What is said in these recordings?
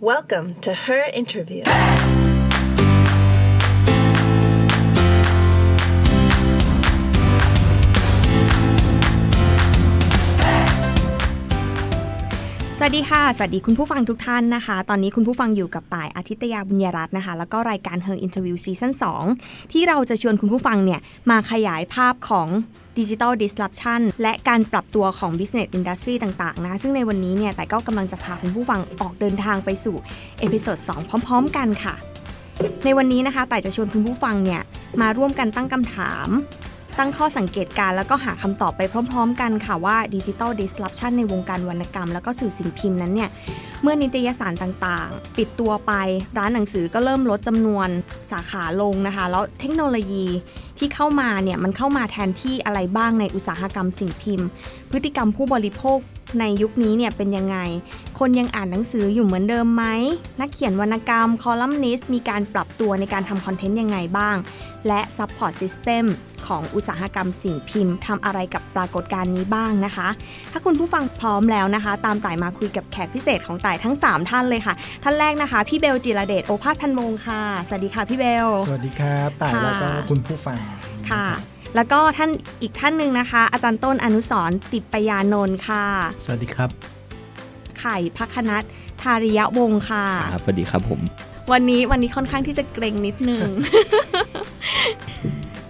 Welcome to her interview. สวัสดีค่ะ สวัสดีคุณผู้ฟังทุกท่านนะคะ ตอนนี้คุณผู้ฟังอยู่กับต่ายอาทิตยาบุญยรัตน์นะคะ แล้วก็รายการ Her Interview Season 2ที่เราจะชวนคุณผู้ฟังเนี่ยมาขยายภาพของ Digital Disruption และการปรับตัวของ Business Industry ต่างๆ นะ ซึ่งในวันนี้เนี่ย แต่ก็กำลังจะพาคุณผู้ฟังออกเดินทางไปสู่episode 2พร้อม ๆ กันค่ะ ในวันนี้นะคะ แต่จะชวนคุณผู้ฟังเนี่ย มาร่วมกันตั้งคำถาม ตั้งข้อสังเกตกันแล้วก็หาคำตอบไปพร้อม ๆ กันค่ะว่าดิจิ t a ลดิสลอปชันในวงการวรรณกรรม แล้วก็สื่อสิ่งพิมพ์นั้นเนี่ยเมื่อนิตยสารต่างๆ ปิดตัวไป ร้านหนังสือก็เริ่มลดจำนวนสาขาลงนะคะ แล้วเทคโนโลยี ที่เข้ามาเนี่ยมันเข้ามาแทนที่อะไรบ้างในอุตสาหกรรมสิ่งพิมพ์ พฤติกรรมผู้บริโภคในยุคนี้เนี่ยเป็นยังไง คนยังอ่านหนังสืออยู่เหมือนเดิมไหม นักเขียนวรรณกรรม คอลัมนิสต์มีการปรับตัวในการทำคอนเทนต์ยังไงบ้าง และ support system ของอุตสาหกรรมสิ่งพิมพ์ทำอะไรกับปรากฏการณ์นี้บ้างนะคะ ถ้าคุณผู้ฟังพร้อมแล้วนะคะ ตามต่ายมาคุยกับแขกพิเศษของต่ายทั้ง 3 ท่านเลยค่ะ ท่านแรกนะคะ พี่เบลจิรเดชโอภาสพันธ์วงศ์ค่ะ สวัสดีค่ะพี่เบล สวัสดีครับต่ายค่ะแล้วก็คุณผู้ฟังค่ะ แล้วก็ท่านอีกท่านหนึ่งนะคะ อาจารย์ต้นอนุสรณ์ติดปยานนท์ค่ะ สวัสดีครับ ไข่พักคณัตทาริยวงศ์ค่ะครับสวัสดีครับผม วันนี้วันนี้ค่อนข้างที่จะเกรงนิดนึง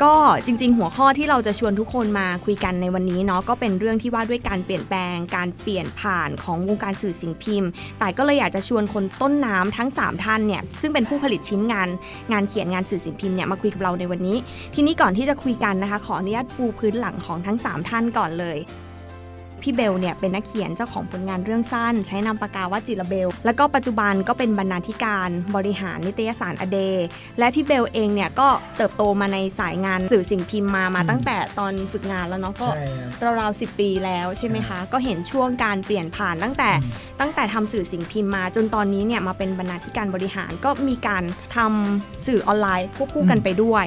ก็จริงๆ หัวข้อที่เราจะชวนทุกคนมาคุยกันในวันนี้เนาะก็เป็นเรื่องที่ว่าด้วยการเปลี่ยนแปลง การเปลี่ยนผ่านของวงการสื่อสิ่งพิมพ์ แต่ก็เลยอยากจะชวนคนต้นน้ำทั้ง 3 ท่านเนี่ยซึ่งเป็นผู้ผลิตชิ้นงาน งานเขียนงานสื่อสิ่งพิมพ์เนี่ยมาคุยกับเราในวันนี้ ทีนี้ก่อนที่จะคุยกันนะคะ ขออนุญาตปูพื้นหลังของทั้ง 3 ท่านก่อนเลย พี่เบลเนี่ยเป็นนักเขียนเจ้าของผลงานเรื่องสั้น ใช้นามปากกาว่าจิระเบล แล้วก็ปัจจุบันก็เป็นบรรณาธิการบริหารนิตยสารอเด และพี่เบลเองเนี่ยก็เติบโตมาในสายงานสื่อสิ่งพิมพ์มามาอืมตั้งแต่ตอนฝึกงานแล้วเนาะก็ใช่ครับราวๆสิปีแล้วใช่ไหมคะก็เห็นช่วงการเปลี่ยนผ่านตั้งแต่อืมตั้งแต่ทำสื่อสิ่งพิมพ์มา จนตอนนี้เนี่ยมาเป็นบรรณาธิการบริหารก็มีการทำสื่อออนไลน์ควบคู่กันไปด้วย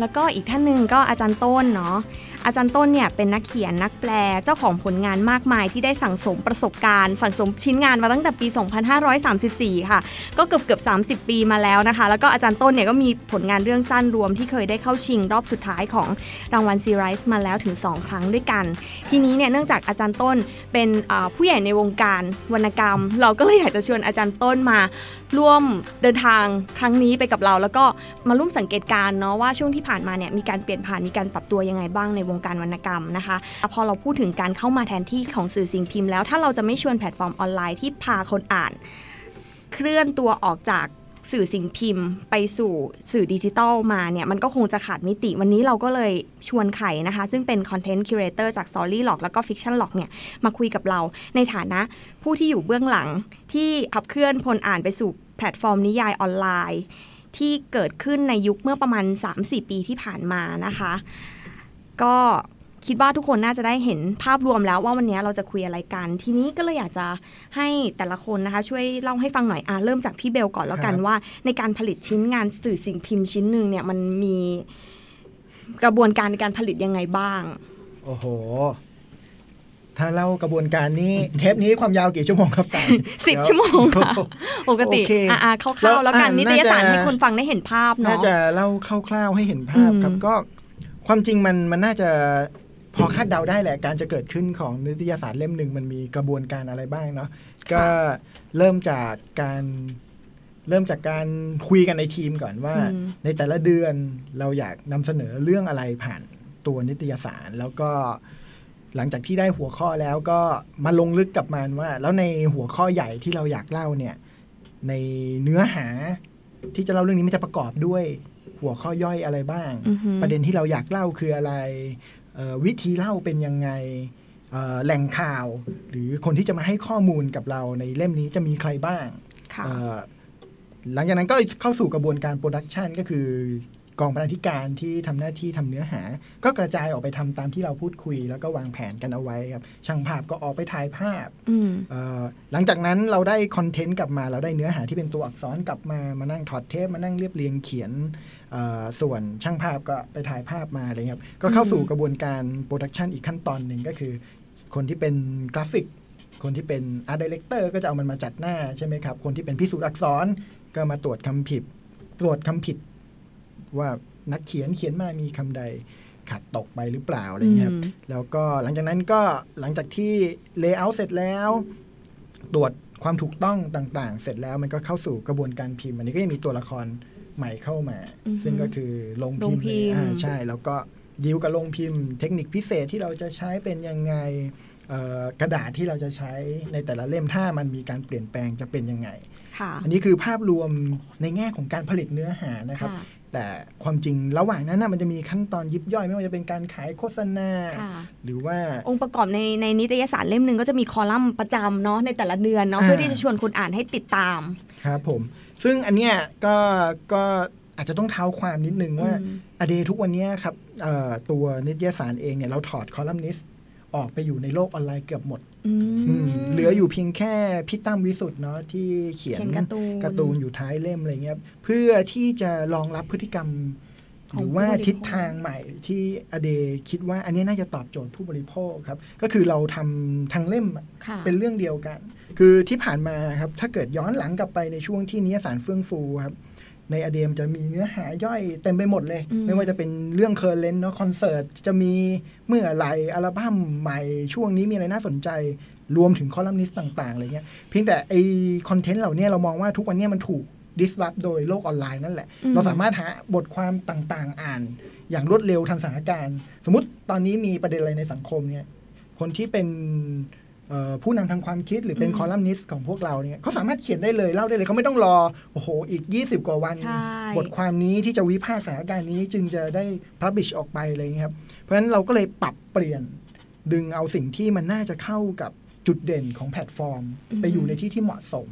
แล้วก็อีกท่านหนึ่งก็อาจารย์ต้นเนาะอาจารย์ต้นเนี่ยเป็นนักเขียนนักแปลเจ้าของผลงานมากมายที่ได้สั่งสมประสบการณ์ สั่งสมชิ้นงานมาตั้งแต่ปี 2534 ค่ะ ก็เกือบเกือบ30 ปีมาแล้วนะคะ แล้วก็อาจารย์ต้นเนี่ยก็มีผลงานเรื่องสั้นรวมที่เคยได้เข้าชิงรอบสุดท้ายของรางวัลซีไรส์มาแล้วถึง 2 ครั้งด้วยกัน ทีนี้เนี่ยเนื่องจากอาจารย์ต้นเป็นผู้ใหญ่ในวงการวรรณกรรม เราก็เลยอยากจะชวนอาจารย์ต้นมา ร่วมเดินทางครั้งนี้ไปกับเรา แล้วก็มาร่วมสังเกตการณ์เนาะว่าช่วงที่ผ่านมาเนี่ยมีการเปลี่ยนผ่านมีการปรับตัวยังไงบ้างในวงการวรรณกรรมนะคะ พอเราพูดถึงการเข้ามาแทนที่ของสื่อสิ่งพิมพ์แล้วถ้าเราจะไม่ชวนแพลตฟอร์มออนไลน์ที่พาคนอ่าน เคลื่อนตัวออกจากสื่อสิ่งพิมพ์ไปสู่สื่อดิจิทัลมาเนี่ย มันก็คงจะขาดมิติวันนี้เราก็เลยชวนไข่นะคะ ซึ่งเป็น content curator จาก Story l o g แล้วก็ Fictionlog เนี่ย มาคุยกับเราในฐานะผู้ที่อยู่เบื้องหลัง ที่ขับเคลื่อนพลอ่านไปสู่แพลตฟอร์มนิยายออนไลน์ ที่เกิดขึ้นในยุคเมื่อประมาณ 3-4 ปีที่ผ่านมานะคะ ก็คิดว่าทุกคนน่าจะได้เห็นภาพรวมแล้วว่าวันนี้เราจะคุยอะไรกัน ทีนี้ก็เลยอยากจะให้แต่ละคนนะคะ ช่วยเล่าให้ฟังหน่อยอะเริ่มจากพี่เบลก่อนแล้วกันครับว่า ในการผลิตชิ้นงานสื่อสิ่งพิมพ์ชิ้นหนึ่งเนี่ยมันมีกระบวนการในการผลิตยังไงบ้าง โอ้โห ถ้าเล่ากระบวนการนี้ เทปนี้ความยาวกี่ชั่วโมงครับต่ายสิบเดี๋ยชั่วโมงค่ะโอ้โหปกติโอเคอะๆคร่าวๆแล้วกันแล้วนิตยสารน่าจะให้คนฟังได้เห็นภาพน่าเนาะจะเล่าคร่าวๆให้เห็นภาพครับอืมก็ความจริงมันมันน่าจะพอคาดเดาได้แหละการจะเกิดขึ้นของนิตยสารเล่มหนึ่งมันมีกระบวนการอะไรบ้างเนาะก็เริ่มจากการเริ่มจากการคุยกันในทีมก่อนว่าอืมในแต่ละเดือนเราอยากนำเสนอเรื่องอะไรผ่านตัวนิตยสาร แล้วก็ หลังจากที่ได้หัวข้อแล้วก็มาลงลึกกับมันว่า แล้วในหัวข้อใหญ่ที่เราอยากเล่าเนี่ย ในเนื้อหาที่จะเล่าเรื่องนี้มันจะประกอบด้วยหัวข้อย่อยอะไรบ้างอือฮึประเด็นที่เราอยากเล่าคืออะไรเอ่อวิธีเล่าเป็นยังไงเอ่อแหล่งข่าว หรือคนที่จะมาให้ข้อมูลกับเราในเล่มนี้จะมีใครบ้างค่ะเอ่อหลังจากนั้นก็เข้าสู่กระบวนการ production ก็คือ กองบรรณาธิการที่ทำหน้าที่ทำเนื้อหา ก็กระจายออกไปทำตามที่เราพูดคุย แล้วก็วางแผนกันเอาไว้ครับช่างภาพก็ออกไปถ่ายภาพอืมเอ่อหลังจากนั้นเราได้คอนเทนต์กลับมา เราได้เนื้อหาที่เป็นตัวอักษรกลับมามานั่งถอดเทปมานั่งเรียบเรียงเขียนเอ่อส่วนช่างภาพก็ไปถ่ายภาพมาอะไรเงี้ยครับก็เข้าสู่กระบวนการ production อีกขั้นตอนหนึ่งก็คือ คนที่เป็นกราฟิก คนที่เป็น art director ก็จะเอามันมาจัดหน้าใช่ไหมครับ คนที่เป็นพิสูจน์อักษรก็มาตรวจคำผิด ตรวจคำผิด ว่านักเขียนเขียนมามีคำใดขาดตกไปหรือเปล่าอะไรเงี้ยครับอืมแล้วก็หลังจากนั้นก็หลังจากที่ layout เสร็จแล้ว ตรวจความถูกต้องต่างๆ เสร็จแล้วมันก็เข้าสู่กระบวนการพิมพ์ อันนี้ก็ยังมีตัวละครใหม่เข้ามาอือฮึซึ่งก็คือโรงพิมพ์อ่าใช่ แล้วก็ดีลกับลงพิมพ์เทคนิคพิเศษที่เราจะใช้เป็นยังไงเอ่อกระดาษที่เราจะใช้ในแต่ละเล่มถ้ามันมีการเปลี่ยนแปลงจะเป็นยังไงค่ะอันนี้คือภาพรวมในแง่ของการผลิตเนื้อหานะครับค่ะ แต่ความจริงระหว่างนั้นนะมันจะมีขั้นตอนยิบย่อยไม่ว่าจะเป็นการขายโฆษณาค่ะหรือว่าองค์ประกอบในในนิตยสารเล่มหนึ่งก็จะมีคอลัมน์ประจำเนาะในแต่ละเดือนเนาะอ่าเพื่อที่จะชวนคนอ่านให้ติดตาม ครับผม ซึ่งอันเนี้ยก็ก็อาจจะต้องเท้าความนิดนึงว่าอืมอเดทุกวันเนี้ยครับเอ่อตัวนิตยสารเองเนี่ยเราถอดคอลัมนิสต์ออกไปอยู่ในโลกออนไลน์เกือบหมดอืมอืม เหลืออยู่เพียงแค่พี่ตั้มวิสุทธ์เนาะที่เขียนเขียนการ์ตูนการ์ตูนอยู่ท้ายเล่มอะไรเงี้ยเพื่อที่จะรองรับพฤติกรรมของหรือว่าผู้บริโภคทิศทางใหม่ที่อเดคิดว่าอันนี้น่าจะตอบโจทย์ผู้บริโภคครับ ก็คือเราทำทางเล่มค่ะเป็นเรื่องเดียวกัน คือที่ผ่านมาครับถ้าเกิดย้อนหลังกลับไปในช่วงที่นิตยสารเฟื่องฟูครับ ใน a day มันจะมีเนื้อหาย่อยเต็มไปหมดเลยอืมไม่ว่าจะเป็นเรื่อง current เนาะคอนเสิร์ตจะมีเมื่อไหร่อัลบั้มใหม่ช่วงนี้มีอะไรน่าสนใจรวมถึงคอลัมนิสต์ต่างๆอะไรเงี้ยเพียงแต่ไอ้คอนเทนต์เหล่านี้เรามองว่าทุกวันเนี้ยมันถูกดิสล p โดยโลกออนไลน์นั่นแหละอืมเราสามารถหาบทความต่างๆ อ่าน อย่างรวดเร็วทันสถานการณ์ สมมติตอนนี้มีประเด็นอะไรในสังคมเนี่ยคนที่เป็นเอ่อ ผู้นำทางความคิดหรือเป็นอืมคอลัมนิสต์ของพวกเราเนี่ยเขาสามารถเขียนได้เลยเล่าได้เลยเขาไม่ต้องรอโอ้โหอีก 20 กว่าวันใช่บทความนี้ที่จะวิพากษ์สถานการณ์นี้จึงจะได้ publish ออกไปอะไรอย่างเงี้ยครับเพราะฉะนั้นเราก็เลยปรับเปลี่ยนดึงเอาสิ่งที่มันน่าจะเข้ากับจุดเด่นของแพลตฟอร์มอืมไปอยู่ในที่ที่เหมาะสม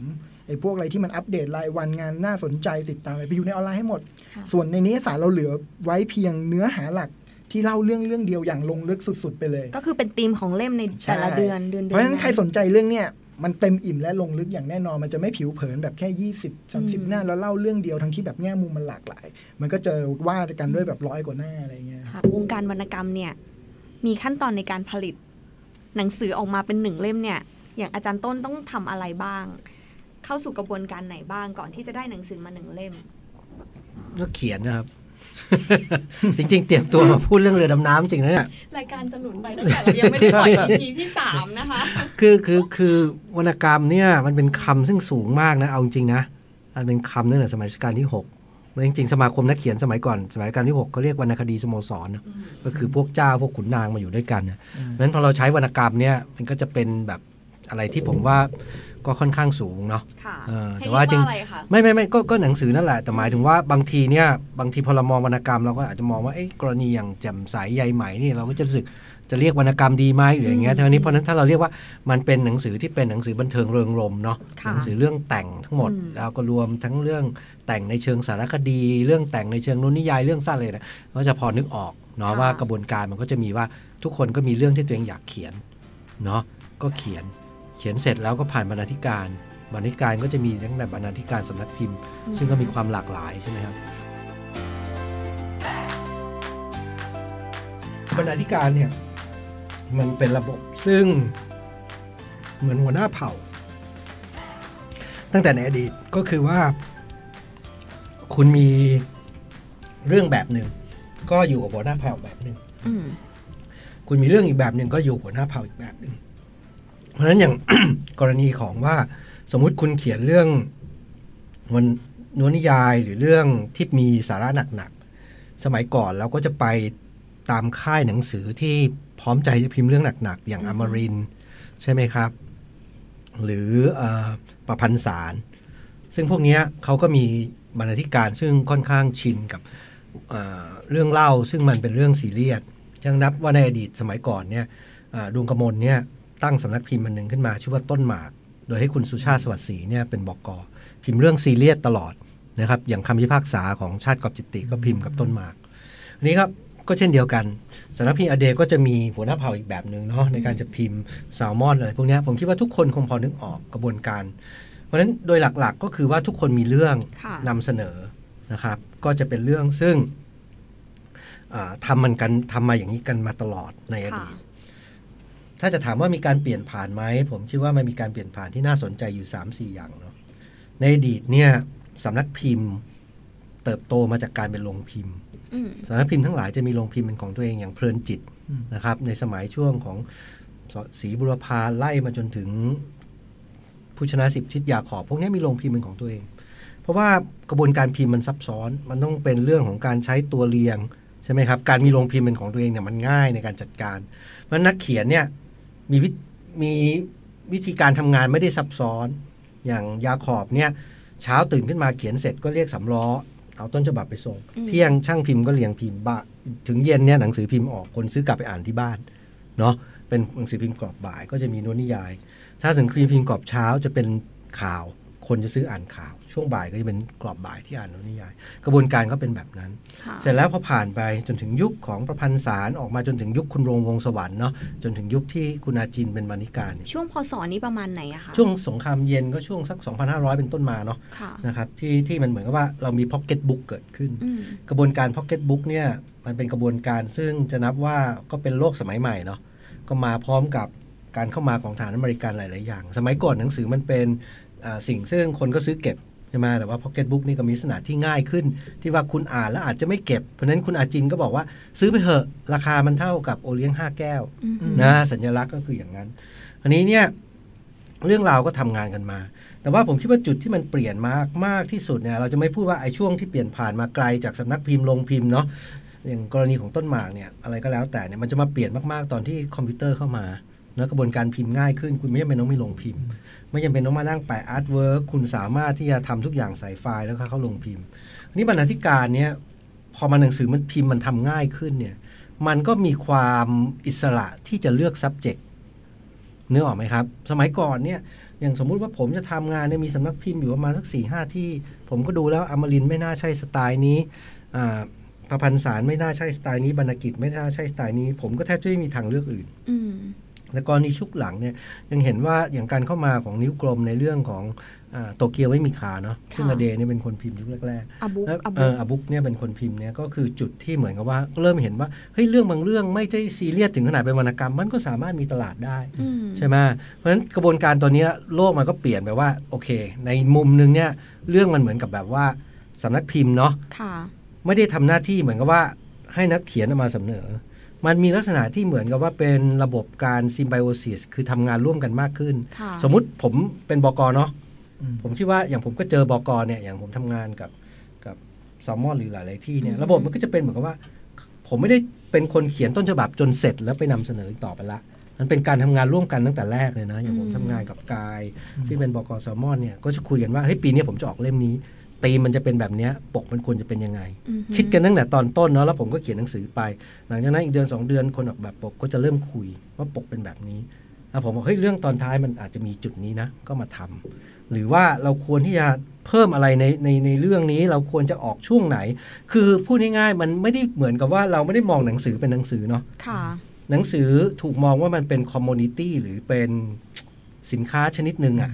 ไอ้พวกอะไรที่มันอัปเดตรายวันงานน่าสนใจติดตามอะไรไปอยู่ในออนไลน์ให้หมดค่ะส่วนในนิตยสารเราเหลือไว้เพียงเนื้อหาหลัก ที่เล่าเรื่องเรื่องเดียวอย่างลงลึกสุด ๆ ไปเลย ก็คือเป็นธีมของเล่มในใช่แต่ละเดือนเดือนเพเดืราะฉะนั้นนใครสนใจเรื่องเนี้ยมันเต็มอิ่มและลงลึกอย่างแน่นอนมันจะไม่ผิวเผินแบบแค่ 20 30 หน้า แล้วเล่าเรื่องเดียวทั้งที่แบบแง่มุมมันหลากหลาย มันก็เจอว่ากันด้วยแบบร้อยกว่าหน้าอะไรเงี้ยค่ะวงการวรรณกรรมเนี่ยมีขั้นตอนในการผลิต หนังสือออกมาเป็นหนึ่งเล่มเนี่ย อย่างอาจารย์ต้นต้องทำอะไรบ้าง เข้าสู่กระบวนการไหนบ้างก่อนที่จะได้หนังสือมาหนึ่งเล่มก็เขียนนะครับ จริง ๆ เตรียมตัวมาพูดเรื่องเรือดำน้ำจริงนะเนี่ย รายการจะหลุนไปตั้งแต่เรายังไม่ได้ปล่อย EP ที่สามนะคะ คือคือคือวรรณกรรมเนี่ยมันเป็นคำซึ่งสูงมากนะเอาจริงๆนะมันเป็นคำตั้งแต่สมัยรัชกาลที่6แล้วจริงๆ สมาคมนักเขียนสมัยก่อนสมัยรัชกาลที่6เขาเรียกวรรณคดีสโมสรนะก็คือพวกเจ้าพวกขุนนางมาอยู่ด้วยกันนะเพราะฉะนั้นพอเราใช้วรรณกรรมเนี่ยมันก็จะเป็นแบบ อะไรที่ผมว่าก็ค่อนข้างสูงเนาะค่ะเออให้แต่ว่าจริงเยกอะไรคะไม่ไม่ไม่ก็ก็หนังสือนั่นแหละ แต่หมายถึงว่าบางทีเนี่ยบางทีพอเรามองวรรณกรรมเราก็อาจจะมองว่าเอ๊ะกรณีอย่างแจ่มใสใยไหมนี่เราก็จะรู้สึกจะเรียกวรรณกรรมดีไหมหรืออย่างเงี้ยทีนี้เพราะฉะนั้นถ้าเราเรียกว่ามันเป็นหนังสือที่เป็นหนังสือบันเทิงเริงรมย์เนาะค่ะหนังสือเรื่องแต่งทั้งหมดอืมแล้วก็รวมทั้งเรื่องแต่งในเชิงสารคดี เรื่องแต่งในเชิงนวนิยายเรื่องสั้นเลยนะก็จะพอนึกออกเนาะว่ากระบวนการมันก็จะมีว่าทุกคนก็มีเรื่องที่ตัวเองอยากเขียนเนาะก็เขียน เขียนเสร็จแล้วก็ผ่านบรรณาธิการ บรรณาธิการก็จะมีตั้งแต่บรรณาธิการสำนักพิมพ์ ซึ่งก็มีความหลากหลายใช่ไหมครับบรรณาธิการเนี่ยมันเป็นระบบซึ่งเหมือนหัวหน้าเผ่า ตั้งแต่ในอดีตก็คือว่า คุณมีเรื่องแบบหนึ่งก็อยู่กับหัวหน้าเผ่าแบบหนึ่งอืมคุณมีเรื่องอีกแบบหนึ่งก็อยู่หัวหน้าเผ่าอีกแบบหนึ่ง เพราะฉะนั้นอย่างกรณีของว่าสมมุติคุณเขียนเรื่องมันนวนิยายหรือเรื่องที่มีสาระหนักๆ สมัยก่อนเราก็จะไปตามค่ายหนังสือที่พร้อมใจจะพิมพ์เรื่องหนักๆ อย่างอมรินทร์ใช่ไหมครับ หรือเออประพันธ์สาร ซึ่งพวกเนี้ยเขาก็มีบรรณาธิการซึ่งค่อนข้างชินกับเอ่อเรื่องเล่าซึ่งมันเป็นเรื่องซีเรียสยังนับว่าในอดีตสมัยก่อนเนี่ยอ่าดวงกมลเนี่ย ตั้งสำนักพิมพ์มันหนึ่งขึ้นมา ชื่อว่าต้นหมาก โดยให้คุณสุชาติสวัสดิ์ศรีเนี่ยเป็นบอกกพิมพ์เรื่องซีเรียสตลอดนะครับอย่างคำพิพากษาของชาติกอบจิตติก็พิมพ์กับต้นหมากอันนี้ครับก็เช่นเดียวกันสำนักพิมพ์อเดก็จะมีหัวหน้าเผ่าอีกแบบหนึ่งเนาะในการจะพิมพ์แซลมอนอะไรพวกเนี้ยผมคิดว่าทุกคนคงพอนึกออกกระบวนการ เพราะฉะนั้นโดยหลักๆก็คือว่าทุกคนมีเรื่องค่ะนำเสนอนะครับ ก็จะเป็นเรื่องซึ่งอ่าทำมันกันทำมาอย่างนี้กันมาตลอดในอค่ะดีต ถ้าจะถามว่ามีการเปลี่ยนผ่านไหม ผมคิดว่ามันมีการเปลี่ยนผ่านที่น่าสนใจอยู่ 3 4 อย่างเนาะในอดีตเนี่ยสำนักพิมพ์ เติบโตมาจากการเป็นโรงพิมพ์อืมสำนักพิมพ์ทั้งหลายจะมีโรงพิมพ์เป็นของตัวเองอย่างเพลินจิตอืมนะครับ ในสมัยช่วงของสศรีบุรพาไล่มาจนถึงผู้ชนะสิบทิศยาขอบพวกนี้มีโรงพิมพ์เป็นของตัวเอง เพราะว่ากระบวนการพิมพ์มันซับซ้อน มันต้องเป็นเรื่องของการใช้ตัวเรียงใช่ไหมครับ การมีโรงพิมพ์เป็นของตัวเองเนี่ยมันง่ายในการจัดการเพราะฉะนั้นนักเขียนเนี่ย มีวิมีวิธีการทำงานไม่ได้ซับซ้อน อย่างยาขอบเนี่ยเช้าตื่นขึ้นมาเขียนเสร็จก็เรียกสำล้อ เอาต้นฉบับไปส่งอืมเที่ยงช่างพิมพ์ก็เรียงพิมพ์บะถึงเย็นเนี่ยหนังสือพิมพ์ออกคนซื้อกลับไปอ่านที่บ้านเนาะเป็นหนังสือพิมพ์กรอบบ่ายก็จะมีนวนิยาย ถ้าหนังสือพิมพ์กรอบเช้าจะเป็นข่าว คนจะซื้ออ่านข่าว ช่วงบ่ายก็จะเป็นกรอบบ่ายที่อ่านนวนิยาย กระบวนการก็เป็นแบบนั้นค่ะเสร็จแล้วพอผ่านไปจนถึงยุคของประพันธ์สารออกมาจนถึงยุคคุณ'รงค์ วงษ์สวรรค์เนาะจนถึงยุคที่คุณอาจินต์เป็นบรรณาธิการเนี่ยช่วงพศนี้ประมาณไหนอะคะช่วงสงครามเย็นก็ช่วงสัก 2,500 เป็นต้นมาเนาะค่ะนะครับที่ที่มันเหมือนกับว่าเรามีพ็อกเก็ตบุ๊กเกิดขึ้นอืมกระบวนการพ็อกเก็ตบุ๊กเนี่ยมันเป็นกระบวนการซึ่งจะนับว่าก็เป็นโลกสมัยใหม่เนาะก็มาพร้อมกับการเข้ามาของฐานอเมริกันหลาย ๆ อย่าง สมัยก่อนหนังสือมันเป็นอ่าสิ่งซึ่งคนก็ซื้อเก็บ ใช่ไหมแต่ว่าพ็อกเก็ตบุ๊กนี่ก็มีลักษณะที่ง่ายขึ้น ที่ว่าคุณอ่านแล้วอาจจะไม่เก็บ เพราะฉะนั้นคุณอาจินต์ก็บอกว่า ซื้อไปเถอะราคามันเท่ากับโอเลี้ยงห้าแก้วอืมอืมนะสัญลักษณ์ก็คืออย่างนั้นอันนี้เนี่ยเรื่องราวก็ทำงานกันมา แต่ว่าผมคิดว่าจุดที่มันเปลี่ยนมากมากที่สุดเนี่ยเราจะไม่พูดว่าไอ้ช่วงที่เปลี่ยนผ่านมาไกลจากสำนักพิมพ์โรงพิมพ์เนาะอย่างกรณีของต้นหมากเนี่ยอะไรก็แล้วแต่เนี่ยมันจะมาเปลี่ยนมากๆตอนที่คอมพิวเตอร์เข้ามา แล้วกระบวนการพิมพ์ง่ายขึ้น คุณไม่จำเป็นต้องมีโรงพิมพ์ ไม่จำเป็นต้องมานั่งแปะ artwork คุณสามารถที่จะทำทุกอย่างใส่ไฟล์แล้วเข้าโรงพิมพ์ทีนี้บรรณาธิการเนี่ยพอมาหนังสือมันพิมพ์มันทำง่ายขึ้นเนี่ย มันก็มีความอิสระที่จะเลือก subject เนื้อออกไหมครับ สมัยก่อนเนี่ยอย่างสมมุติว่าผมจะทำงานเนี่ยมีสำนักพิมพ์อยู่ประมาณสักสี่ห้าที่ ผมก็ดูแล้วอมรินทร์ไม่น่าใช่สไตล์นี้ประพันธ์สารไม่น่าใช่สไตล์นี้บรรณกิจไม่น่าใช่สไตล์นี้ ผมก็แทบจะไม่มีทางเลือกอื่น อืมแต่กรณียุคหลังเนี่ยยังเห็นว่าอย่างการเข้ามาของนิ้วกลมในเรื่องของอาโตเกียวไม่มีขาเนาะซึ่งค่ะ a day เนี่ยเป็นคนพิมพ์ยุคแรกๆ a book แล้วอ่า a book a book เนี่ยเป็นคนพิมพ์เนี่ยก็คือจุดที่เหมือนกับว่าเริ่มเห็นว่าเฮ้ยเรื่องบางเรื่องไม่ใช่ซีเรียสถึงขนาดเป็นวรรณกรรม มันก็สามารถมีตลาดได้อืมใช่ไหมเพราะฉะนั้นกระบวนการตอนนี้โลกมันก็เปลี่ยนไปว่าโอเค ในมุมนึงเนี่ยเรื่องมันเหมือนกับแบบว่าสำนักพิมพ์เนาะค่ะไม่ได้ทำหน้าที่เหมือนกับว่าให้นักเขียนเอามาเสนอ มันมีลักษณะที่เหมือนกับว่าเป็นระบบการซิมไบโอซิสคือทำงานร่วมกันมากขึ้นค่ะสมมุติผมเป็นบกเนาะอืมผมคิดว่าอย่างผมก็เจอบกเนี่ยอย่างผมทำงานกับกับแซลมอนหรือหลาย ๆ ที่เนี่ยอืมระบบมันก็จะเป็นเหมือนกับว่า ผมไม่ได้เป็นคนเขียนต้นฉบับจนเสร็จแล้วไปนำเสนออีกต่อไปละมันเป็นการทำงานร่วมกันตั้งแต่แรกเลยนะ อย่างผมทำงานกับกาย ซึ่งเป็นบกแซลมอนเนี่ยก็จะคุยกันว่าเฮ้ยปีนี้ผมจะออกเล่มนี้ ตีมมันจะเป็นแบบเนี้ยปกมันควรจะเป็นยังไงอืมคิดกันตั้งแต่ตอนต้นเนาะแล้วผมก็เขียนหนังสือไป หลังจากนั้นอีกเดือนสองเดือนคนออกแบบปกก็จะเริ่มคุยว่าปกเป็นแบบนี้แล้วผมบอกเฮ้ยเรื่องตอนท้ายมันอาจจะมีจุดนี้นะก็มาทำหรือว่าเราควรที่จะเพิ่มอะไรในในในเรื่องนี้เราควรจะออกช่วงไหน คือพูดง่ายๆมันไม่ได้เหมือนกับว่าเราไม่ได้มองหนังสือเป็นหนังสือเนาะค่ะหนังสือถูกมองว่ามันเป็นคอมมูนิตี้หรือเป็นสินค้าชนิดหนึ่งอะ่ะ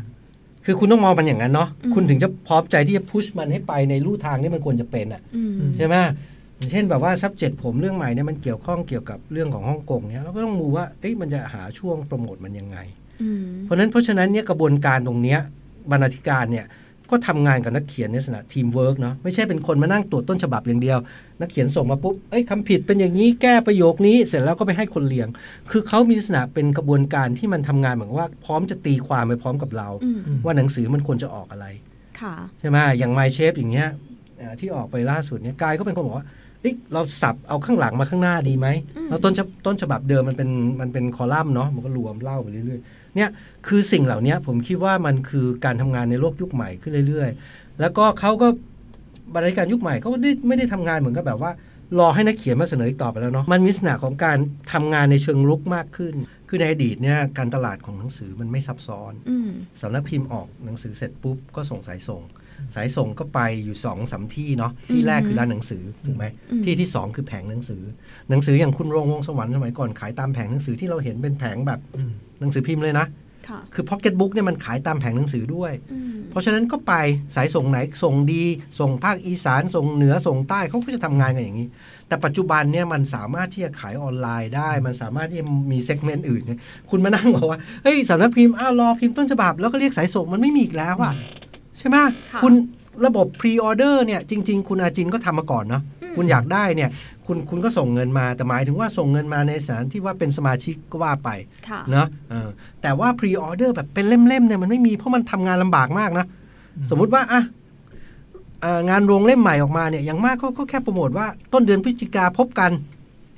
คือคุณต้องมองมันอย่างนั้นเนาะอืมคุณถึงจะพร้อมใจที่จะพุชมันให้ไปในลู่ทางที่มันควรจะเป็นอะอืมใช่ไหมอย่างเช่นแบบว่า subject ผมเรื่องใหม่เนี่ยมันเกี่ยวข้องเกี่ยวกับเรื่องของฮ่องกงเนี่ยเราก็ต้องดูว่าเอ๊ะมันจะหาช่วงโปรโมทมันยังไงอืมเพราะฉะนั้นเพราะฉะนั้นเนี่ยกระบวนการตรงเนี้ยบรรณาธิการเนี่ย ก็ทำงานกับนักเขียนในลักษณะทีมเวิร์กเนาะไม่ใช่เป็นคนมานั่งตรวจต้นฉบับอย่างเดียว นักเขียนส่งมาปุ๊บเอ้ยคำผิดเป็นอย่างนี้แก้ประโยคนี้เสร็จแล้วก็ไปให้คนเรียง คือเขามีลักษณะเป็นกระบวนการที่มันทำงานเหมือนว่า พร้อมจะตีความไปพร้อมกับเราอืมว่าหนังสือมันควรจะออกอะไรค่ะใช่ไหมอย่าง My Shape อย่างเงี้ยเอ่อที่ออกไปล่าสุดเนี่ยกายก็เป็นคนบอกว่าเอ้ยเราสับเอาข้างหลังมาข้างหน้าดีไหมอืมแล้วต้นฉบับต้นฉบับเดิมมันเป็นมันเป็นคอลัมน์เนาะมันก็รวมเล่าไปเรื่อยๆ เนี่ยคือสิ่งเหล่านี้ผมคิดว่ามันคือการทำงานในโลกยุคใหม่ขึ้นเรื่อย ๆ แล้วก็เขาก็บริการยุคใหม่เขาก็ได้ไม่ได้ทำงานเหมือนกับแบบว่า รอให้นักเขียนมาเสนออีกต่อไปแล้วเนาะมันมีลักษณะของการทำงานในเชิงรุกมากขึ้น คือในอดีตเนี่ยการตลาดของหนังสือมันไม่ซับซ้อนอืมสำนักพิมพ์ออกหนังสือเสร็จปุ๊บก็ส่งสายส่ง สายส่งก็ไปอยู่สองสามที่เนาะที่แรกคือร้านหนังสือถูกไหมอืมที่ที่สองคือแผงหนังสือ หนังสืออย่างคุณโรงวงศ์สวรรค์สมัยก่อนขายตามแผงหนังสือที่เราเห็นเป็นแผงแบบอืมหนังสือพิมพ์เลยนะค่ะคือพ็อกเก็ตบุ๊กเนี่ยมันขายตามแผงหนังสือด้วยอืมเพราะฉะนั้นก็ไปสายส่งไหนส่งดี ส่งภาคอีสาน ส่งเหนือส่งใต้เขาก็จะทำงานกันอย่างนี้ แต่ปัจจุบันเนี่ยมันสามารถที่จะขายออนไลน์ได้ มันสามารถที่จะมี segment อื่นเนี่ยคุณมานั่งบอกว่าเฮ้ยสำนักพิมพ์อ้าวรอพิมพ์ต้นฉบับแล้วก็เรียกสายส่งมันไม่มีอีกแล้วอะใช่ไหมค่ะคุณระบบ pre-order เนี่ยจริง ๆ คุณอาจินต์ก็ทำมาก่อนเนาะอืมคุณอยากได้เนี่ยคุณคุณก็ส่งเงินมาแต่หมายถึงว่าส่งเงินมาในสถานะที่ว่าเป็นสมาชิกก็ว่าไปค่ะเนอะเออแต่ว่าพรีออเดอร์แบบเป็นเล่มๆเนี่ยมันไม่มีเพราะมันทำงานลำบากมากนะ สมมุติว่าอะเอ่องานโรงเล่มใหม่ออกมาเนี่ยอย่างมากเขาก็แค่โปรโมทว่าต้นเดือนพฤศจิกาพบกัน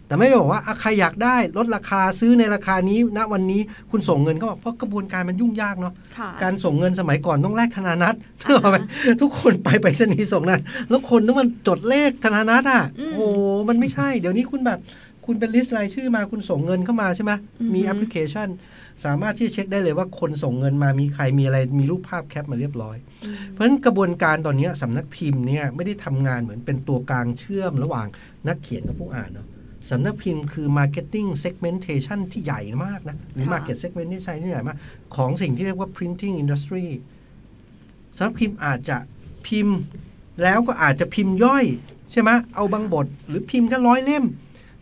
แต่ไม่ได้บอกว่าอะใครอยากได้ลดราคาซื้อในราคานี้ณวันนี้คุณส่งเงินเขาบอกเพราะกระบวนการมันยุ่งยากเนาะค่ะการส่งเงินสมัยก่อนต้องแลกธนานัตอ่าฮะถูกไหมทุกคนไปไปสนีย์ส่งนะแล้วคนต้องมันจดเลขธนานัตอะอืมโอ้มันไม่ใช่ เดี๋ยวนี้คุณแบบคุณเป็น list รายชื่อมาคุณส่งเงินเข้ามาใช่ไหมอือฮึมีแอปพลิเคชัน สามารถที่จะเช็คได้เลยว่าคนส่งเงินมามีใครมีอะไรมีรูปภาพแคปมาเรียบร้อยอืมเพราะฉะนั้นกระบวนการตอนเนี้ยสำนักพิมพ์เนี่ยไม่ได้ทำงานเหมือนเป็นตัวกลางเชื่อมระหว่างนักเขียนกับผู้อ่านเนาะ สำนักพิมพ์คือ marketing segmentation ที่ใหญ่มากนะ หรือค่ะ market segmentation ที่ใหญ่มาก ของสิ่งที่เรียกว่า printing industry สำนักพิมพ์อาจจะพิมพ์แล้วก็อาจจะพิมพ์ย่อย ใช่ไหมเอาบางบท หรือพิมพ์แค่ร้อยเล่ม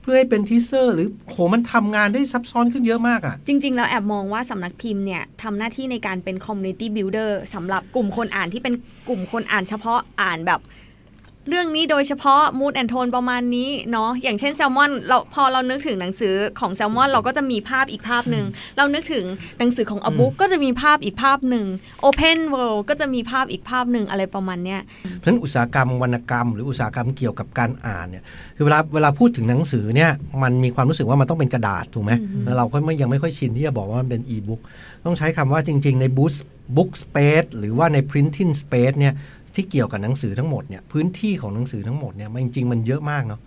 เพื่อให้เป็นทีเซอร์ หรือโหมันทำงานได้ซับซ้อนขึ้นเยอะมากอะ่ะ จริง ๆ แล้วแอบมองว่าสำนักพิมพ์เนี่ยทำหน้าที่ในการเป็น community builder สำหรับกลุ่มคนอ่านที่เป็นกลุ่มคนอ่านเฉพาะอ่านแบบ เรื่องนี้โดยเฉพาะ mood and tone ประมาณนี้เนาะอย่างเช่นแซลมอนเราพอเรานึกถึงหนังสือของแซลมอนเราก็จะมีภาพอีกภาพหนึ่ง เรานึกถึงหนังสือของอบุ๊กก็จะมีภาพอีกภาพหนึ่ง Open World ก็จะมีภาพอีกภาพหนึ่งอะไรประมาณเนี้ยเพราะฉะนั้นอุตสาหกรรมวรรณกรรม หรืออุตสาหกรรมเกี่ยวกับการอ่านเนี่ยคือเวลาเวลาพูดถึงหนังสือเนี่ยมันมีความรู้สึกว่ามันต้องเป็นกระดาษถูกไหมอือฮึแล้วเราก็ไม่ยังไม่ค่อยชินที่จะบอกว่ามันเป็นอีบุ๊กต้องใช้คำว่าจริง ๆในบุ๊กบุ๊กสเปซหรือว่าใน printing space เนี่ย ที่เกี่ยวกับหนังสือทั้งหมดเนี่ยพื้นที่ของหนังสือทั้งหมดเนี่ยมันจริงๆมันเยอะมากเนาะ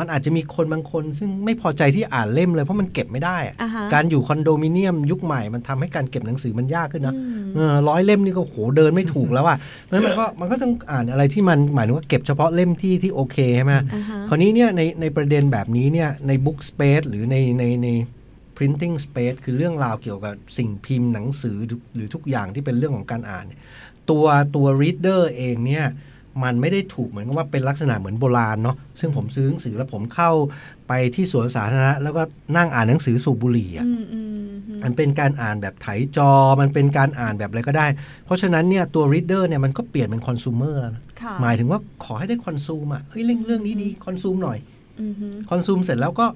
มันอาจจะมีคนบางคน ซึ่งไม่พอใจที่อ่านเล่มเลยเพราะมันเก็บไม่ได้อะอ่าฮะการอยู่คอนโดมิเนียมยุคใหม่มันทำให้การเก็บหนังสือมันยากขึ้นนะอืมเออร้อยเล่มนี่ก็โหเดินไม่ถูกแล้วอะเพราะฉะนั้นมันก็มันก็ต้องอ่านอะไรที่มันหมายถึงว่าเก็บเฉพาะเล่มที่ที่โอเคใช่ไหมอ่าฮะคราวนี้เนี่ยในในประเด็นแบบนี้เนี่ยใน book space หรือในในใน printing space คือเรื่องราวเกี่ยวกับสิ่งพิมพ์หนังสือทุกหรือทุกอย่างที่เป็นเรื่องของการอ่านเนี่ย ตัวตัว reader เองเนี่ยมันไม่ได้ถูกเหมือนกับว่าเป็นลักษณะเหมือนโบราณเนาะซึ่งผมซื้อหนังสือแล้วผมเข้าไปที่สวนสาธารณะ แล้วก็นั่งอ่านหนังสือสูบบุหรี่อะอืมอืมอืมมันเป็นการอ่านแบบไถจอ มันเป็นการอ่านแบบอะไรก็ได้ เพราะฉะนั้นเนี่ยตัว reader เนี่ยมันก็เปลี่ยนเป็นคอน sumer แล้วนะค่ะหมายถึงว่าขอให้ได้คอนซูมอะเฮ้ยเรื่องเรื่องนี้ดีคอนซูมหน่อยอือฮึคอนซูมเสร็จแล้วก็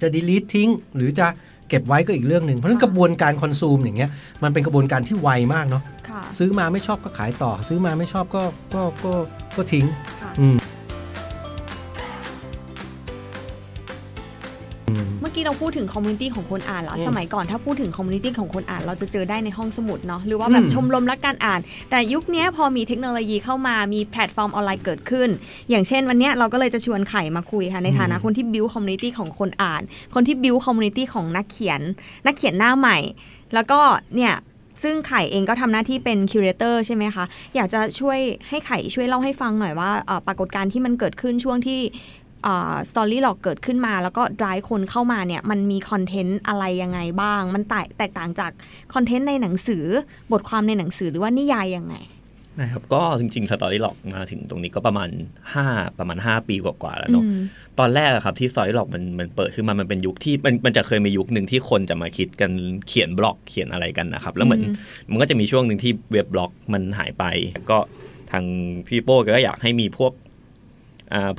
จะ delete ทิ้ง หรือจะ เก็บไว้ก็อีกเรื่องหนึ่งเพราะฉะนั้นกระบวนการคอนซูมอย่างเงี้ยมันเป็นกระบวนการที่ไวมากเนาะค่ะซื้อมาไม่ชอบก็ขายต่อ ซื้อมาไม่ชอบก็ก็ก็ก็ทิ้ง พูดถึง community ของคนอ่านแล้วอืมสมัยก่อนถ้าพูดถึง community ของคนอ่าน เราจะเจอได้ในห้องสมุดเนาะ หรือว่าแบบอืมชมรมรักการอ่าน แต่ยุคเนี้ยพอมีเทคโนโลยีเข้ามา มีแพลตฟอร์มออนไลน์เกิดขึ้น อย่างเช่นวันเนี้ยเราก็เลยจะชวนไข่มาคุยค่ะ ในฐานะอืมคนที่ build community ของคนอ่าน คนที่ build community ของนักเขียน นักเขียนหน้าใหม่ แล้วก็เนี่ยซึ่งไข่เองก็ทำหน้าที่เป็น curator ใช่ไหมคะ อยากจะช่วยให้ไข่ช่วยเล่าให้ฟังหน่อยว่าเอ่อปรากฏการณ์ที่มันเกิดขึ้นช่วงที่ Storylog เกิดขึ้นมา แล้วก็ drive คนเข้ามาเนี่ยมันมีคอนเทนต์อะไรยังไงบ้าง มันแตกแตกต่างจากคอนเทนต์ในหนังสือบทความในหนังสือหรือว่านิยายยังไงนะครับก็จริงๆ Storylog มาถึงตรงนี้ก็ประมาณ 5 ประมาณ 5 ปีกว่าๆแล้วเนาะอืมตอนแรกอะครับที่ Storylog มันมันเปิดขึ้นมามันเป็นยุคที่มันมันจะเคยมียุคหนึ่งที่คนจะมาคิดกันเขียนบล็อกเขียนอะไรกันนะครับ แล้วเหมือนอืมมันก็จะมีช่วงหนึ่งที่เว็บบล็อกมันหายไป ก็ทางพี่โป้ก็อยากให้มีพวกอ่า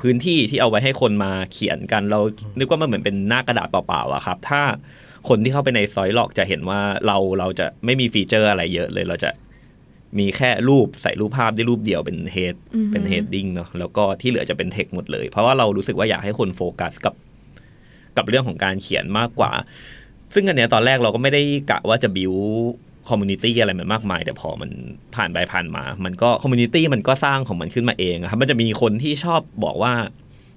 พื้นที่ที่เอาไว้ให้คนมาเขียนกัน เรานึกว่ามันเหมือนเป็นหน้ากระดาษเปล่าๆอะครับ ถ้าคนที่เข้าไปใน Storylog จะเห็นว่าเราเราจะไม่มีฟีเจอร์อะไรเยอะเลยเราจะมีแค่รูปใส่รูปภาพได้รูปเดียวเป็น head อือฮึเป็น heading เนาะแล้วก็ที่เหลือจะเป็นเทคหมดเลย เพราะว่าเรารู้สึกว่าอยากให้คนโฟกัสกับ กับเรื่องของการเขียนมากกว่า ซึ่งอันเนี้ยตอนแรกเราก็ไม่ได้กะว่าจะบิว community อะไรมันมากมาย แต่พอมันผ่านไปผ่านมา มันก็ community มันก็สร้างของมันขึ้นมาเองอะครับมันจะมีคนที่ชอบบอกว่า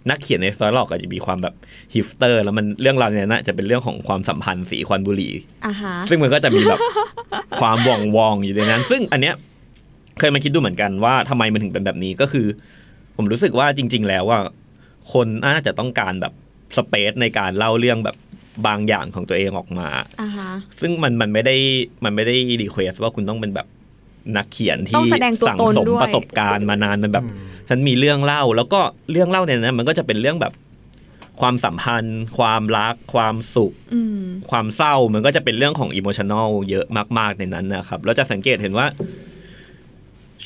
นักเขียนใน Storylog อาจจะมีความแบบฮิฟสเตอร์ แล้วมันเรื่องราวเนี้ยน่าจะเป็นเรื่องของความสัมพันธ์สีควันบุหรี่อ่าฮะซึ่งมันก็จะมีแบบความหว่องหว่องอยู่ในนั้น ซึ่งอันเนี้ยเคยมาคิดดูเหมือนกันว่าทำไมมันถึงเป็นแบบนี้ก็คือ ผมรู้สึกว่าจริง ๆ แล้วว่า คนน่าจะต้องการแบบ space ในการเล่าเรื่องแบบ บางอย่างของตัวเองออกมาอ่าฮะซึ่งมันมันไม่ได้มันไม่ได้ request ว่าคุณต้องเป็นแบบนักเขียนที่ต้องแสดงตัวตนสั่งสมด้วยประสบการณ์มานานมันแบบอืมฉันมีเรื่องเล่า แล้วก็เรื่องเล่าในนั้นมันก็จะเป็นเรื่องแบบความสัมพันธ์ ความรัก ความสุขอืมความเศร้ามันก็จะเป็นเรื่องของอิโมชัน a ลเยอะมาก ๆ ในนั้นนะครับ เราจะสังเกตเห็นว่า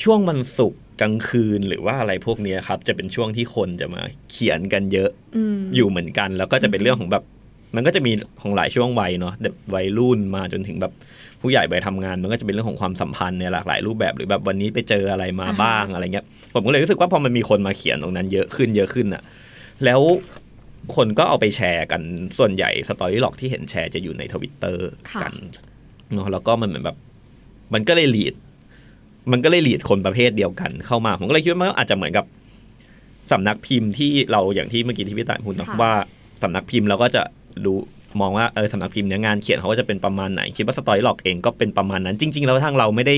ช่วงวันศุกร์กลางคืนหรือว่าอะไรพวกเนี้ยครับ จะเป็นช่วงที่คนจะมาเขียนกันเยอะอืมอยู่เหมือนกัน แล้วก็จะเป็นเรื่องของแบบ มันก็จะมีของหลายช่วงวัยเนาะแบบวัยรุ่นมาจนถึงแบบผู้ใหญ่ไปทำงาน มันก็จะเป็นเรื่องของความสัมพันธ์ในหลากหลายรูปแบบหรือแบบวันนี้ไปเจออะไรมาบ้างอะไรเงี้ยผมก็เลยรู้สึกว่าพอมันมีคนมาเขียนตรงนั้นเยอะขึ้นเยอะขึ้นอะแล้วคนก็เอาไปแชร์กันส่วนใหญ่ Storylog ที่เห็นแชร์จะอยู่ในทวิตเตอร์ค่ะกันเนาะแล้วก็มันเหมือนแบบ มันก็เลย lead มันก็เลย lead คนประเภทเดียวกันเข้ามา ผมก็เลยคิดว่ามันก็อาจจะเหมือนกับสำนักพิมพ์ที่เราอย่างที่เมื่อกี้ที่พี่ต่ายพูดเนอะค่ะว่าสำนักพิมพ์เราก็จะ ดูมองว่าเออสำนักพิมพ์เนี้ยงานเขียนเขาก็จะเป็นประมาณไหน คิดว่า Storylog เองก็เป็นประมาณนั้น จริง ๆ แล้วทางเราไม่ได้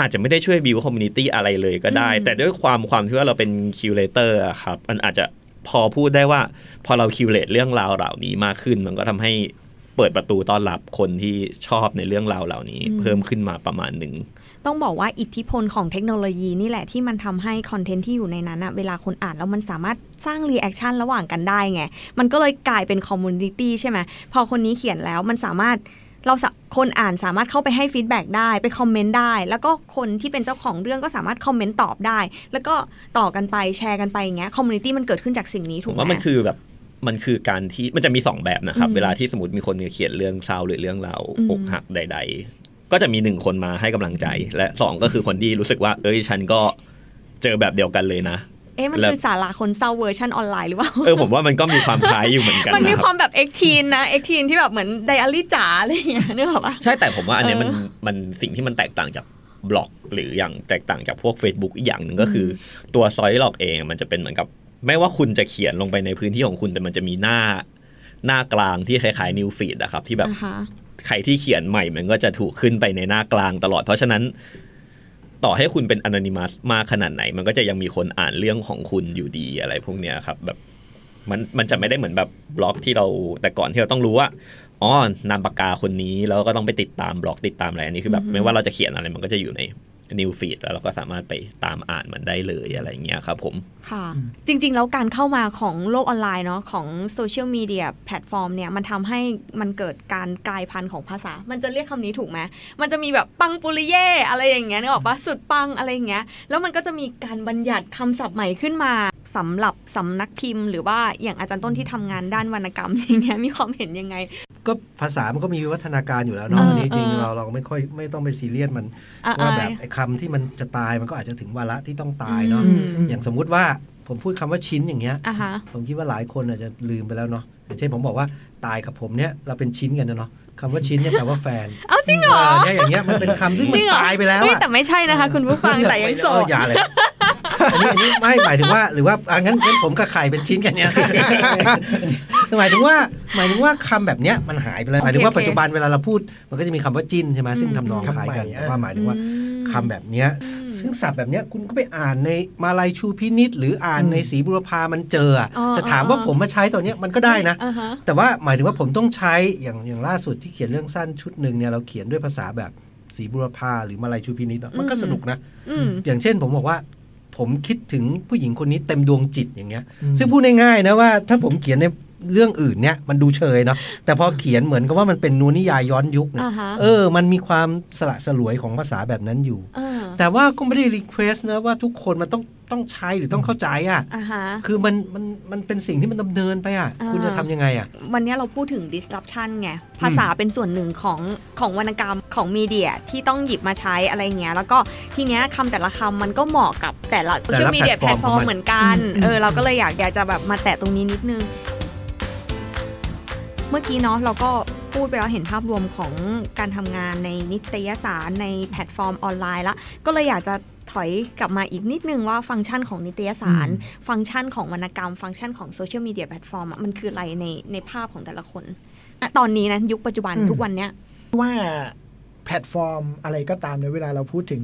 อาจจะไม่ได้ช่วย build community อะไรเลยก็ได้อืมแต่ด้วยความความที่ว่าเราเป็น curator ครับมันอาจจะพอพูดได้ว่า พอเรา curate เรื่องราวเหล่านี้มากขึ้น มันก็ทำให้เปิดประตูต้อนรับคนที่ชอบในเรื่องราวเหล่านี้ เพิ่มขึ้นมาประมาณหนึ่ง ต้องบอกว่าอิทธิพลของเทคโนโลยีนี่แหละที่มันทำให้คอนเทนต์ที่อยู่ในนั้นอะเวลาคนอ่านแล้วมันสามารถสร้าง reaction ระหว่างกันได้ไง มันก็เลยกลายเป็น community ใช่ไหมพอคนนี้เขียนแล้วมันสามารถเราสะคนอ่านสามารถเข้าไปให้ feedback ได้ไปคอมเมนต์ได้ แล้วก็คนที่เป็นเจ้าของเรื่องก็สามารถคอมเมนต์ตอบได้ แล้วก็ต่อกันไปแชร์กันไปอย่างเงี้ย community มันเกิดขึ้นจากสิ่งนี้ถูกไหม ผมว่ามันคือแบบมันคือการที่มันจะมีสองแบบนะครับอืมเวลาที่สมมติมีคนเขียนเรื่องเศร้าหรือเรื่องราวอืมอกหักใด ๆ ก็จะมีหนึ่งคนมาให้กำลังใจ และสองก็คือคนที่รู้สึกว่า เอ้ยฉันก็เจอแบบเดียวกันเลยนะเอ๊ะมันแล้วคือศาลาคนเศร้าเวอร์ชันออนไลน์หรือเปล่า เออผมว่ามันก็มีความคล้ายอยู่เหมือนกัน มันมีความนะครับแบบ Exteen นะ Exteen ที่แบบเหมือนไดอารี่จ๋าอะไรอย่างเงี้ยนึกออกปะใช่แต่ผมว่าอันเนี้ยเออมันมันสิ่งที่มันแตกต่างจากบล็อก หรืออย่างแตกต่างจากพวก Facebook อีกอย่างหนึ่งก็คือตัว Storylog เองมันจะเป็นเหมือนกับ ไม่ว่าคุณจะเขียนลงไปในพื้นที่ของคุณแต่มันจะมีหน้าหน้ากลางที่คล้ายๆนิวฟีดอะครับที่แบบอ่าฮะ ใครที่เขียนใหม่มันก็จะถูกขึ้นไปในหน้ากลางตลอด เพราะฉะนั้นต่อให้คุณเป็นอน y นิมัสมากขนาดไหน มันก็จะยังมีคนอ่านเรื่องของคุณอยู่ดีอะไรพวกเนี้ยครับแบบมันมันจะไม่ได้เหมือนแบบบล็อกที่เราแต่ก่อนที่เราต้องรู้ว่าอ๋อนามปากกาคนนี้แล้วก็ต้องไปติดตามบล็อกติดตามอะไรอันนี้คือแบบไม่ว่าเราจะเขียนอะไรมันก็จะอยู่ใน news feed แล้วเราก็สามารถไปตามอ่านมันได้เลยอะไรอย่างเงี้ยครับผม ค่ะ จริง ๆ แล้วการเข้ามาของโลกออนไลน์เนาะของโซเชียลมีเดียแพลตฟอร์มเนี่ย มันทำให้มันเกิดการกลายพันธุ์ของภาษา มันจะเรียกคำนี้ถูกไหมมันจะมีแบบปังปุริเย่อะไรอย่างเงี้ยนึกออกปะสุดปังอะไรอย่างเงี้ย แล้วมันก็จะมีการบัญญัติคำศัพท์ใหม่ขึ้นมา สำหรับสำนักพิมพ์ หรือว่าอย่างอาจารย์ต้นที่ทำงานด้านวรรณกรรมอย่างเงี้ยมีความเห็นยังไง ก็ภาษามันก็มีวิวัฒนาการอยู่แล้วเนาะเอออันนี้จริงเออเราเราไม่ค่อยไม่ต้องไปซีเรียสมันอะว่าอะแบบไอ้คำที่มันจะตายมันก็อาจจะถึงวาระที่ต้องตายเนาะอืมอย่างสมมุติว่าผมพูดคำว่าชิ้นอย่างเงี้ยอะฮะผมคิดว่าหลายคนอาจจะลืมไปแล้วเนาะอย่างเช่นผมบอกว่าตายกับผมเนี่ยเราเป็นชิ้นกันนะเนาะคำว่าชิ้นเนี่ยแปลว่าแฟนเอาจริงเหรอเนี่ยอย่างเงี้ยมันเป็นคำซึ่งจมัรินงเหรอตายไปแล้วเฮ้ยอะแต่ไม่ใช่นะคะ คุณผู้ฟังแต่ยังโสเอดออย่าเลย อันนี้อันนี้ไม่หมายถึงว่าหรือว่าอะงั้นงั้นผมกับไข่เป็นชิ้นกันเนี่ยหมายถึงว่าหมายถึงว่าคำแบบเนี้ยมันหายไปแล้วโอเคหมายถึงว่าโอเคปัจจุบันเวลาเราพูด มันก็จะมีคำว่าจิ้นใช่ไหมซึ่งอืมทำนองคล้ายกันคำใหม่ แต่ว่าหมายถึงว่าอืมคำแบบเนี้ยซึ่งศัพท์แบบเนี้ยคุณก็ไปอ่านในมาลายชูพินิษหรืออ่านอืมในสีบุรพามันเจออะอ๋อแต่ถามว่าอ๋อ ผมมาใช้ตัวเนี้ยมันก็ได้นะ อ่าฮะ แต่ว่าหมายถึงว่าผมต้องใช้อย่างอย่างล่าสุดที่เขียนเรื่องสั้นชุดหนึ่งเนี่ยเราเขียนด้วยภาษาแบบสีบุรพาหรือมาลายชูพินิษอะมันก็อืม สนุกนะ อืม อย่างเช่นผมบอกว่า ผมคิดถึงผู้หญิงคนนี้เต็มดวงจิตอย่างเงี้ยอืมซึ่งพูดง่ายๆนะว่าถ้าผมเขียนใน เรื่องอื่นเนี่ยมันดูเชยเนาะแต่พอเขียนเหมือนกับว่ามันเป็นนวนิยายย้อนยุคเนี่ยอ่าฮะเออ มันมีความสละสลวยของภาษาแบบนั้นอยู่เออแต่ว่าก็ไม่ได้ request นะว่าทุกคนมันต้องต้องใช้หรือต้องเข้าใจอะอ่าฮะคือมันมันมันเป็นสิ่งที่มันดำเนินไปอะอ่าคุณจะทำยังไงอะ วันนี้เราพูดถึง disruption ไง ภาษาเป็นส่วนหนึ่งของของวรรณกรรมของมีเดียที่ต้องหยิบมาใช้อะไรเงี้ย แล้วก็ทีเนี้ยคำแต่ละคำมันก็เหมาะกับแต่ละโซแต่เชียลมีเดียแพลตฟอร์มแต่ละแพลตฟอร์มของมันเหมือนกันอืมเออเราก็เลยอยากอยากจะแบบมาแตะตรงนี้นิดนึง เมื่อกี้เนาะเราก็พูดไปแล้วเห็นภาพรวมของการทำงานในนิตยสารในแพลตฟอร์มออนไลน์ละก็เลยอยากจะถอยกลับมาอีกนิดนึงว่าฟังก์ชันของนิตยสาร ฟังก์ชันของวรรณกรรม ฟังก์ชันของโซเชียลมีเดียแพลตฟอร์มอะมันคืออะไรในในภาพของแต่ละคนอะตอนนี้นะยุคปัจจุบันอืมทุกวันเนี้ยว่าแพลตฟอร์มอะไรก็ตามในเวลาเราพูดถึง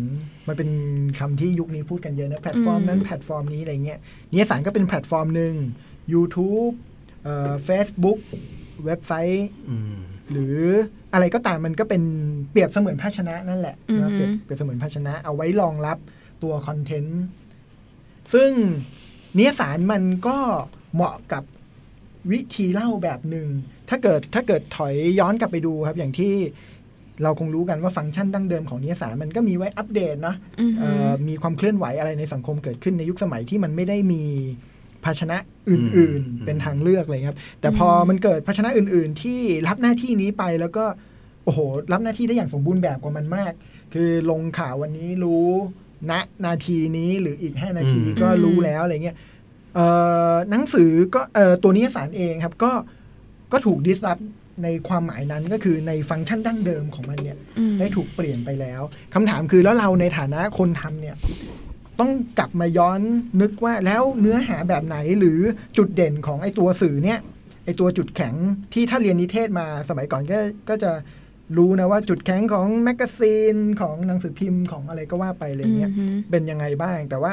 มันเป็นคำที่ยุคนี้พูดกันเยอะนะแพลตฟอร์มนั้นอืมแพลตฟอร์มนี้อะไรเงี้ยนิตยสารก็เป็นแพลตฟอร์มหนึ่ง YouTube เอ่อ Facebook เว็บไซต์อืมหรืออะไรก็ตามมันก็เป็นเปรียบเสมือนภาชนะนั่นแหละอือฮึนะเปรียบเปรียบเสมือนภาชนะเอาไว้รองรับตัวคอนเทนต์ซึ่งนิตยสารมันก็เหมาะกับวิธีเล่าแบบหนึ่งถ้าเกิดถ้าเกิดถอยย้อนกลับไปดูครับ อย่างที่เราคงรู้กันว่าฟังก์ชันดั้งเดิมของนิตยสารมันก็มีไว้อัปเดตเนาะอือฮึเอ่อมีความเคลื่อนไหวอะไรในสังคมเกิดขึ้นในยุคสมัยที่มันไม่ได้มี ภาชนะอื่นอืมๆเป็นทางเลือกเลยครับ แต่พอมันเกิดภาชนะอื่น ๆ ที่รับหน้าที่นี้ไปแล้วก็โอ้โห รับหน้าที่ได้อย่างสมบูรณ์แบบกว่ามันมาก คือลงข่าววันนี้รู้ณนาทีนี้หรืออีก 5 นาทีอืมก็รู้แล้วอะไรเงี้ยเอ่อหนังสือก็เอ่อตัวนิยสารเองครับก็ก็ถูกดิสรับในความหมายนั้นก็คือในฟังก์ชันดั้งเดิมของมันเนี่ยอืมได้ถูกเปลี่ยนไปแล้วคำถามคือแล้วเราในฐานะคนทำเนี่ย ต้องกลับมาย้อนนึกว่าแล้วเนื้อหาแบบไหนหรือจุดเด่นของไอ้ตัวสื่อเนี่ยไอ้ตัวจุดแข็งที่ถ้าเรียนนิเทศมาสมัยก่อนก็ก็จะรู้นะว่าจุดแข็งของแมกกาซีนของหนังสือพิมพ์ของอะไรก็ว่าไปอะไรเงี้ยอือฮึเป็นยังไงบ้าง แต่ว่า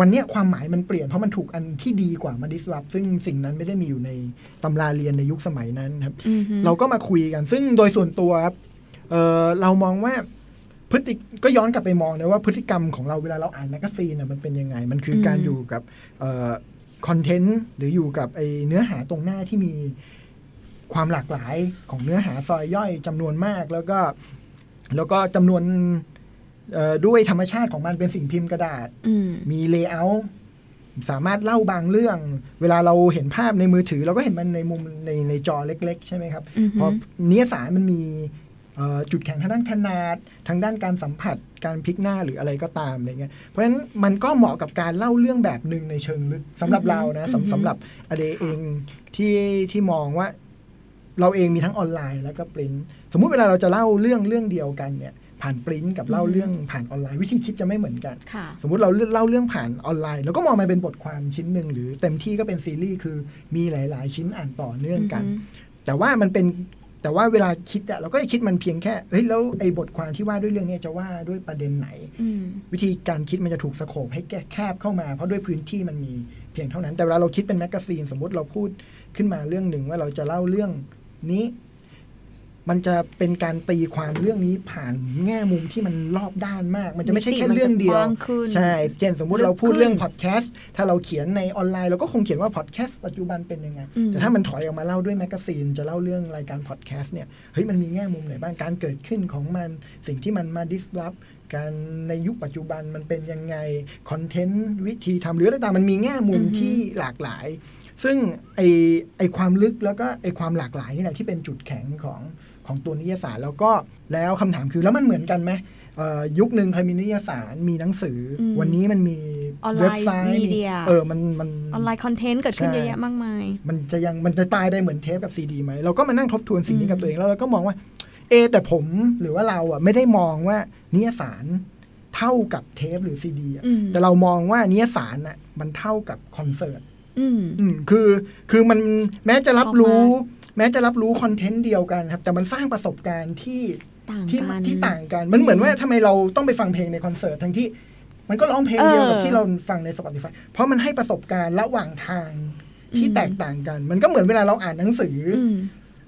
วันเนี้ยความหมายมันเปลี่ยนเพราะมันถูกอันที่ดีกว่ามา disrupt ซึ่งสิ่งนั้นไม่ได้มีอยู่ในตำราเรียนในยุคสมัยนั้นครับอือฮึเราก็มาคุยกัน ซึ่งโดยส่วนตัวครับเอ่อเรามองว่า พฤติก็ย้อนกลับไปมองนะว่าพฤติกรรมของเราเวลาเราอ่านแมกกาซีนน่ะมันเป็นยังไง มันคือการอยู่กับคอนเทนต์หรืออยู่กับไอเนื้อหาตรงหน้าที่มีความหลากหลายของเนื้อหาซอยย่อยจำนวนมาก แล้วก็แล้วก็จำนวนเอ่อด้วยธรรมชาติของมันเป็นสิ่งพิมพ์กระดาษอืมมี layer สามารถเล่าบางเรื่อง เวลาเราเห็นภาพในมือถือ เราก็เห็นมันในมุมในในจอเล็ก ๆ ใช่ไหมครับอือฮึพอเนื้อสารมันมีเอ่อ จุดแข็งทางด้านขนาด ทางด้านการสัมผัสการพลิกหน้าหรืออะไรก็ตามอะไรเงี้ยเพราะฉะนั้นมันก็เหมาะกับการเล่าเรื่องแบบหนึ่งในเชิงลึกสำหรับเรานะสำสำหรับอเดเองที่ที่มองว่า เราเองมีทั้งออนไลน์แล้วก็ปริ้นสมมุติเวลาเราจะเล่าเรื่องเรื่องเดียวกันเนี่ยผ่านปริ้นกับเล่าเรื่องผ่านออนไลน์วิธีคิดจะไม่เหมือนกันค่ะสมมุติเราเล่าเรื่องผ่านออนไลน์เราก็มองมันเป็นบทความชิ้นหนึ่งหรือเต็มที่ก็เป็นซีรีส์คือมีหลาย ๆ ชิ้นอ่านต่อเนื่องกันอือฮึแต่ว่ามันเป็น แต่ว่าเวลาคิดอะเราก็จะคิดมันเพียงแค่เฮ้ยแล้วไอ้บทความที่ว่าด้วยเรื่องเนี้ยจะว่าด้วยประเด็นไหนอืมวิธีการคิดมันจะถูก scope ให้แก้แคบเข้ามา เพราะด้วยพื้นที่มันมีเพียงเท่านั้น แต่เวลาเราคิดเป็นแมกกาซีนสมมุติเราพูดขึ้นมาเรื่องหนึ่งว่าเราจะเล่าเรื่องนี้ มันจะเป็นการตีความเรื่องนี้ผ่านแง่มุมที่มันรอบด้านมาก มันจะไม่ใช่แค่เรื่องเดียวมิติมันจะกว้างขึ้นใช่เช่นสมมุติลึกเราพูดขึ้นเรื่องพอดแคสต์ถ้าเราเขียนในออนไลน์เราก็คงเขียนว่าพอดแคสต์ปัจจุบันเป็นยังไงอืมแต่ถ้ามันถอยออกมาเล่าด้วยแมกกาซีนจะเล่าเรื่องรายการพอดแคสต์เนี่ยเฮ้ยมันมีแง่มุมไหนบ้างการเกิดขึ้นของมันสิ่งที่มันมา disrupt การในยุคปัจจุบันมันเป็นยังไงคอนเทนต์วิธีทำหรืออะไรต่างๆมันมีแง่มุมอือฮึที่หลากหลาย ซึ่งไอไอความลึกแล้วก็ไอความหลากหลายนี่แหละที่เป็นจุดแข็งของ ของตัวนิตยสารแล้วก็แล้วคำถามคือแล้วมันเหมือนกันไหมเอ่อยุคหนึ่งเคยมีนิตยสารมีหนังสืออมวันนี้มันมีออนไลน์เว็บไซต์มีเดียเออมันมันออนไลน์คอนเทนต์เกิดขึ้นใช่เยอะแยะมากมาย มันจะยังมันจะตายไปเหมือนเทปกับซีดีไหมเราก็มานั่งทบทวนสิ่งนี้กับตัวเองแล้วเราก็มองว่า เอ แต่ผมหรือว่าเราอะไม่ได้มองว่านิตยสารเท่ากับเทปหรือซีดีอะอืมแต่เรามองว่านิตยสารอะมันเท่ากับคอนเสิร์ตอืมอืมคือคือมันแม้จะรับรู้ชอบ แม้จะรับรู้คอนเทนต์เดียวกันครับ แต่มันสร้างประสบการณ์ที่ต่างที่กันที่ต่างกัน มันเหมือนว่าทำไมเราต้องไปฟังเพลงในคอนเสิร์ตทั้งที่มันก็ร้องเพลงเดียวกับเออที่เราฟังใน Spotify เพราะมันให้ประสบการณ์ระหว่างทางที่อืมแตกต่างกัน มันก็เหมือนเวลาเราอ่านหนังสือออืม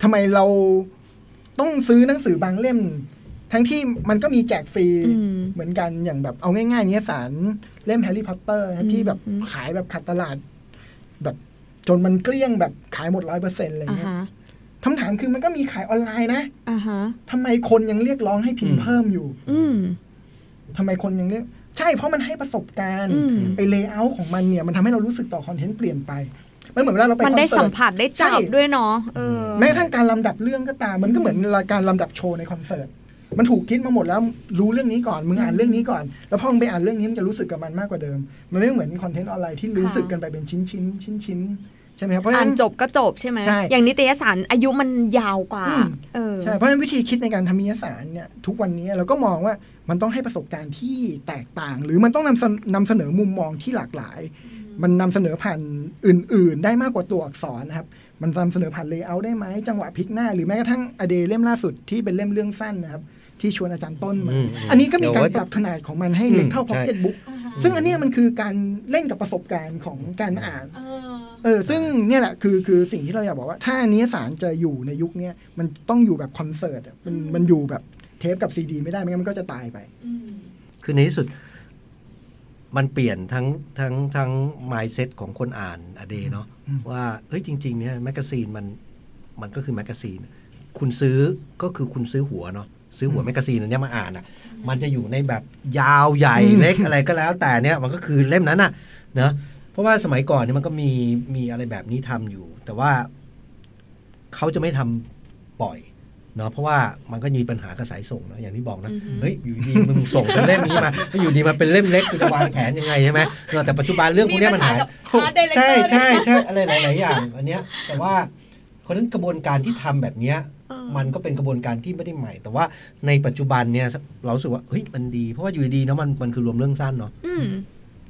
ทำไมเราต้องซื้อหนังสือบางเล่ม ทั้งที่มันก็มีแจกฟรีอืมเหมือนกันอย่างแบบเอาง่ายๆนิตยสารเล่มแฮร์รี่พอตเตอร์อืมที่แบบอืมขายแบบขาดตลาดแบบ จนมันเกลี้ยงแบบขายหมดร้อยเปอร์เซ็นต์อะไรอ่าเงี้ยฮะคำถามคือมันก็มีขายออนไลน์นะอ่าฮะทำไมคนยังเรียกร้องให้พิมพ์อืมเพิ่มอยู่ อืมทำไมคนยังเรียกใช่เพราะมันให้ประสบการณ์อืมไอ layer ของมันเนี่ย มันทำให้เรารู้สึกต่อคอนเทนต์เปลี่ยนไปมันเหมือนเวลาเราไปคอนเสิร์ตมันได้เสิสัร์มผัสได้จับใช่ด้วยเนาะเออแม้กระทั่งการลำดับเรื่องก็ตาม มันก็เหมือนรายการลำดับโชว์ในคอนเสิร์ตมันถูกคิดมาหมดแล้วรู้เรื่องนี้ก่อน มึงอ่านเรื่องนี้ก่อน แล้วพอมึงไปอ่านเรื่องนี้มันจะรู้สึกกับมันมากกว่าเดิม มันไม่เหมือนคอนเทนต์ออนไลน์ที่รู้สึกกันไปเป็นชิ้นชิ้นชิ้นชิ้นๆ ใช่ไหมครับเพราะฉะนั้นอ่านจบก็จบใช่ไหมใช่อย่างนิตยสารอายุมันยาวกว่าอืมเออใช่เพราะฉะนั้นวิธีคิดในการทำนิตยสารเนี่ยทุกวันนี้เราก็มองว่ามันต้องให้ประสบการณ์ที่แตกต่าง หรือมันต้องนำเสนนำเสนอมุมมองที่หลากหลาย มันนำเสนอผ่านอื่น ๆ ได้มากกว่าตัวอักษรนะครับ มันนำเสนอผ่าน layer ได้ไหมจังหวะพลิกหน้า หรือแม้กระทั่ง a day เล่มล่าสุดที่เป็นเล่มเรื่องสั้นนะครับที่ชวนอาจารย์ต้นมาอืมอันนี้ก็มีเดี๋ยวการว่าปรับขนาดของมันให้เล็กเท่าอืมพ็อกเก็ตบุ๊กใช่ ซึ่งอันเนี้ยมันคือการเล่นกับประสบการณ์ของการอ่านเออเออซึ่งเนี่ยแหละคือคือสิ่งที่เราอยากบอกว่า ถ้านิตยสารจะอยู่ในยุคเนี้ยมันต้องอยู่แบบคอนเสิร์ตอะมันมันอยู่แบบเทปกับซีดี ไม่ได้ไม่งั้นมันก็จะตายไปอืมคือในที่สุด มันเปลี่ยนทั้งทั้งทั้ง mindset ของคนอ่าน a day เนาะอืมว่าเฮ้ยจริง ๆ เนี่ยแมกกาซีนมันมันก็คือแมกกาซีน คุณซื้อก็คือคุณซื้อหัวเนาะซื้อหัวแมกกาซีนอันเนี้ยมาอ่านอะ มันจะอยู่ในแบบยาวใหญ่เล็กอะไรก็แล้ว แต่เนี่ยมันก็คือเล่มนั้นน่ะเนะเพราะว่าสมัยก่อนเนี่ยมันก็มีมีอะไรแบบนี้ทำอยู่ แต่ว่าเขาจะไม่ทำปล่อยเนาะเพราะว่ามันก็มีปัญหากับสายส่งเนาะอย่างที่บอกนะอือฮึเฮ้ยอยู่ดีมึงส่งเป็นเล่มนี้มาแล้วอยู่ดีมาเป็นเล่มเล็กกูจะวางแผนยังไงใช่ไหมเออแต่ปัจจุบันเรื่องพวกเนี้ยมันหายมีปัญหากับ Art Director ใช่ใช่ด้วยนะใช่อะไรหลายๆอย่างอันเนี้ยแต่ว่า เพราะฉะนั้นกระบวนการที่ทำแบบเนี้ยเออมันก็เป็นกระบวนการที่ไม่ได้ใหม่ แต่ว่าในปัจจุบันเนี่ยเรารู้สึกว่าเฮ้ยมันดี เพราะว่าอยู่ดีๆเนาะมันมันคือรวมเรื่องสั้นเนาะอืม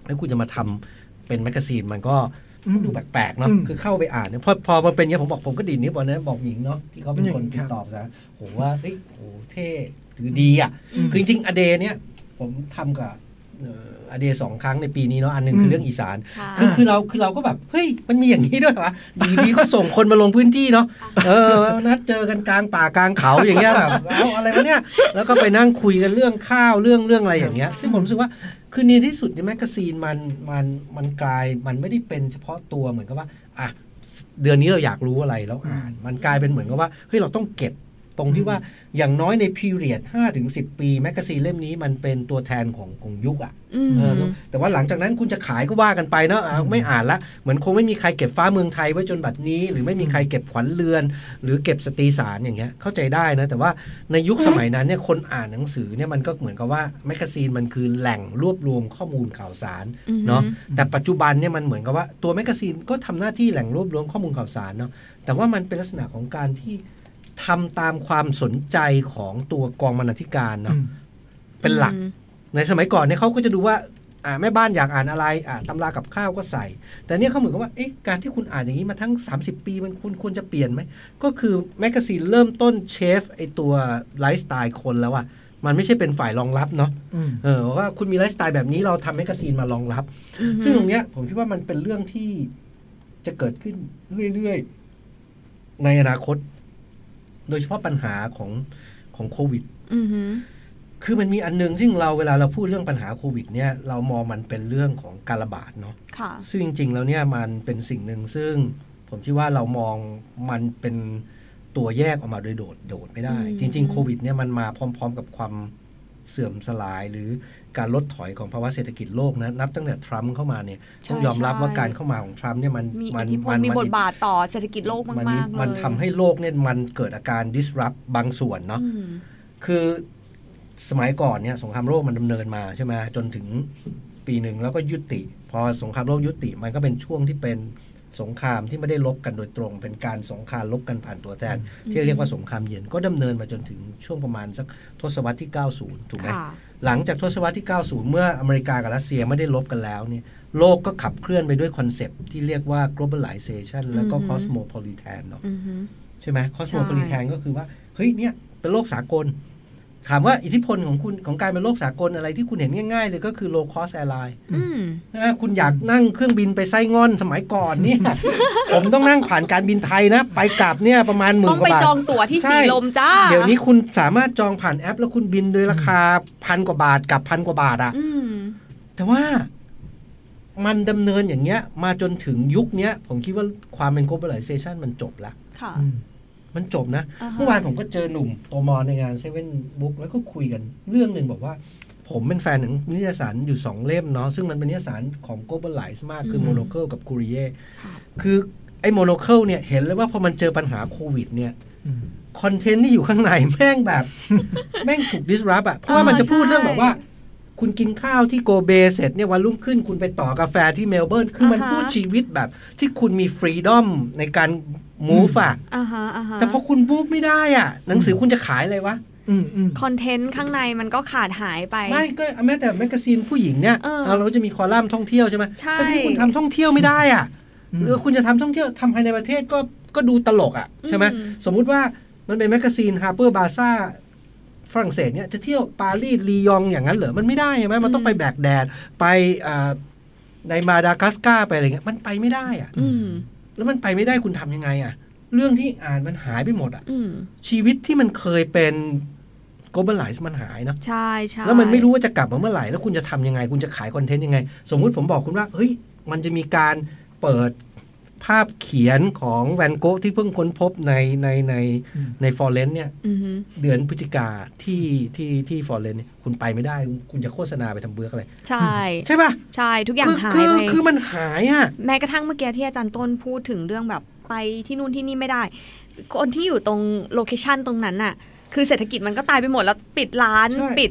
แล้วคุณจะมาทำเป็นแมกกาซีนมันก็อืมดูแปลกๆเนาะอืมคือเข้าไปอ่านเนี่ยพอพอมันเป็นอย่างเงี้ยผมบอกผมก็ดีดนิ้วบอกนะบอกหญิงเนาะที่เขาเป็นคนอืมติดครับตอบซะผมว่าเฮ้ยโหเท่หรือดีอะอืมคือจริงๆอเดเนี่ยผมทำกับเอ่ออเดสองครั้งในปีนี้เนาะอันหนึ่งคือมเรื่องอีสานค่ะคือคือเราคือเราก็แบบเฮ้ยมันมีอย่างนี้ด้วยวะดีดีก็ส่งคนมาลงพื้นที่เนาะเออนัดเจอกันกลางป่ากลางเขาอย่างเงี้ยแบบเอาอะไรวะเนี่ยแล้วก็ไปนั่งคุยกันเรื่องข้าวเรื่องเรื่องอะไรอย่างเงี้ย ซึ่งผมรู้สึกว่าคือในที่สุดในแมกกาซีนมันมันมันกลายมันไม่ได้เป็นเฉพาะตัวเหมือนกับว่าอะเดือนนี้เราอยากรู้อะไรแล้วอ่าน มันกลายเป็นเหมือนกับว่าเฮ้ยเราต้องเก็บ ตรงที่ว่าอย่างน้อยใน period 5ถึง10ปี แมกกาซีนเล่มนี้มันเป็นตัวแทนของของยุคอะอืมเออแต่ว่าหลังจากนั้นคุณจะขายก็ว่ากันไปเนาะอ่าไม่อ่านละ เหมือนคงไม่มีใครเก็บฟ้าเมืองไทยไว้จนบัดนี้ หรือไม่มีใครเก็บขวัญเรือน หรือเก็บสตรีสารอย่างเงี้ยเข้าใจได้นะ แต่ว่าในยุคสมัยนั้นเนี่ยคนอ่านหนังสือเนี่ยมันก็เหมือนกับว่าแมกกาซีนมันคือแหล่งรวบรวมข้อมูลข่าวสารอืมเนาะแต่ปัจจุบันเนี่ยมันเหมือนกับว่าตัวแมกกาซีนก็ทำหน้าที่แหล่งรวบรวมข้อมูลข่าวสารเนาะแต่ว่ามันเป็นลักษณะของการที่ ทำตามความสนใจของตัวกองบรรณาธิการเนาะอืมเป็นหลัก ในสมัยก่อนเนี่ยเขาก็จะดูว่าอ่าแม่บ้านอยากอ่านอะไรอ่าตำรากับข้าวก็ใส่ แต่เนี่ยเขาเหมือนกับว่าเอ๊ะการที่คุณอ่านอย่างนี้มาทั้ง 30 ปีมันคุณควรจะเปลี่ยนไหม ก็คือแมกกาซีนเริ่มต้น shape ไอ้ตัวไลฟ์สไตล์คนแล้วอะมันไม่ใช่เป็นฝ่ายรองรับเนาะอืมเออว่าคุณมีไลฟ์สไตล์แบบนี้เราทำแมกกาซีนมารองรับอืมซึ่งตรงเนี้ยผมคิดว่ามันเป็นเรื่องที่จะเกิดขึ้นเรื่อยๆ ในอนาคต โดยเฉพาะปัญหาของของโควิดอืมฮึคือมันมีอันหนึงซึ่งเราเวลาเราพูดเรื่องปัญหาโควิดเนี่ยเรามองมันเป็นเรื่องของการระบาดเนาะค่ะซึ่งจริง ๆ แล้วเนี่ยมันเป็นสิ่งหนึ่งซึ่งผมคิดว่าเรามองมันเป็นตัวแยกออกมาโดยโดดโดดไม่ได้อืมจริง ๆ โควิดเนี่ยมันมาพร้อม ๆ กับความเสื่อมสลายหรือ การลดถอยของภาวะเศรษฐกิจโลกนะนับตั้งแต่ทรัมป์เข้ามาเนี่ยต้องยอมรับว่าการเข้ามาของทรัมป์เนี่ยมันมีมัอิทธิพลมัมีบทนบาทต่อเศรษฐกิจโลกมากมันๆเลยมันทำให้โลกเนี่ยมันเกิดอาการ disrupt บางส่วนเนาะอืมคือสมัยก่อนเนี่ยสงครามโลกมันดำเนินมาใช่ไหมจนถึงปีหนึ่งแล้วก็ยุติ พอสงครามโลกยุติมันก็เป็นช่วงที่เป็น สงครามที่ไม่ได้ลบกันโดยตรง เป็นการสงครามลบกันผ่านตัวแทน ที่เรียกว่าสงครามเย็นก็ดำเนินมาจนถึงช่วงประมาณสักทศวรรษที่ 90 ถูกไหมค่ะหลังจากทศวรรษที่ 90 เมื่ออเมริกากับรัสเซียไม่ได้ลบกันแล้วเนี่ยโลกก็ขับเคลื่อนไปด้วยคอนเซปต์ที่เรียกว่า globalization แล้วก็อือฮึ cosmopolitan เนาะอืมฮึใช่ไหม cosmopolitan ก็คือว่า เฮ้ยเนี่ยเป็นโลกสากล ถามว่าอิทธิพลของคุณของการเป็นโลกสากลอะไรที่คุณเห็นง่ายๆเลยก็คือ low cost airline อืมนะคุณอยากนั่งเครื่องบินไปไซ่ง่อนสมัยก่อนเนี่ย ผมต้องนั่งผ่านการบินไทยนะ ไปกลับเนี่ยประมาณหมื่นกว่าไปบาทต้องไปจองตั๋วที่สีลมใช่จ้า เดี๋ยวนี้คุณสามารถจองผ่านแอป แล้วคุณบินโดยราคาพันกว่าบาทกับพันกว่าบาทอะอืมแต่ว่ามันดำเนินอย่างเงี้ย มาจนถึงยุคเนี้ย ผมคิดว่าความเป็น globalization มันจบละค่ะอื มมันจบนะอ่าฮะเมื่อวานผมก็เจอหนุ่มโตมรในงานเซเว่นบุ๊กแล้วก็คุยกันเรื่องหนึ่งบอกว่า ผมเป็นแฟนหนังนิตยสารอยู่สองเล่มเนาะซึ่งมันเป็นนิตยสารของ globalize มากคืออืม Monocle กับ Courrier ค่ะคือไอ้ Monocle เนี่ยเห็นเลยว่าพอมันเจอปัญหาโควิดเนี่ยอืมคอนเทนต์ที่อยู่ข้างในแม่งแบบ แม่งถูก disrupt อะเพราะว่ามันจะพูดเรื่องแบบว่า คุณกินข้าวที่โกเบเสร็จเนี่ยวันรุ่งขึ้นคุณไปต่อกาแฟที่เมลเบิร์นคือมันอ่าฮะพูดชีวิตแบบที่คุณมี freedom ในการ move อะอ่าฮะอ่าฮะแต่พอคุณ move ไม่ได้อะ หนังสือคุณจะขายอะไรวะอืมอืมคอนเทนต์ข้างในมันก็ขาดหายไป ไม่ก็แม้แต่แมกกาซีนผู้หญิงเนี่ยเออเอาเราจะมีคอลัมน์ท่องเที่ยวใช่ไหมใช่แต่ที่คุณทำท่องเที่ยวไม่ได้อะอืมหรือคุณจะทำท่องเที่ยวทำภายในประเทศก็ก็ดูตลกอะใช่ไหมอืมสมมุติว่ามันเป็นแมกกาซีน Harper b a z a r ฝรั่งเศสเนี่ยจะเที่ยวปารีสลียงอย่างนั้นเหรอ มันไม่ได้ใช่ไหมมันต้องไปแบกแดดไปอ่าในมาดากัสการ์ไปอะไรเงี้ยมันไปไม่ได้อะอืมแล้วมันไปไม่ได้คุณทำยังไงอะเรื่องที่อ่านมันหายไปหมดอะอืมชีวิตที่มันเคยเป็น globalize มันหายเนาะใช่ใช่แล้วมันไม่รู้ว่าจะกลับมาเมื่อไหร่แล้วคุณจะทำยังไง คุณจะขายคอนเทนต์ยังไง สมมุติผมบอกคุณว่าเฮ้ยมันจะมีการเปิด ภาพเขียนของแวนโก๊ะที่เพิ่งค้นพบในในในในฟลอเรนซ์เนี่ยอือฮึเดือนพฤศจิกาที่ที่ที่ฟลอเรนซ์เนี่ยคุณไปไม่ได้ คุณจะโฆษณาไปทำเบื๊อกอะไร ใช่ ใช่ป่ะ ใช่ ทุกอย่างคือหายคือไปคือมันหายอะ แม้กระทั่งเมื่อกี้ที่อาจารย์ต้นพูดถึงเรื่องแบบไปที่นู่นที่นี่ไม่ได้ คนที่อยู่ตรง location ตรงนั้นน่ะคือเศรษฐกิจมันก็ตายไปหมดแล้วปิดร้านใช่ปิด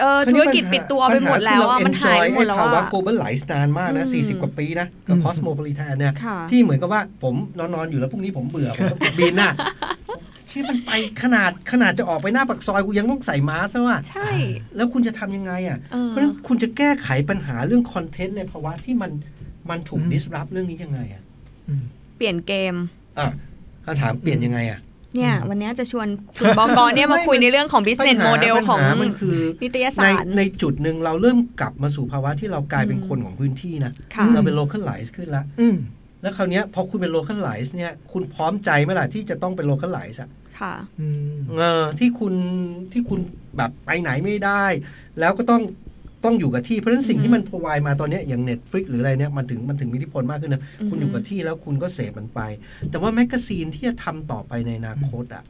เออธุรกิจปิดตัวไปหมดแล้วอะมันหายไปหมดแล้วภาวะอะ globalize นานมากนะอืม40 กว่าปีนะกับอืม cosmopolitan เนี่ยค่ะที่เหมือนกับว่าผมนอนนอนๆอยู่แล้วพรุ่งนี้ผมเบื่อผมต้องบินน่ะที่มันไปขนาดขนาดจะออกไปหน้าปากซอยกูยังต้องใส่มาสก์ว่ะใช่ แล้วคุณจะทำยังไงอะเออเพราะฉะนั้นคุณจะแก้ไขปัญหาเรื่องคอนเทนต์ในภาวะที่มันมันถูกอืม disrupt เรื่องนี้ยังไงอะอืมเปลี่ยนเกมอะคำถามเปลี่ยนยังไงอะ เนี่ยวันนี้จะชวนคุณบอกรเนี่ยมาคุยในเรื่องของ business ปัญหา model ของปัญหามันคือนิตยในสารในจุดหนึ่งเราเริ่มกลับมาสู่ภาวะที่เรากลายเป็นอืมคนของพื้นที่นะค่ะเราเป็น localize ขึ้นแล้วอืมแล้วคราวเนี้ยพอคุณเป็น localize เนี่ยคุณพร้อมใจไหมล่ะที่จะต้องเป็น localize อะค่ะอืมเออที่คุณที่คุณแบบไปไหนไม่ได้ แล้วก็ต้อง ต้องอยู่กับที่เพราะฉะนั้นสิ่งอือฮึที่มันพรอไวมาตอนเนี้ยอย่าง Netflix หรืออะไรเนี่ยมันถึงมันถึงมีอิทธิพลมากขึ้นนะอือฮึคุณอยู่กับที่แล้วคุณก็เสพมันไป แต่ว่าแมกกาซีนที่จะทำต่อไปในอนาคตอะ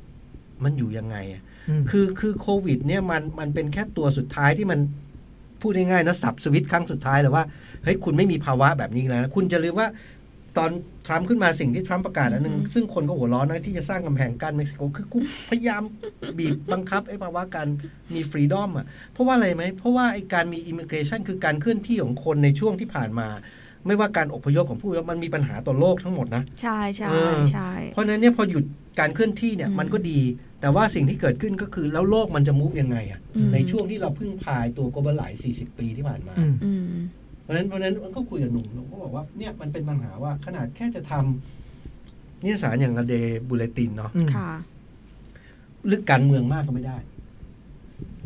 มันอยู่ยังไงอะอืมคือคือโควิด เนี่ยมันมันเป็นแค่ตัวสุดท้ายที่มันพูดง่ายๆนะสับสวิตช์ครั้งสุดท้ายเลยว่าเฮ้ยคุณไม่มีภาวะแบบนี้อีกแล้วนะคุณจะลืมว่า ตอนทรัมป์ขึ้นมาสิ่งที่ทรัมป์ประกาศอันหนึ่งอือฮึซึ่งคนก็หัวร้อนนะที่จะสร้างกำแพงกั้นเม็กซิโกคือกูพยายามบีบบังคับไอ้ภาวะการมี freedom อะเพราะว่าอะไรไหม เพราะว่าไอ้การมี immigration คือการเคลื่อนที่ของคนในช่วงที่ผ่านมา ไม่ว่าการอพยพของผู้อพยพมันมีปัญหาต่อโลกทั้งหมดนะ ใช่ใช่เออใช่เพราะฉะนั้นเนี่ยพอหยุดการเคลื่อนที่เนี่ยอืมมันก็ดี แต่ว่าสิ่งที่เกิดขึ้นก็คือแล้วโลกมันจะมูฟยังไงอะอืมในช่วงที่เราเพึ่งพายตัวโกลบอลหลาย40 ปีที่ผ่านมาอืมอืมเพ ราะฉะนั้นเพราะฉะนั้นมันก็คุยกับหนุ่มหนุ่มก็บอกว่าเนี่ยมันเป็นปัญหาว่าขนาดแค่จะทำนิตยสารอย่างเดบูเลตินเนาะอืมค่ะลึกการเมืองมากก็ไม่ได้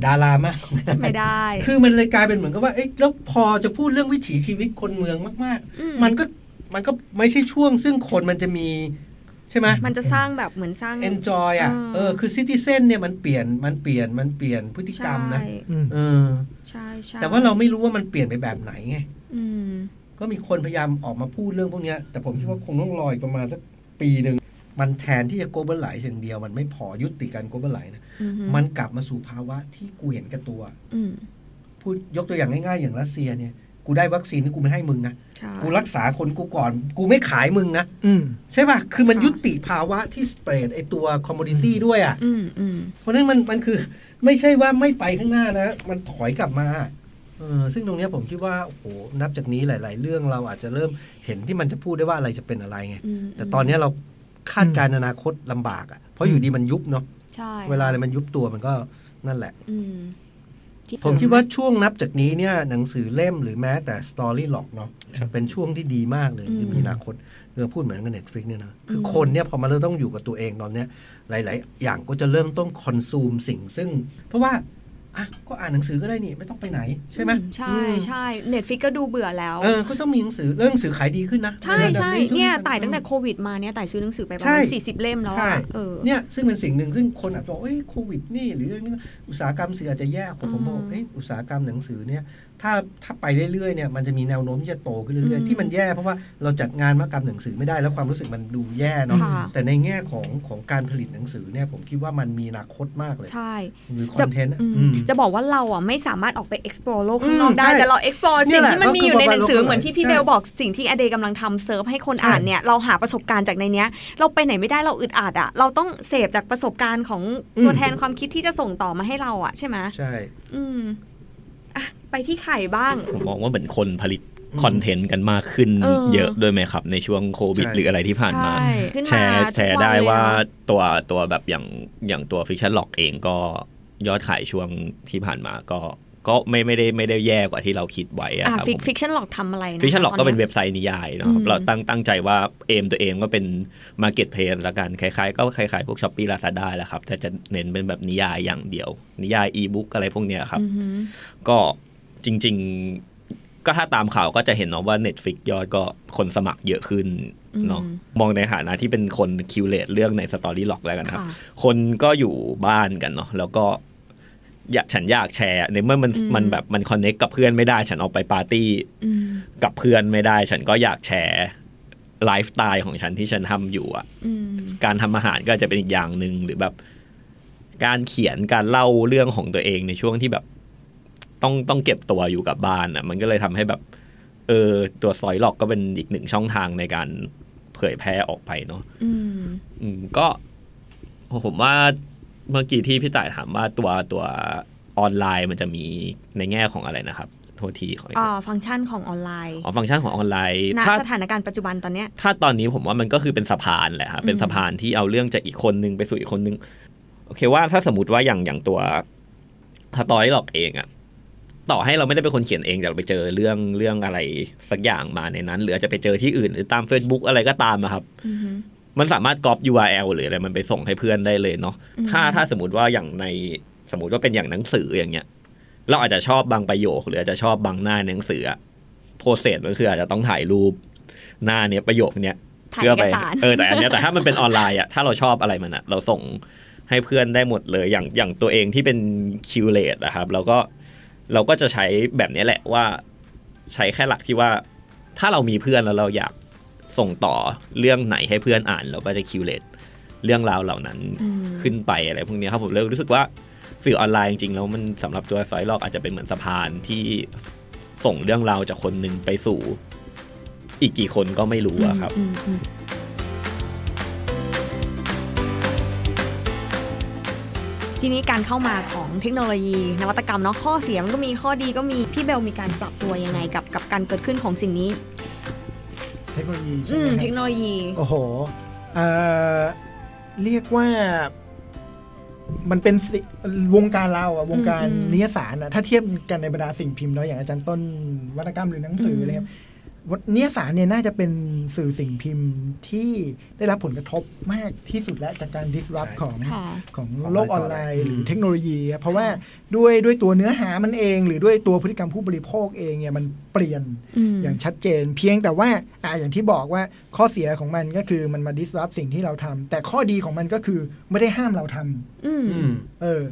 ดารามากก็ไม่ได้ไม่ได้ คือมันเลยกลายเป็นเหมือนกับว่าเอ๊ะแล้วพอจะพูดเรื่องวิถีชีวิตคนเมืองมากอืๆมันก็มันก็ไม่ใช่ช่วง ซึ่งคนมันจะมี ใช่ไหมมันจะสร้างแบบเหมือนสร้าง enjoy อะอ่าเออคือซิติเซนเนี่ยมันเปลี่ยนมันเปลี่ยนมันเปลี่ยนพฤติกรรมนะใช่อืมเออใช่ใช่แต่ว่าเราไม่รู้ว่ามันเปลี่ยนไปแบบไหนไงอืมก็มีคนพยายามออกมาพูดเรื่องพวกเนี้ยแต่ผมคิดว่าคงต้องรออีกประมาณสักปีหนึ่งมันแทนที่จะโกลบอลไหลอย่างเดียว มันไม่พอยุติการโกลบอลไหลนะอืมมันกลับมาสู่ภาวะที่กูเห็นแกับตัวอืมพูดยกตัวอย่างง่ายๆ อย่างรัสเซียเนี่ย กูได้วัคซีนนี่กูไม่ให้มึงนะใช่กูรักษาคนกูก่อน กูไม่ขายมึงนะอืมใช่ป่ะ คือมันค่ะยุติภาวะที่สเปรดไอตัวคอมม o ดิตี้ด้วยอะอืมอืมเพราะฉะนั้นมันมันคือไม่ใช่ว่าไม่ไปข้างหน้านะ มันถอยกลับมาเออซึ่งตรงเนี้ยผมคิดว่าโอ้โหนับจากนี้หลาย ๆ เรื่องเราอาจจะเริ่มเห็นที่มันจะพูดได้ว่าอะไรจะเป็นอะไรไงอืมแต่ตอนเนี้ยเราคาดการณ์อนาคตลำบากอะเพราะอยู่ดีมันยุบเนาะใช่เวลาอะไรมันยุบตัวมันก็นั่นแหละอืมที่ ผมคิดว่าช่วงนับจากนี้เนี่ยหนังสือเล่มหรือแม้แต่ Storylog เนาะเป็นช่วงที่ดีมากเลยจะมีอนาคตเราพูดเหมือนกับ Netflix เนี่ยนะคือคนเนี่ยพอมาเริ่มต้องอยู่กับตัวเองตอนเนี้ยหลาย ๆ อย่างก็จะเริ่มต้อง consume สิ่งซึ่ง เพราะว่า อะก็อ่านหนังสือก็ได้นี่ไม่ต้องไปไหนใช่ไหมใช่ใช่ Netflix ก็ดูเบื่อแล้วเออก็ต้องมีหนังสือเรื่องหนังสือขายดีขึ้นนะ ใช่ใช่ในระดับเนี่ยช่วต่ายตั้งแต่โควิดมาเนี่ยต่ายซื้อหนังสือไปประใช่มาณสี่สิบเล่มแล้วใช่อะเออเนี่ยซึ่งเป็นสิ่งหนึ่งซึ่งคนอาจจะบอกเอ้ยโควิดนี่หรือเรื่องนี้อุตสาหกรรมสื่ออาจจะแย่ผมผมบอกอืมเอ้ยอุตสาหกรรมหนังสือเนี่ย ถ้าถ้าไปเรื่อยๆเนี่ยมันจะมีแนวโน้มที่จะโตขึ้นเรื่อยอืมๆที่มันแย่เพราะว่าเราจัดงานมหกรรมหนังสือไม่ได้แล้วความรู้สึกมันดูแย่เนาะค่ะแต่ในแง่ของของการผลิตหนังสือเนี่ยผมคิดว่ามันมีอนาคตมากเลยใช่หรือคจะอนเทนต์อะอืมอืมจะบอกว่าเราอะไม่สามารถออกไป explore โลกข้างนอกอืมได้ใช่แต่เรา explore เนี่สิ่ยงแหละที่มันมีอยู่ในหนังสือก็คือเหมือนที่พี่ใช่เบลบอกสิ่งที่อเดย์กำลังทำเซิร์ฟให้คนใช่อ่านเนี่ยเราหาประสบการณ์จากในเนี้ย เราไปไหนไม่ได้เราอึดอัดอะเราต้องเสพจากประสบการณ์ของตัวแทนความคิดที่จะส่งต่อมาให้เราอะใช่ไหมใช่อืม อะไปที่ไข่บ้าง ผมมองว่าเหมือนคนผลิตอืมคอนเทนต์กันมากขึ้นเออเยอะด้วยไหมครับ ในช่วงโควิดใช่หรืออะไรที่ผ่านมาใช่ขึ้นแชมาร์ทุกแชร์นได้เลยว่าเนอะตัวตัวแบบอย่างอย่างตัวฟิ c ชั่นล็อกเองก็ยอดขายช่วงที่ผ่านมาก็ ก็ไม่ไม่ได้ไม่ได้แย่กว่าที่เราคิดไว้อะอ่าครับฟิกผมฟิกชันหลอกทำอะไรนะฟิชชั่นหลอกตก็เป็นยเว็บไซต์นิยายเนาะครับอืมเราตั้งตั้งใจว่า aim ตัวเองก็เป็น marketplace ละกันคล้ายๆ ก็คล้ายๆ พวกช้อปปี้ลาซาด้าแหละครับ แต่จะเน้นเป็นแบบนิยายอย่างเดียว นิยายอีบุ๊กอะไรพวกเนี้ยครับอือหือก็จริง ๆ ก็ถ้าตามข่าวก็จะเห็นเนาะว่า Netflix ยอดก็คนสมัครเยอะขึ้นเนาะมองในฐานะที่เป็นคน curate เรื่องใน Storylog แล้วกันครับค่ะคนก็อยู่บ้านกันเนาะแล้วก็ อยากฉันอยากแชร์ในเมื่อมันอืมมันแบบมัน connect กับเพื่อนไม่ได้ ฉันออกไปปาร์ตี้อืมกับเพื่อนไม่ได้ ฉันก็อยากแชร์ไลฟ์สไตล์ของฉันที่ฉันทำอยู่อะอืมการทำอาหารก็จะเป็นอีกอย่างหนึ่งหรือแบบ การเขียนการเล่าเรื่องของตัวเองในช่วงที่แบบ ต้องต้องเก็บตัวอยู่กับบ้านอะมันก็เลยทำให้แบบ เออ ตัวซอยหลอกก็เป็นอีกหนึ่งช่องทางในการเผยแพร่ออกไปเนาะอืมอืมก็ผมว่า เมื่อกี้ที่พี่ต่ายถามว่าตัวตัวออนไลน์มันจะมีในแง่ของอะไรนะครับโทษทีขออีกอ่าฟังก์ชันของออนไลน์อ๋อฟังก์ชันของออนไลน์ณถ้าสถานการณ์ปัจจุบันตอนเนี้ยถ้าตอนนี้ผมว่ามันก็คือเป็นสะพานแหละครับเป็นอืมสะพานที่เอาเรื่องจากอีกคนนึงไปสู่อีกคนนึงโอเคว่าถ้าสมมติว่าอย่างอย่างตัวถ้าตอยหลอกเองอะต่อให้เราไม่ได้เป็นคนเขียนเองแต่เราไปเจอเรื่องเรื่องอะไรสักอย่างมาในนั้น หรืออาจจะไปเจอที่อื่น หรือตาม Facebook อะไรก็ตามอะครับอือหือ มันสามารถก๊อป URL หรืออะไรมันไปส่งให้เพื่อนได้เลยเนาะอืมถ้าถ้าสมมติว่าอย่างในสมมติว่าเป็นอย่างหนังสืออย่างเงี้ย เราอาจจะชอบบางประโยค หรืออาจจะชอบบางหน้าในหนังสือ process มันคืออาจจะต้องถ่ายรูปหน้าเนี้ยประโยคเนี้ยถ่ายเพื่อเอไปกสารเออแต่อันเนี้ยแต่ถ้ามันเป็นออนไลน์อะถ้าเราชอบอะไรมันอะเราส่งให้เพื่อนได้หมดเลยอย่างอย่างตัวเองที่เป็น curate นะครับเราก็เราก็จะใช้แบบนี้แหละว่า ใช้แค่หลักที่ว่า ถ้าเรามีเพื่อนแล้วเราอยาก ส่งต่อเรื่องไหนให้เพื่อนอ่านเราก็จะ curateเรื่องราวเหล่านั้นอืมขึ้นไปอะไรพวกนี้ครับผมเลยรู้สึกว่าสื่อออนไลน์จริงๆแล้วมันสำหรับตัวซอยลอกอาจจะเป็นเหมือนสะพานที่ส่งเรื่องราวจากคนหนึ่งไปสู่ อีกกี่คนก็ไม่รู้อะครับอืมอืมทีนี้การเข้ามาของเทคโนโลยีนวัตกรรมเนาะข้อเสียมันก็มีข้อดีก็มี พี่เบลมีการปรับตัวยังไงกับกับการเกิดขึ้นของสิ่งนี้ เทคโนโลยีใช่อืไหมมครับเทคโนโลยี โอ้โหเอ่อเรียกว่า มันเป็นสิวงการเราอะวงการนิยสารอะถ้าเทียบกันในบรรดาสิ่งพิมพ์เนาะอย่างอาจารย์ต้นวรรณกรรมหรือหนังสืออะไรครับ วนิยสารเนี่ยน่าจะเป็นสื่อสิ่งพิมพ์ที่ได้รับผลกระทบมากที่สุดแล้วจากการ disrupt ของค่ะของของโลกออนอะไรต่อไลอะไรน์ หรือมเทคโนโลยีครับเพราะว่าด้วยด้วยตัวเนื้อหามันเอง หรือด้วยตัวพฤติกรรมผู้บริโภคเองเนี่ยมันเปลี่ยนอืมอย่างชัดเจน เพียงแต่ว่าอ่าอย่างที่บอกว่าข้อเสียของมันก็คือมันมา disrupt สิ่งที่เราทำแต่ข้อดีของมันก็คือไม่ได้ห้ามเราทำอืมอืมเออ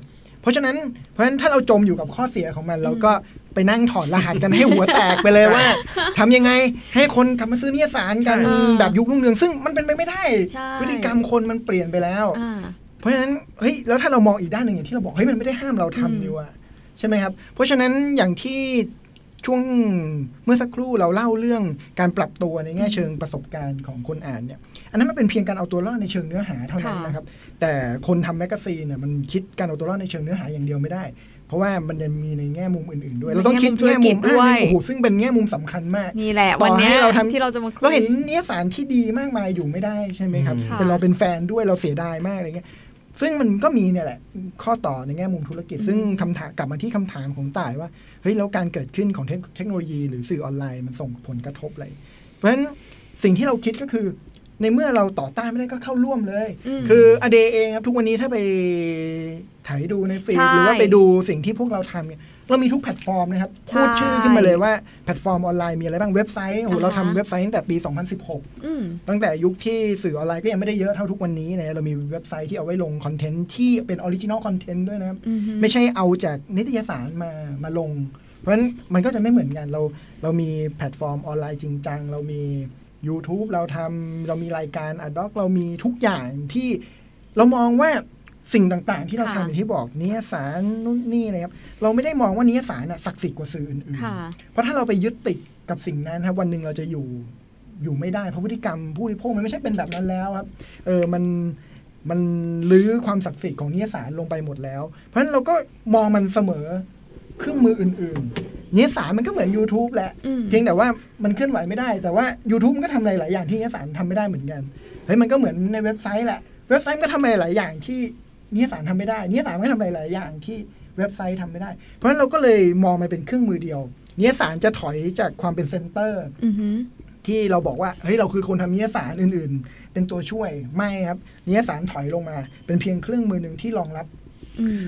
เพราะฉะนั้นเพราะฉะนั้นถ้าเราจมอยู่กับข้อเสียของมันเราก็ ไปนั่งถอดรหัสกันให้หัวแตกไปเลยว่าทำยังไงให้คนกลับมาซื้อนิยสารกันใช่แบบยุครุ่งเรืองซึ่งมันเป็นไปไม่ได้ใช่พฤติกรรมคนมันเปลี่ยนไปแล้วอ่าเพราะฉะนั้นเฮ้ยแล้วถ้าเรามองอีกด้านหนึ่งอย่างที่เราบอกเฮ้ยมันไม่ได้ห้ามเราอืมทำนี่ว่าใช่ไหมครับ เพราะฉะนั้นอย่างที่ช่วงเมื่อสักครู่เราเล่าเรื่องการปรับตัวในแง่เชิงประสบการณ์ของคนอ่านเนี่ย อันนั้นมันเป็นเพียงการเอาตัวรอดในเชิงเนื้อหาเท่านั้นค่ะนะครับ แต่คนทำแมกกาซีนเนี่ยมันคิดการเอาตัวรอดในเชิงเนื้อหาอย่างเดียวไม่ได้เพ ราะว่ามันยังมีในแง่มุมอื่นๆด้วยเราต้องคิดแง่มุมธุรกิจด้วยอ่าโอ้โหซึ่งเป็นแง่มุมสำคัญมากนี่แหละต่อวันเนี้ยให้เราทำที่เราจะมาคุยเราเห็นนิตยสารที่ดีมากมายอยู่ไม่ได้ใช่ไหมครับค่ะแต่เราเป็นแฟนด้วยเราเสียดายมากอะไรเงี้ยซึ่งมันก็มีเนี่ยแหละ ข้อต่อในแง่มุมธุรกิจ ซึ่งคำถามกลับมาที่คำถามของต่ายว่าเฮ้ยแล้วการเกิดขึ้นของเทคเทคโนโลยี หรือสื่อออนไลน์มันส่งผลกระทบอะไร เพราะฉะนั้นสิ่งที่เราคิดก็คือ ในเมื่อเราต่อต้านไม่ได้ก็เข้าร่วมเลยอืมคือ a day เองครับทุกวันนี้ถ้าไป ไถดูใน feed ใช่หรือว่าไปดูสิ่งที่พวกเราทำเนี่ยเรามีทุกแพลตฟอร์มนะครับใช่พูดชื่อขึ้นมาเลยว่าแพลตฟอร์มออนไลน์มีอะไรบ้างเว็บไซต์โอ้โหอ่าฮะเราทำเว็บไซต์ตั้งแต่ปี 2016อืมตั้งแต่ยุคที่สื่อออนไลน์ก็ยังไม่ได้เยอะเท่าทุกวันนี้นะเรามีเว็บไซต์ที่เอาไว้ลงคอนเทนต์ที่เป็น original content ด้วยนะครับอืมไม่ใช่เอาจากนิตยสารมามาลง เพราะฉะนั้นมันก็จะไม่เหมือนกันเราเรามีแพลตฟอร์มออนไลน์จริงจังเรามี YouTube เราทำเรามีรายการอดอกเรามีทุกอย่างที่เรามองว่า สิ่งต่างๆ ที่เราค่ะทำอย่างที่บอกนิตยสารนู่นนี่นะครับเราไม่ได้มองว่านิตยสารน่ะศักดิ์สิทธิ์กว่าสื่ออื่นค่ะๆเพราะถ้าเราไปยึดติดกับสิ่งนั้นครับวันหนึ่งเราจะอยู่อยู่ไม่ได้เพราะพฤติกรรมผู้บริโภคมันไม่ใช่เป็นแบบนั้นแล้วครับ เออมันมันลื้อความศักดิ์สิทธิ์ของนิยสารลงไปหมดแล้ว เพราะฉะนั้นเราก็มองมันเสมอเครื่องมืออื่นๆนิยสารมันก็เหมือน YouTube แหละอืมเพียงแต่ว่ามันเคลื่อนไหวไม่ได้ แต่ว่า YouTube มันก็ทำอะไรหลายอย่างที่นิยสารทำไม่ได้เหมือนกันเฮ้ยมันก็เหมือนในเว็บไซต์แหละ เว็บไซต์มันก็ทำอะไรหลายอย่างที่ นิยสารทำไม่ได้นิยสารมันก็ทำอะไรหลายอย่างที่เว็บไซต์ทำไม่ได้ เพราะฉะนั้นเราก็เลยมองมันเป็นเครื่องมือเดียวนิยสารจะถอยจากความเป็นเซนเตอร์อือหือที่เราบอกว่าเฮ้ยเราคือคนทำนิยสารอื่น ๆ เป็นตัวช่วยไม่ครับนิยสารถอยลงมา เป็นเพียงเครื่องมือหนึ่งที่รองรับอืม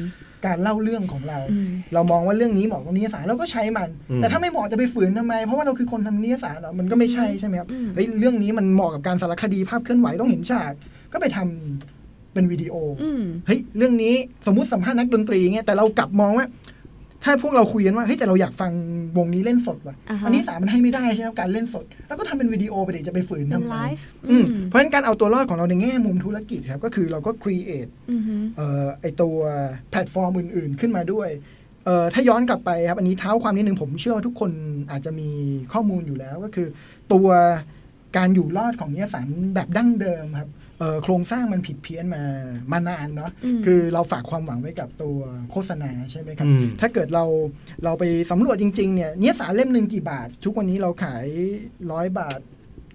การเล่าเรื่องของเราอืมเรามองว่าเรื่องนี้เหมาะกับนิยสารเราก็ใช้มันอืมแต่ถ้าไม่เหมาะจะไปฝืนทำไม เพราะว่าเราคือคนทำนิยสารเหรอมันก็ไม่ใช่ใช่ไหมครับอืมเฮ้ยเรื่องนี้มันเหมาะกับการสารคดีภาพเคลื่อนไหวต้องเห็นฉาก ก็ไปทำ เป็นวิดีโอออืมเฮ้ยเรื่องนี้สมมุติสัมภาษณ์นักดนตรีเงี้ยแต่เรากลับมองว่า ถ้าพวกเราคุยกันว่าเฮ้ยแต่เราอยากฟังวงนี้เล่นสดว่ะอ่าฮะอันนี้สารมันให้ไม่ได้ใช่ไหมการเล่นสด แล้วก็ทำเป็นวิดีโอไปเดี๋ยวจะไปฝืนเป็นทำไมไลฟ์อืมเพราะฉะนั้นการเอาตัวรอดของเราในแง่มุมธุรกิจครับก็คือเราก็ create อือหือเอ่อไอตัวแพลตฟอร์มอื่น ๆขึ้นมาด้วยเอ่อถ้าย้อนกลับไปครับ อันนี้เท้าความนิดนึงผมเชื่อว่าทุกคนอาจจะมีข้อมูลอยู่แล้วก็คือ ตัวการอยู่รอดของนิยสารแบบดั้งเดิมครับเอ่อ โครงสร้างมันผิดเพี้ยนมามานานเนาะอืมคือเราฝากความหวังไว้กับตัวโฆษณาใช่ไหมครับอืมถ้าเกิดเราเราไปสำรวจจริง ๆ เนี่ยนิยสารเล่มหนึ่งกี่บาท ทุกวันนี้เราขายร้อยบาท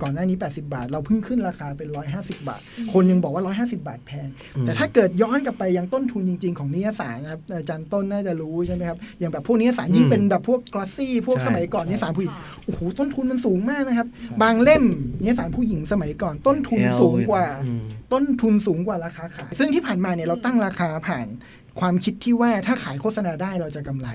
ก่อนหน้านี้ 80 บาท เราเพิ่งขึ้นราคาเป็น 150 บาท คนยังบอกว่า 150 บาทแพงอืมแต่ถ้าเกิดย้อนกลับไปยังต้นทุนจริง ๆ ของนิยสารนะครับอาจารย์ต้นน่าจะรู้ใช่ไหมครับ อย่างแบบพวกนิยสารยิ่งเป็นแบบพวกกลาสซี่ พวกใช่สมัยก่อนนิยสารผู้หญิงค่ะโอ้โหต้นทุนมันสูงมากนะครับ บางเล่มนิตยสารผู้หญิงสมัยก่อนต้นทุนสูงกว่าอืมต้นทุนสูงกว่าราคาขายซึ่งที่ผ่านมาเนี่ยเราตั้งราคาผ่านความคิดที่ว่าถ้าขายโฆษณาได้เราจะกำไร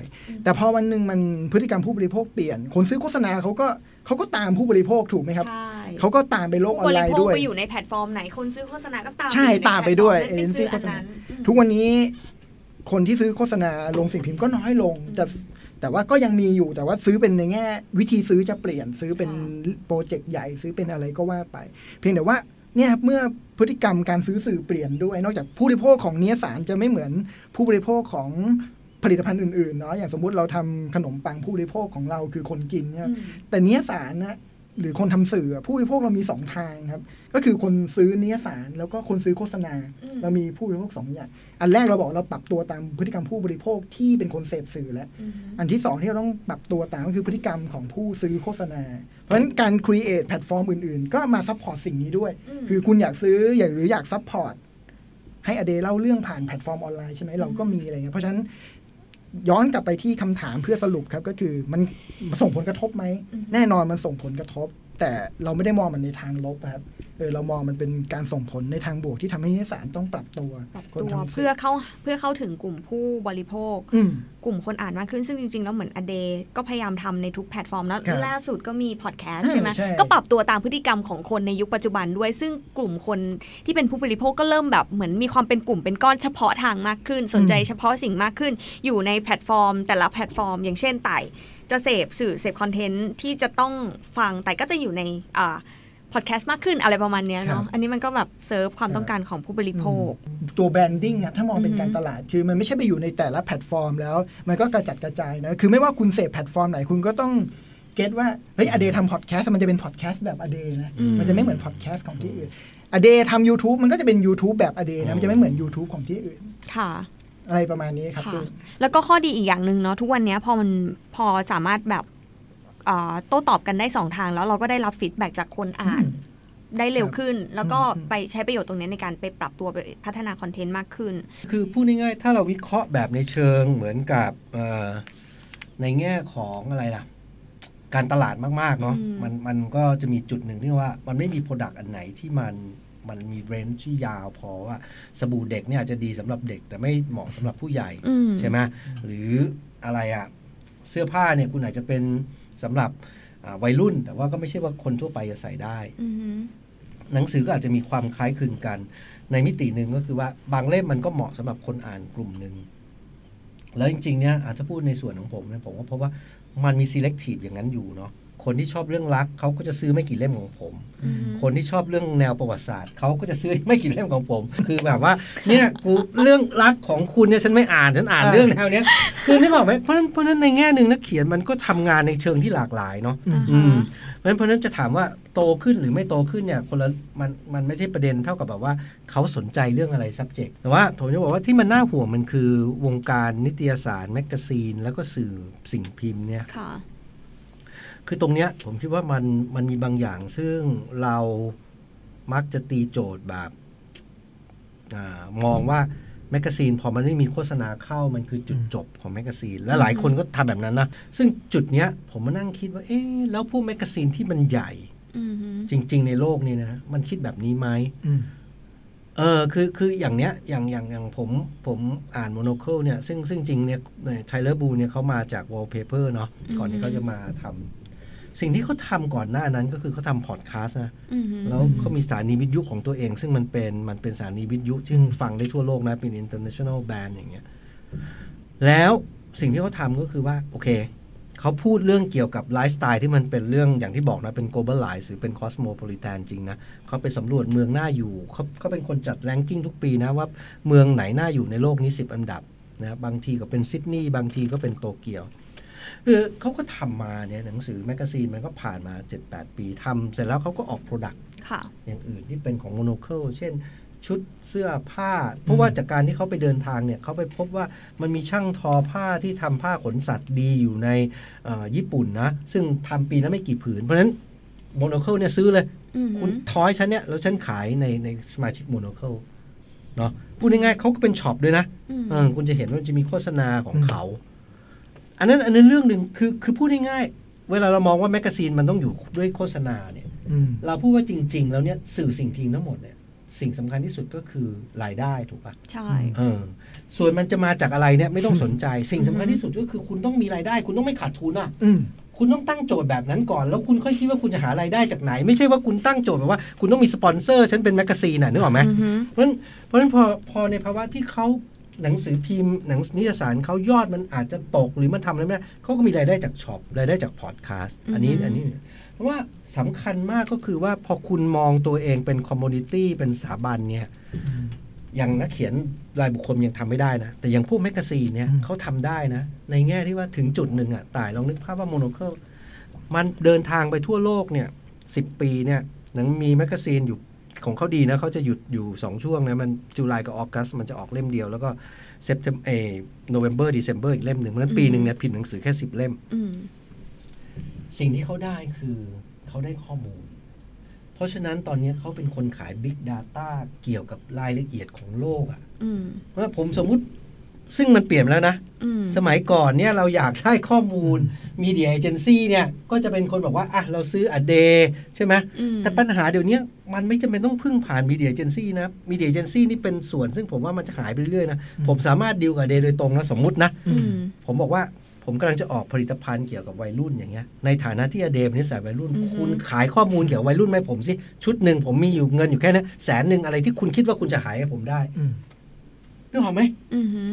แต่พอวันหนึ่งมันพฤติกรรมผู้บริโภคเปลี่ยน คนซื้อโฆษณาเขาก็เขาก็ตามผู้บริโภคถูกไหมครับใช่เขาก็ตามไปโลกออนไลน์ผู้บริโภคด้วยไปอยู่ในแพลตฟอร์มไหนคนซื้อโฆษณาก็ตามใช่อยู่ในตามไปด้วยแพลตฟอร์มนั้นไปซื้อเอเจนซี่โฆษณาอันนั้นทุกวันนี้คนที่ซื้อโฆษณาลงสิ่งพิมพ์ก็น้อยลงแต่แต่ว่าก็ยังมีอยู่แต่ว่าซื้อเป็นในแง่ วิธีซื้อจะเปลี่ยนซื้อเป็นโปรเจกต์ใหญ่ซื้อเป็นอะไรก็ว่าไป เพียงแต่ว่า เนี่ยครับเมื่อพฤติกรรมการซื้อสื่อเปลี่ยนด้วย นอกจากผู้บริโภคของเนื้อสารจะไม่เหมือนผู้บริโภคของผลิตภัณฑ์อื่นๆเนาะอย่างสมมุติเราทำขนมปังผู้บริโภคของเราคือคนกินเนี่ยอืมแต่เนื้อสารนะ หรือคนทำสื่ออะผู้บริโภคเรามีสองทางครับ ก็คือคนซื้อเนื้อสารแล้วก็คนซื้อโฆษณาอืมเรามีผู้บริโภคสองอย่าง อันแรกเราบอกเราปรับตัวตามพฤติกรรมผู้บริโภคที่เป็นคนเสพสื่อแล้วอืมอันที่สองที่เราต้องปรับตัวตามก็คือพฤติกรรมของผู้ซื้อโฆษณา เพราะฉะนั้นการ create แพลตฟอร์มอื่นๆ ก็มา support สิ่งนี้ด้วยอืมคือคุณอยากซื้ออยากหรืออยาก support ให้ a day เล่าเรื่องผ่านแพลตฟอร์มออนไลน์ใช่ไหมเราก็มีอะไรเงี้ยเพราะฉะนั้น ย้อนกลับไปที่คำถามเพื่อสรุปครับก็คือมันส่งผลกระทบไหมอืมแน่นอนมันส่งผลกระทบ แต่เราไม่ได้มองมันในทางลบอะครับเออเรามองมันเป็นการส่งผลในทางบวกที่ทำให้นิตยสารต้องปรับตัวคนทำสื่อปรับตัวเพื่อเข้าเพื่อเข้าถึงกลุ่มผู้บริโภคอืมกลุ่มคนอ่านมากขึ้นซึ่งจริง ๆ แล้วเหมือน a day ก็พยายามทำในทุกแพลตฟอร์มแล้วครับล่าสุดก็มีพอดแคสต์ใช่ใช่ไหมใช่ก็ปรับตัวตามพฤติกรรมของคนในยุคปัจจุบันด้วย ซึ่งกลุ่มคนที่เป็นผู้บริโภคก็เริ่มแบบเหมือนมีความเป็นกลุ่มเป็นก้อนเฉพาะทางมากขึ้น สนใจเฉพาะสิ่งมากขึ้น อยู่ในแพลตฟอร์ม แต่ละแพลตฟอร์ม อย่างเช่นต่าย จะเสพสื่อเสพคอนเทนต์ที่จะต้องฟังแต่ก็จะอยู่ในอ่าพอดแคสต์มากขึ้นอะไรประมาณเนี้ยครับเนาะอันนี้มันก็แบบเซิร์ฟความต้องการครับของผู้บริโภค ตัว branding อะถ้ามองเป็นการตลาด คือมันไม่ใช่ไปอยู่ในแต่ละแพลตฟอร์มแล้ว มันก็กระจัดกระจายนะ คือไม่ว่าคุณเสพแพลตฟอร์มไหนคุณก็ต้อง get ว่า เฮ้ย a day ทำพอดแคสต์มันจะเป็นพอดแคสต์แบบ a day นะอืมมันจะไม่เหมือนพอดแคสต์ของที่อื่นอเดทำ YouTube มันก็จะเป็น YouTube แบบ a day นะ มันจะไม่เหมือน YouTube ของที่อื่น ค่ะ อะไรประมาณนี้ครับค่ะตุ้ยแล้วก็ข้อดีอีกอย่างหนึ่งเนาะทุกวันเนี้ยพอมันพอสามารถแบบเอ่อโต้ตอบกันได้สองทางแล้วเราก็ได้รับ feedback จากคนอ่านได้เร็วขึ้น แล้วก็อืมไปใช้ประโยชน์ตรงนี้ในการไปปรับตัวไปพัฒนาคอนเทนต์มากขึ้น คือพูดง่ายๆ ถ้าเราวิเคราะห์แบบในเชิงเหมือนกับเอ่อในแง่ของอะไรล่ะ การตลาดมากๆเนาะอืมมันมันก็จะมีจุดหนึ่งที่ว่ามันไม่มี product อันไหนที่มัน มันมี range ที่ยาวพอว่าสบู่เด็กเนี่ยอาจจะดีสำหรับเด็ก แต่ไม่เหมาะสำหรับผู้ใหญ่อืมใช่ไหมหรืออะไรอะเสื้อผ้าเนี่ยคุณอาจจะเป็นสำหรับอ่าวัยรุ่น แต่ว่าก็ไม่ใช่ว่าคนทั่วไปจะใส่ได้อืมหนังสือก็อาจจะมีความคล้ายคลึงกัน ในมิติหนึ่งก็คือว่าบางเล่มมันก็เหมาะสำหรับคนอ่านกลุ่มหนึ่งแล้วจริงๆเนี่ยอาจจะพูดในส่วนของผมเนี่ยผมก็เพราะว่ามันมี selective อย่างนั้นอยู่เนาะ คนที่ชอบเรื่องรักเขาก็จะซื้อไม่กี่เล่มของผมอืมคนที่ชอบเรื่องแนวประวัติศาสตร์เขาก็จะซื้อไม่กี่เล่มของผม คือแบบว่าเนี่ยกูเรื่องรักของคุณเนี่ยฉันไม่อ่านฉันอ่านอ่าเรื่องแนวเนี้ยคือนึกออกไหมเพราะฉะนั้นเพราะฉะนั้นในแง่หนึ่งนักเขียนมันก็ทำงานในเชิงที่หลากหลายเนาะอืมอืมเพราะฉะนั้นเพราะฉะนั้นจะถามว่าโตขึ้นหรือไม่โตขึ้นเนี่ยคนละมันมันไม่ใช่ประเด็นเท่ากับแบบว่าเขาสนใจเรื่องอะไร subject แต่ว่าผมจะบอกว่าที่มันน่าห่วงมันคือวงการนิตยสารแมกกาซีน แล้วก็สื่อสิ่งพิมพ์เนี่ย ค่ะคือตรงเนี้ยผมคิดว่ามันมันมีบางอย่าง ซึ่งเรามักจะตีโจทย์แบบอามองว่าแมกกาซีนพอมันไม่มีโฆษณาเข้ามันคือจุดจบของแมกกาซีนและหลายคนก็ทำแบบนั้นนะ ซึ่งจุดเนี้ยผมมานั่งคิดว่า เอ๊ะแล้วพวกแมกกาซีนที่มันใหญ่อือฮึจริง ๆ ในโลกนี้นะมันคิดแบบนี้ไหมอืมเออคือคืออย่างเนี้ยอย่างอย่างอย่างผมผมอ่านโมโน c l เนี่ย ซึ่งซึ่งจริงเนี่ย Tyler Brûlé เนี่ยเขามาจาก Wallpaper เนาะก่อนที่เขาจะมาทำ สิ่งที่เขาทำก่อนหน้านั้นก็คือเขาทำพอดแคสต์นะอือฮึแล้วเขามีสถานีวิทยุของตัวเอง ซึ่งมันเป็นมันเป็นสถานีวิทยุซึ่งฟังได้ทั่วโลกนะเป็น international band อย่างเงี้ยแล้วสิ่งที่เขาทำก็คือว่า โอเค เขาพูดเรื่องเกี่ยวกับไลฟ์สไตล์ที่มันเป็นเรื่องอย่างที่บอกนะ เป็น globalize หรือเป็น cosmopolitan จริงนะเขาไปสำรวจเมืองน่าอยู่เขาเขาเป็นคนจัดแรงกิ้งทุกปีนะว่าเมืองไหนน่าอยู่ในโลกนี้ 10 อันดับนะบางทีก็เป็นซิดนีย์บางทีก็เป็นโตเกียว คือเขาก็ทำมาเนี่ยหนังสือแมกกาซีนมันก็ผ่านมา 7-8 ปีทำเสร็จแล้วเขาก็ออก Product ค่ะอย่างอื่นที่เป็นของ Monocle เช่นชุดเสื้อผ้า เพราะว่าจากการที่เขาไปเดินทางเนี่ยเขาไปพบว่ามันมีช่างทอผ้าที่ทำผ้าขนสัตว์ดีอยู่ในเอ่อญี่ปุ่นนะ ซึ่งทำปีละไม่กี่ผืน เพราะฉะนั้น Monocle เนี่ยซื้อเลยอือฮึคุณทอให้ฉันเนี่ย แล้วฉันขายในในสมาชิก Monocleเนาะพูดง่ายๆเขาก็เป็น shop ด้วยนะอืมเออคุณจะเห็นว่ามันจะมีโฆษณาของเขา อันนั้นอันนั้นเรื่องหนึ่งคือคือพูดง่ายๆเวลาเรามองว่าแมกกาซีนมันต้องอยู่ด้วยโฆษณาเนี่ยอืมเราพูดว่าจริง ๆ แล้วเนี่ยสื่อสิ่งพิมพ์ทั้งหมดเนี่ยสิ่งสำคัญที่สุดก็คือรายได้ถูกปะใช่เออส่วนมันจะมาจากอะไรเนี่ยไม่ต้องสนใจ สิ่งสำคัญที่สุดก็คือคุณต้องมีรายได้ คุณต้องไม่ขาดทุนอะอืมคุณต้องตั้งโจทย์แบบนั้นก่อน แล้วคุณค่อยคิดว่าคุณจะหารายได้จากไหน ไม่ใช่ว่าคุณตั้งโจทย์แบบว่าคุณต้องมีสปอนเซอร์ฉันเป็นแมกกาซีนน่ะนึกออกไหมอือฮึเพราะฉะนั้นเพราะฉะนั้นพอพอในภาวะที่เขา หนังสือพิมพ์หนังนิตยสารเขายอดมันอาจจะตกหรือมันทำอะไรไม่ได้เขาก็มีรายได้จาก shop รายได้จากพอดแคสต์อันนี้อันนี้เพราะว่าสำคัญมากก็คือว่าพอคุณมองตัวเองเป็น community เป็นสถาบันเนี่ยอย่างนักเขียนรายบุคคลยังทำไม่ได้นะ แต่อย่างพวกแมกกาซีนเนี่ยอืมเขาทำได้นะ ในแง่ที่ว่าถึงจุดหนึ่งอะต่ายลองนึกภาพว่า Monocle มันเดินทางไปทั่วโลกเนี่ยสิบปีเนี่ยหนังมีแมกกาซีนอยู่ ของเขาดีนะเขาจะหยุดอยู่ 2 ช่วงนะมัน July กับ August มันจะออกเล่มเดียว แล้วก็ September เอ November December อีกเล่มหนึ่งเพราะฉะนั้นปีหนึ่งเนี่ยพิมพ์หนังสือแค่10เล่มอืมสิ่งที่เขาได้คือเขาได้ข้อมูล เพราะฉะนั้นตอนนี้เขาเป็นคนขาย Big Data เกี่ยวกับรายละเอียดของโลกอะ่ะอืมเพราะผมสมมุติ ซึ่งมันเปลี่ยนไปแล้วนะอืมสมัยก่อนเนี่ยเราอยากได้ข้อมูลมีเดียเอเจนซี่เนี่ย ก็จะเป็นคนบอกว่าอะเราซื้ออเดใช่ไหมอืมแต่ปัญหาเดี๋ยวนี้มันไม่จำเป็นต้องพึ่งผ่านมีเดียเอเจนซี่นะมีเดียเอเจนซี่นี่เป็นส่วน ซึ่งผมว่ามันจะหายไปเรื่อยๆนะ ผมสามารถดีลกับเดโดยตรงนะสมมุตินะอืมผมบอกว่าผมกำลังจะออกผลิตภัณฑ์เกี่ยวกับวัยรุ่นอย่างเงี้ย ในฐานะที่อเดมนี่สายวัยรุ่นอือฮึคุณขายข้อมูลเกี่ยวกับวัยรุ่นไหมผมสิ ชุดหนึ่งผมมีอยู่เงินอยู่แค่นี้แสนหนึ่งอะไรที่คุณคิดว่าคุณจะหายให้ผมได้อืมนึกออกไหมอืมฮึ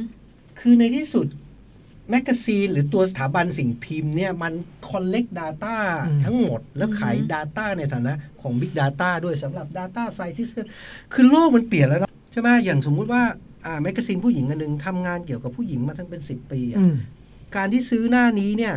คือในที่สุดแมกกาซีนหรือตัวสถาบันสิ่งพิมพ์เนี่ยมันคอลเลก Data อืมทั้งหมด แล้วขาย Data ในฐานะของ Big Data ด้วยสำหรับ Data Scientist คือโลกมันเปลี่ยนแล้วนะใช่ไหมอย่างสมมุติว่าอ่าแมกกาซีนผู้หญิงอันหนึ่งทำงานเกี่ยวกับผู้หญิงมาทั้งเป็น 10 ปีอะอืมการที่ซื้อหน้านี้เนี่ย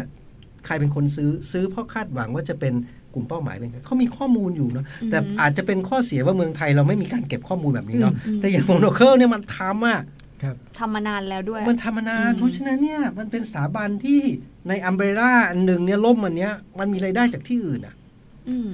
ใครเป็นคนซื้อซื้อเพราะคาดหวังว่าจะเป็นกลุ่มเป้าหมายเป็นใครเขามีข้อมูลอยู่เนาะแต่อาจจะเป็นข้อเสียว่าเมืองไทยเราไม่มีการเก็บข้อมูลแบบนี้เนาะอืมแต่อย่าง Monocleคิลเนี่ยมันทำอะ ครับทำมานานแล้วด้วย มันทำมานานอืมเพราะฉะนั้นเนี่ยมันเป็นสถาบันที่ใน umbrella อันหนึ่งเนี่ยร่มอันเนี้ยมันมีรายได้จากที่อื่นอะอืม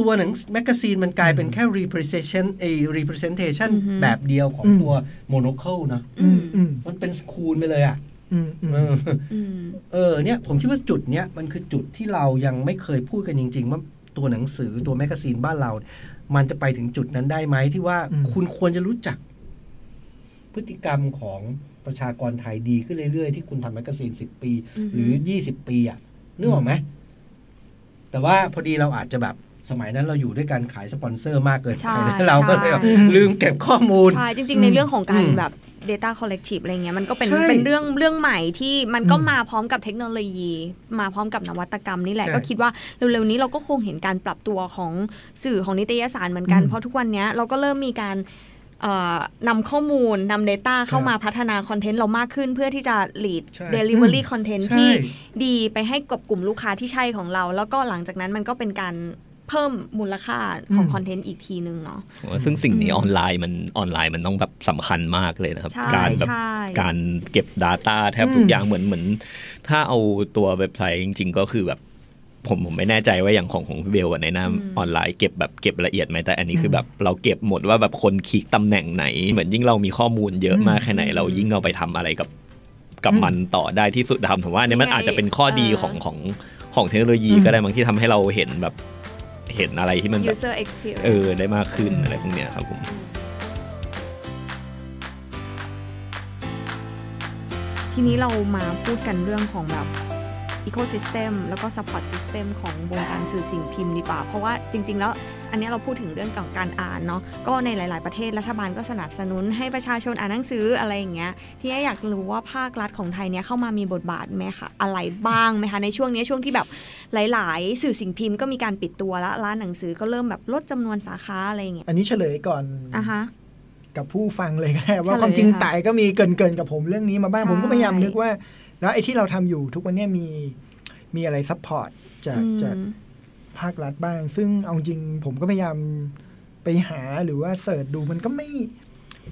ตัวหนังแมกกาซีนมันกลายเป็นแค่ representation เอ representation อือฮึแบบเดียวของอืมตัว Monocle นะอืมอืมมันเป็น school ไปเลยอะอืมอืมเอออืมเออเนี่ยผมคิดว่าจุดเนี้ยมันคือจุดที่เรายังไม่เคยพูดกันจริง ๆ ว่าตัวหนังสือตัวแมกกาซีนบ้านเรา มันจะไปถึงจุดนั้นได้ไหมที่ว่าอืมคุณควรจะรู้จัก พฤติกรรมของประชากรไทยดีขึ้นเรื่อยๆ ที่คุณทำแมกกาซีนสิบปีอือฮึหรือยี่สิบปีอะนึกออกไหมแต่ว่าพอดีเราอาจจะแบบสมัยนั้นเราอยู่ด้วยการขายสปอนเซอร์มากเกินไปใช่นะเราก็เลยแบบใช่ลืมเก็บข้อมูล ใช่ จริง ๆ ในเรื่องของการอืมแบบ Data Collective อะไรเงี้ยมันก็เป็นใช่เป็นเรื่องเรื่องใหม่ที่มันก็อืมมาพร้อมกับเทคโนโลยี มาพร้อมกับนวัตกรรมนี่แหละใช่ก็คิดว่าเร็วๆนี้เราก็คงเห็นการปรับตัวของสื่อของนิตยสารเหมือนกันอืมเพราะทุกวันเนี้ยเราก็เริ่มมีการเอ่อ นำข้อมูลนำ Data เข้ามาพัฒนาคอนเทนต์เรามากขึ้น เพื่อที่จะ lead ใช่ delivery อืม content ใช่ที่ดีไปให้กับกลุ่มลูกค้าที่ใช่ของเรา แล้วก็หลังจากนั้นมันก็เป็นการเพิ่มมูลค่าของอืมคอนเทนต์อีกทีนึงเนาะซึ่งสิ่งนี้อืมออนไลน์มันออนไลน์มันต้องแบบสำคัญมากเลยนะครับใช่การแบบใช่การเก็บ Data แทบอืมทุกอย่างเหมือนเหมือน ถ้าเอาตัวเว็บไซต์จริง ๆ ก็คือแบบ ผมผมไม่แน่ใจว่าอย่างของของพี่เบลอะในหน้าอืมออนไลน์เก็บแบบเก็บละเอียดไหมแต่อันนี้คือแบบเราเก็บหมดว่าแบบคนคลิกตำแหน่งไหน เหมือนยิ่งเรามีข้อมูลเยอะมากแค่ไหน เรายิ่งเอาไปทำอะไรกับกับมันต่อได้ที่สุดทำผมว่าอันนี้มันอาจจะเป็นข้อดีของของของเทคโนโลยีก็ได้บางที่ทำให้เราเห็นแบบเห็นอะไรที่มันแบบ user experience เออได้มากขึ้นอะไรพวกเนี้ยครับผมทีนี้เรามาพูดกันเรื่องของแบบ ecosystem แล้วก็ support system ของวงการสื่อสิ่งพิมพ์ดีกว่า เพราะว่าจริง ๆ แล้วอันนี้เราพูดถึงเรื่องของการอ่านเนาะก็ในหลาย ๆ ประเทศรัฐบาลก็สนับสนุนให้ประชาชนอ่านหนังสืออะไรอย่างเงี้ยที่อยากรู้ว่าภาครัฐของไทยเนี่ยเข้ามามีบทบาทไหมคะอะไรบ้างไหมคะในช่วงนี้ช่วงที่แบบหลาย ๆ สื่อสิ่งพิมพ์ก็มีการปิดตัวแล้วร้านหนังสือก็เริ่มแบบลดจำนวนสาขาอะไรอย่างเงี้ยอันนี้เฉลยก่อนอะฮะกับผู้ฟังเลยก็ได้ว่าเฉลยความจริงค่ะต่ายก็มีเกรินเกินๆกับผมเรื่องนี้มาบ้างใช่ผมก็พยายามนึกว่า แล้วไอ้ที่เราทำอยู่ทุกวันเนี้ยมีมีอะไร support จากอืมจากภาครัฐบ้าง ซึ่งเอาจริงผมก็พยายามไปหาหรือว่า search ดูมันก็ไม่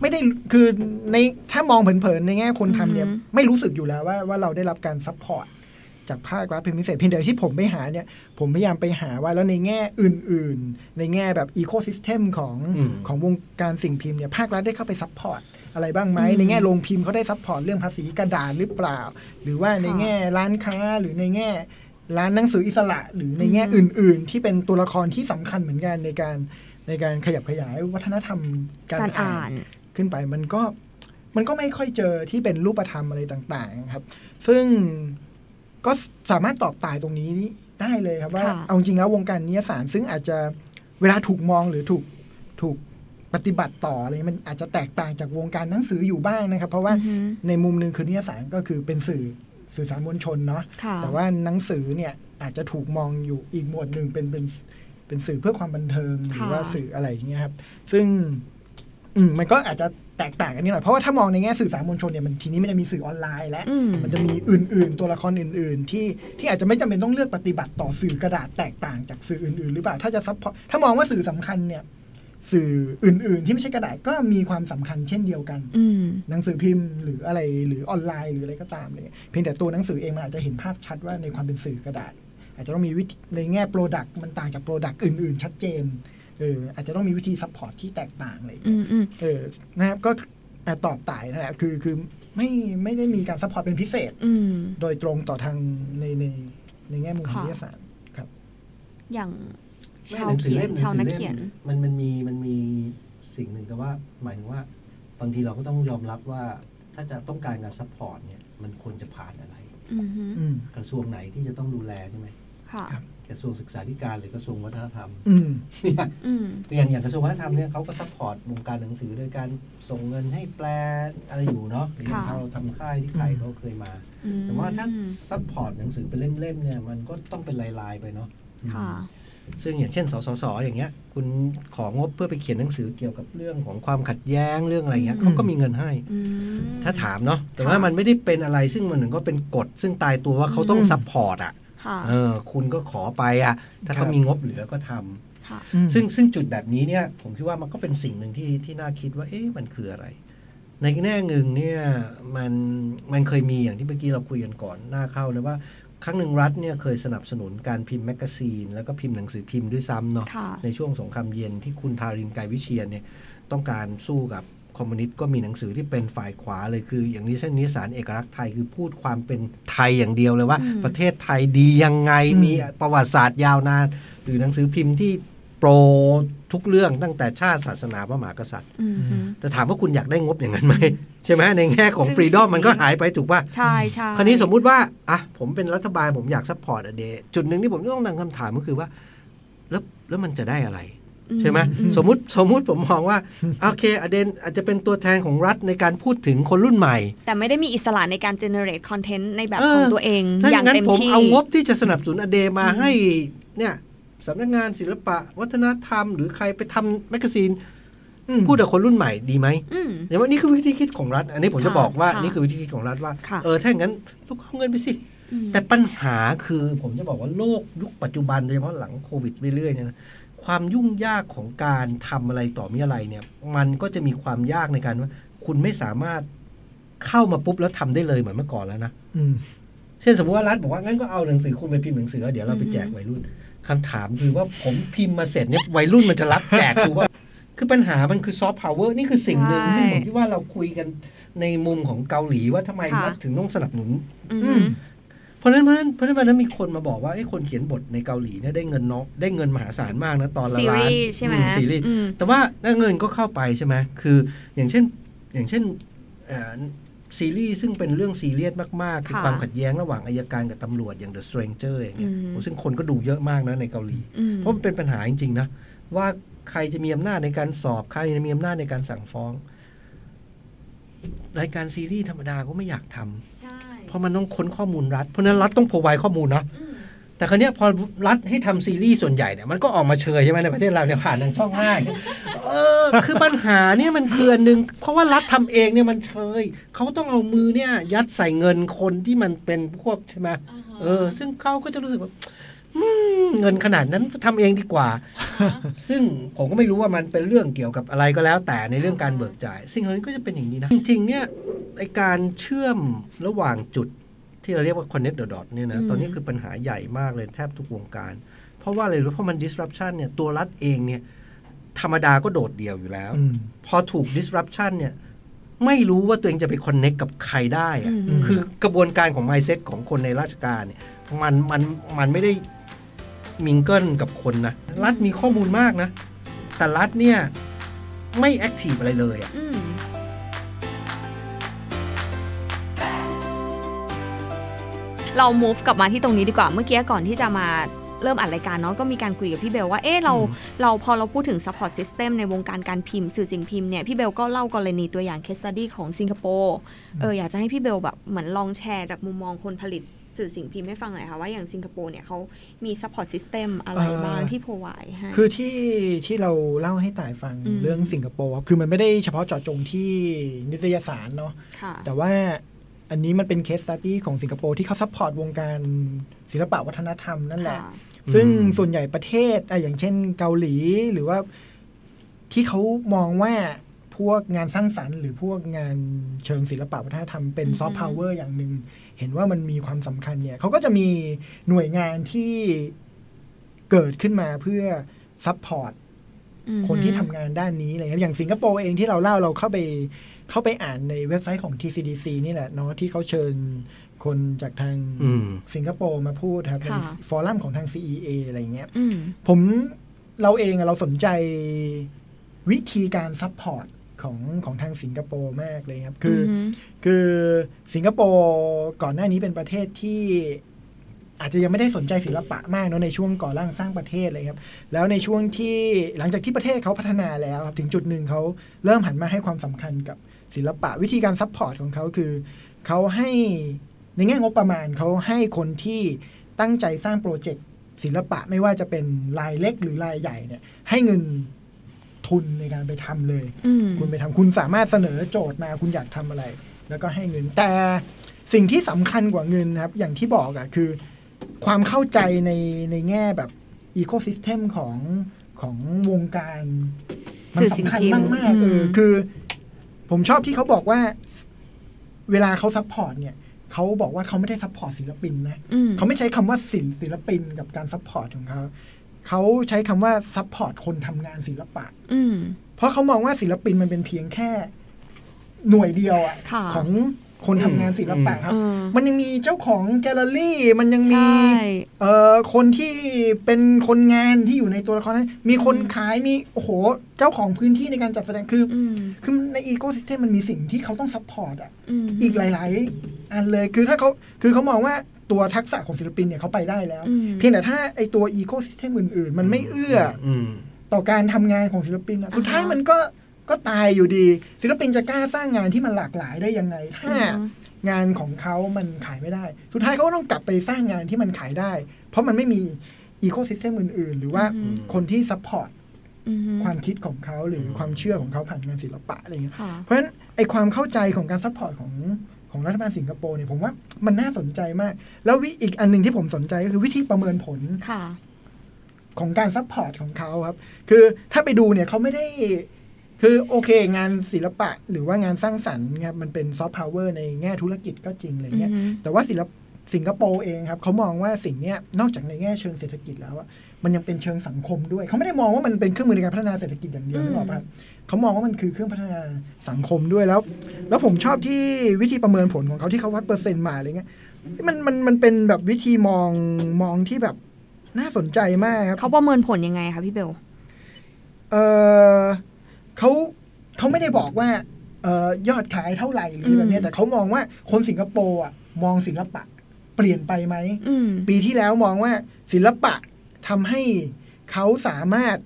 ไม่ได้คือในถ้ามองเผินๆในแง่คนทำเนี่ยอือฮึไม่รู้สึกอยู่แล้วว่าว่าเราได้รับการ support จากภาครัฐเป็นพิเศษเพียงแต่ที่ผมไปหาเนี่ยผมพยายามไปหาว่าแล้วในแง่อื่น ๆ ในแง่แบบ ecosystem ของอืมของวงการสิ่งพิมพ์เนี่ยภาครัฐได้เข้าไป support อะไรบ้างไหมอืมในแง่โรงพิมพ์เขาได้ support เรื่องภาษีกระดาษหรือเปล่า หรือว่าในค่ะแง่ร้านค้าหรือในแง่ร้านหนังสืออิสระหรือในแง่อืมอื่น ๆ ที่เป็นตัวละครที่สำคัญเหมือนกันในการในการขยับขยายวัฒนธรรมการการอ่าอ่านขึ้นไปมันก็มันก็ไม่ค่อยเจอที่เป็นรูปธรรมอะไรต่างๆครับ ซึ่งก็สามารถตอบตายตรงนี้ได้เลยครับว่าค่ะเอาจริงแล้ววงการนิยสารซึ่งอาจจะเวลาถูกมองหรือถูกถูก ปฏิบัติต่ออะไรมันอาจจะแตกต่างจากวงการหนังสืออยู่บ้างนะครับ เพราะว่าอือฮึในมุมหนึ่งคือนิยสารก็คือเป็นสื่อสื่อสารมวลชนเนาะค่ะแต่ว่าหนังสือเนี่ยอาจจะถูกมองอยู่อีกหมวดหนึ่งเป็นเป็นเป็นสื่อเพื่อความบันเทิงหรือว่าสื่ออะไรอย่างเงี้ยครับ ซึ่งอืมมันก็อาจจะแตกต่างกันนิดหน่อยเพราะว่าถ้ามองในแง่สื่อสารมวลชนเนี่ยมันทีนี้มันจะมีสื่อออนไลน์และอืมมันจะมีอื่น ๆ ตัวละครอื่น ๆ ที่ที่อาจจะไม่จำเป็นต้องเลือกปฏิบัติต่อสื่อกระดาษแตกต่างจากสื่ออื่น ๆ หรือเปล่าถ้าจะ support ถ้ามองว่าสื่อสำคัญเนี่ย สื่ออื่น ๆ ที่ไม่ใช่กระดาษก็มีความสำคัญเช่นเดียวกันอืมหนังสือพิมพ์หรืออะไรหรือออนไลน์หรืออะไรก็ตามเลยเพียงแต่ตัวหนังสือเองมันอาจจะเห็นภาพชัดว่าในความเป็นสื่อกระดาษ อาจจะต้องมีวิธีในแง่ product มันต่างจาก product อื่น ๆ ชัดเจนเอออาจจะต้องมีวิธี support ที่แตกต่างอะไรอย่างเงี้ยมอืมเออนะครับก็อะตอบตายนั่นแหละคือคือไม่ไม่ได้มีการซัพพอร์ตเป็นพิเศษอืมโดยตรงต่อทางในในในแง่มุมค่ะวิทยาศาสตร์ครับ อย่างไม่ ชาวหนังสือเขียเล่นมชาวนักหงสือเขียนล่มมันมันมีมันมีสิ่งหนึ่งแต่ว่าหมายถึงว่า บางทีเราก็ต้องยอมรับว่าถ้าจะต้องการการซัพพอร์ตเนี่ย มันควรจะผ่านอะไรอืมฮึอืมกระทรวงไหนที่จะต้องดูแลใช่ไหมค่ะครับกระทรวงศึกษาธิการหรือกระทรวงวัฒนธรรมอืมอืมอย่างอย่างกระทรวงวัฒนธรรมเนี่ยเขาก็ support วงการหนังสือโดยการส่งเงินให้แปลอะไรอยู่เนาะหรืออย่างค่ะเราทำค่ายที่ใครเขาเคยมาอืมแต่ว่าถ้า support หนังสือเป็นเล่มๆเนี่ยมันก็ต้องเป็นรายๆไปเนาะค่ะ ซึ่งอย่างเช่น สสสอย่างเงี้ย คุณของงบเพื่อไปเขียนหนังสือเกี่ยวกับเรื่องของความขัดแย้งเรื่องอะไรเงี้ยอืมเขาก็มีเงินให้อืมถ้าถามเนาะแต่ว่ามันไม่ได้เป็นอะไรซึ่งมันถึงก็เป็นกฎ ซึ่งตายตัวว่าเขาต้องอืม support อะค่ะเออ คุณก็ขอไปอะ ถ้าครัเขามีงบเหลือก็ทำค่ะอืมซึ่งซึ่งจุดแบบนี้เนี่ย ผมคิดว่ามันก็เป็นสิ่งหนึ่งที่ที่น่าคิดว่า เอ๊ะมันคืออะไร ในแง่หนึ่งเนี่ยมันมันเคยมีอย่างที่เมื่อกี้เราคุยกันก่อนหน้าเข้านะว่า ครั้งหนึ่งรัฐเนี่ยเคยสนับสนุนการพิมพ์แมกกาซีน แล้วก็พิมพ์หนังสือพิมพ์ด้วยซ้ำเนาะค่ะในช่วงสงครามเย็นที่คุณธานินทร์ กรัยวิเชียรเนี่ยต้องการสู้กับคอมมิวนิสต์ก็มีหนังสือที่เป็นฝ่ายขวาเลยคือ อย่างนี้เช่นนิตยสารเอกลักษณ์ไทยคือพูดความเป็นไทยอย่างเดียวเลยว่าอืมประเทศไทยดียังไงอืมมีประวัติศาสตร์ยาวนาน หรือหนังสือพิมพ์ที่ pro ทุกเรื่องตั้งแต่ชาติศาสนาพระมหากษัตริย์อืมฮึแต่ถามว่าคุณอยากได้งบอย่างนั้นไหม ใช่ไหมในแง่ของซึ่งฟรีดอมสิ่งนี้มันก็หายไปถูกป่ะใช่ใช่คราวนี้สมมุติว่าอะผมเป็นรัฐบาลผมอยาก support a day จุดหนึ่งที่ผมต้องตั้งคำถามก็คือว่า แล้วแล้วมันจะได้อะไร ใช่ไหมอืมสมมติสมมุติผมมองว่า โอเค a day อาจจะเป็นตัวแทนของรัฐในการพูดถึงคนรุ่นใหม่ แต่ไม่ได้มีอิสระในการ generate content ในแบบเออของตัวเองถ้าออย่างย่างนั้นเต็มผมที่เอางบที่จะสนับสนุนอเดมาอืมให้เนี่ย สำนักงานศิลปะ วัฒนธรรม หรือใครไปทำ magazine อืมพูดกับคนรุ่นใหม่ดีไหมอืมอย่างว่านี่คือวิธีคิดของรัฐ อันนี้ผมจะค่ะบอกว่าค่ะนี่คือวิธีคิดของรัฐว่าค่ะเออถ้าอย่างนั้นลูกเอาเงินไปสิอืมแต่ปัญหาคือผมจะบอกว่าโลกยุคปัจจุบันโดยเฉพาะหลังโควิดเรื่อยๆเนี่ยนะความยุ่งยากของการทำอะไรต่อมีอะไรเนี่ย มันก็จะมีความยากในการว่า คุณไม่สามารถเข้ามาปุ๊บแล้วทำได้เลยเหมือนเมื่อก่อนแล้วนะอืมเช่นสมมติว่ารัฐบอกว่างั้นก็เอาหนังสือคุณไปพิมพ์หนังสือแล้วเดี๋ยวเราไปแจกวัยรุ่น คำถามคือว่าผมพิมพ์มาเสร็จเนี่ยวัยรุ่นมันจะรับแจกดูว่าคือปัญหามันคือซอฟต์พาวเวอร์นี่คือสิ่งหนึ่งใช่ซึ่งผมคิดว่าเราคุยกันในมุมของเกาหลีว่าทำไมค่ะรัฐถึงต้องสนับสนุนอืมอืมเพราะฉะนั้นเพราะฉะนั้นเพราะฉะนั้นวันนั้นมีคนมาบอกว่าไอ้คนเขียนบทในเกาหลีเนี่ยได้เงินเนาะได้เงินมหาศาลมากนะตอนละซีล้านรีส์ใช่ไหมอืซีรีส์อืมแต่ว่าได้เงินก็เข้าไปใช่ไหมคือ อย่างเช่น อย่างเช่นเอ่อ ซีรีส์ซึ่งเป็นเรื่องซีเรียสมาก ๆ คือค่ะความขัดแย้งระหว่างอายการกับตำรวจอย่าง The Stranger อย่างเงี้ยอืมโอ้ซึ่งคนก็ดูเยอะมากนะในเกาหลีอืมเพราะมันเป็นปัญหาจริง ๆ นะ ว่าใครจะมีอำนาจในการสอบ ใครจะมีอำนาจในการสั่งฟ้อง รายการซีรีส์ธรรมดาก็ไม่อยากทำใช่เพราะมันต้องค้นข้อมูลรัฐ เพราะฉะนั้นรัฐต้อง provide ข้อมูลนะ แต่คราวเนี้ยพอรัฐให้ทำซีรีส์ส่วนใหญ่เนี่ยมันก็ออกมาเชยใช่ไหมในประเทศเราเนี่ยผ่านทางช่องห้าเออคือปัญหาเนี่ยมันคืออันหนึ่งเพราะว่ารัฐทำเองเนี่ยมันเชยเขาต้องเอามือเนี่ย ยัดใส่เงินคนที่มันเป็นพวกใช่ไหมเออ ซึ่งเขาก็จะรู้สึกว่าอืมเงินขนาดนั้นทำเองดีกว่า ซึ่งผมก็ไม่รู้ว่ามันเป็นเรื่องเกี่ยวกับอะไรก็แล้ว แต่ในเรื่องการเบิกจ่าย สิ่งเหล่านี้ก็จะเป็นอย่างนี้นะ จริงๆเนี่ยไอการเชื่อมระหว่างจุด ที่เราเรียกว่า connect the dot เนี่ยนะอืมตอนนี้คือปัญหาใหญ่มากเลยแทบทุกวงการ เพราะว่าอะไรรู้เพราะมัน disruption เนี่ยตัวรัฐเองเนี่ยธรรมดาก็โดดเดี่ยวอยู่แล้วอืมพอถูก disruption เนี่ยไม่รู้ว่าตัวเองจะไป connect กับใครได้อะอืมคือกระบวนการของ mindset ของคนในราชการเนี่ยมันมันมันไม่ได้ mingle กับคนนะ รัฐมีข้อมูลมากนะ แต่รัฐเนี่ย ไม่ active อะไรเลยอะอื เรา move กลับมาที่ตรงนี้ดีกว่าเมื่อกี้ก่อนที่จะมาเริ่มอัดรายการเนาะก็มีการคุยกับพี่เบลว่าเอ๊ะเราอืมเราพอเราพูดถึง support system ในวงการการพิมพ์สื่อสิ่งพิมพ์เนี่ยพี่เบลก็เล่ากรณีตัวอย่าง case study ของสิงคโปร์เอออยากจะให้พี่เบลแบบเหมือนลองแชร์จากมุมมองคนผลิตสื่อสิ่งพิมพ์ให้ฟังหน่อยค่ะว่าอย่างสิงคโปร์เนี่ยเขามี support system อะไรบ้างที่ provide ให้คือที่ที่เราเล่าให้ต่ายฟังอืมเรื่องสิงคโปร์ครับคือมันไม่ได้เฉพาะเจาะจงที่นิตยสารเนาะค่ะแต่ว่า อันนี้มันเป็น case study ของสิงคโปร์ที่เขา support วงการศิลปะวัฒนธรรมนั่นแหละค่ะซึ่งส่วนใหญ่ประเทศอะอย่างเช่นเกาหลีหรือว่าที่เขามองว่าพวกงานสร้างสรรค์หรือพวกงานเชิงศิลปะวัฒนธรรมเป็นอือฮึซอฟต์พาวเวอร์อย่างหนึ่ง เห็นว่ามันมีความสำคัญเนี่ยเขาก็จะมีหน่วยงานที่เกิดขึ้นมาเพื่อ supportอืมคนที่ทำงานด้านนี้อะไรครับอย่างสิงคโปร์เองที่เราเล่าเราเข้าไป เข้าไปอ่านในเว็บไซต์ของ TCDC นี่แหละเนาะที่เขาเชิญคนจากทางอืมสิงคโปร์มาพูดครับในค่ะ forum ของทาง CEA อะไรเงี้ยอืมผมเราเองอะเราสนใจวิธีการ support ของของทางสิงคโปร์มากเลยครับคืออมคือสิงคโปร์ก่อนหน้านี้เป็นประเทศที่อาจจะยังไม่ได้สนใจศิลปะมากเนอะในช่วงก่อร่างสร้างประเทศเลยครับ แล้วในช่วงที่หลังจากที่ประเทศเขาพัฒนาแล้วครับถึงจุดหนึ่งเขาเริ่มหันมาให้ความสำคัญกับ ศิลปะวิธีการ support ของเขาคือเขาให้ในแง่งบประมาณเขาให้คนที่ตั้งใจสร้างโปรเจกต์ศิลปะไม่ว่าจะเป็นรายเล็กหรือรายใหญ่เนี่ย ให้เงินทุนในการไปทำเลยอืมคุณไปทำคุณสามารถเสนอโจทย์มาคุณอยากทำอะไร แล้วก็ให้เงินแต่สิ่งที่สำคัญกว่าเงินนะครับ อย่างที่บอกอะคือ ความเข้าใจในในแง่แบบ ecosystem ของของวงการ มันสื่อสิ่งสำคัญพิมพ์มากๆเอออืมคือ ผมชอบที่เขาบอกว่า เวลาเขา support เนี่ยเขาบอกว่าเขาไม่ได้ support ศิลปินนะอืมเขาไม่ใช้คำว่าศิลศิลปินกับการ support ของเขาเขาใช้คำว่า support คนทำงานศิลปะ อืมเพราะเขามองว่าศิลปินมันเป็นเพียงแค่หน่วยเดียวอะค่ะของ คนทำงานศิลปะครับเออมันยังมีเจ้าของแกลเลอรี่ มันยังมีใช่เอ่อคนที่เป็นคนงานที่อยู่ในตัวละครนั้นมีคนขายมีโอ้โหเจ้าของพื้นที่ในการจัดแสดงคือออืมคือใน ecosystem มันมีสิ่งที่เขาต้อง support อะมอีกหลาย ๆ อันเลยคือถ้าเขาคือเขามองว่าตัวทักษะของศิลปินเนี่ยเขาไปได้แล้วอืมเพียงแต่ถ้าไอตัว ecosystem อื่น ๆ มันไม่เอื้ออืมต่อการทำงานของศิลปินอะสุดท้ายมันก็ ก็ตายอยู่ดี ศิลปินจะกล้าสร้างงานที่มันหลากหลายได้ยังไง ถ้าอืมงานของเขามันขายไม่ได้ สุดท้ายเขาก็ต้องกลับไปสร้างงานที่มันขายได้ เพราะมันไม่มี ecosystem อื่น ๆ หรือว่าอืมคนที่ support อืมความคิดของเขาหรืออืมความเชื่อของเขาผ่านงานศิลปะอะไรเงี้ยค่ะเพราะฉะนั้นไอความเข้าใจของการ support ของของรัฐบาลสิงคโปร์เนี่ยผมว่ามันน่าสนใจมาก แล้ววิอีกอันหนึ่งที่ผมสนใจก็คือวิธีประเมินผลค่ะของการ support ของเขาครับ คือถ้าไปดูเนี่ยเขาไม่ได้ คือโอเค งานศิลปะหรือว่างานสร้างสรรค์ครับมันเป็นซอฟต์พาวเวอร์ในแง่ธุรกิจก็จริงอะไรเงี้ยอือฮึแต่ว่าศิลปสิงคโปร์เองครับเขามองว่าสิ่งเนี้ยนอกจากในแง่เชิงเศรษฐกิจแล้วอะมันยังเป็นเชิงสังคมด้วย เขาไม่ได้มองว่ามันเป็นเครื่องมือในการพัฒนาเศรษฐกิจอย่างเดียวอืมนึกออกปะเขามองว่ามันคือเครื่องพัฒนาสังคมด้วยแล้ว แล้วผมชอบที่วิธีประเมินผลของเขาที่เขาวัดเปอร์เซ็นต์มาอะไรเงี้ยมันมันมันเป็นแบบวิธีมองมองที่แบบน่าสนใจมากครับเขาประเมินผลยังไงคะพี่เบลเออ เขาเขาไม่ได้บอกว่าเออยอดขายเท่าไหร่หรือแบบเนี้ยอืมแต่เขามองว่าคนสิงคโปร์อะมองศิลปะเปลี่ยนไปไหมอืมปีที่แล้วมองว่าศิลปะทำให้เขาสามารถ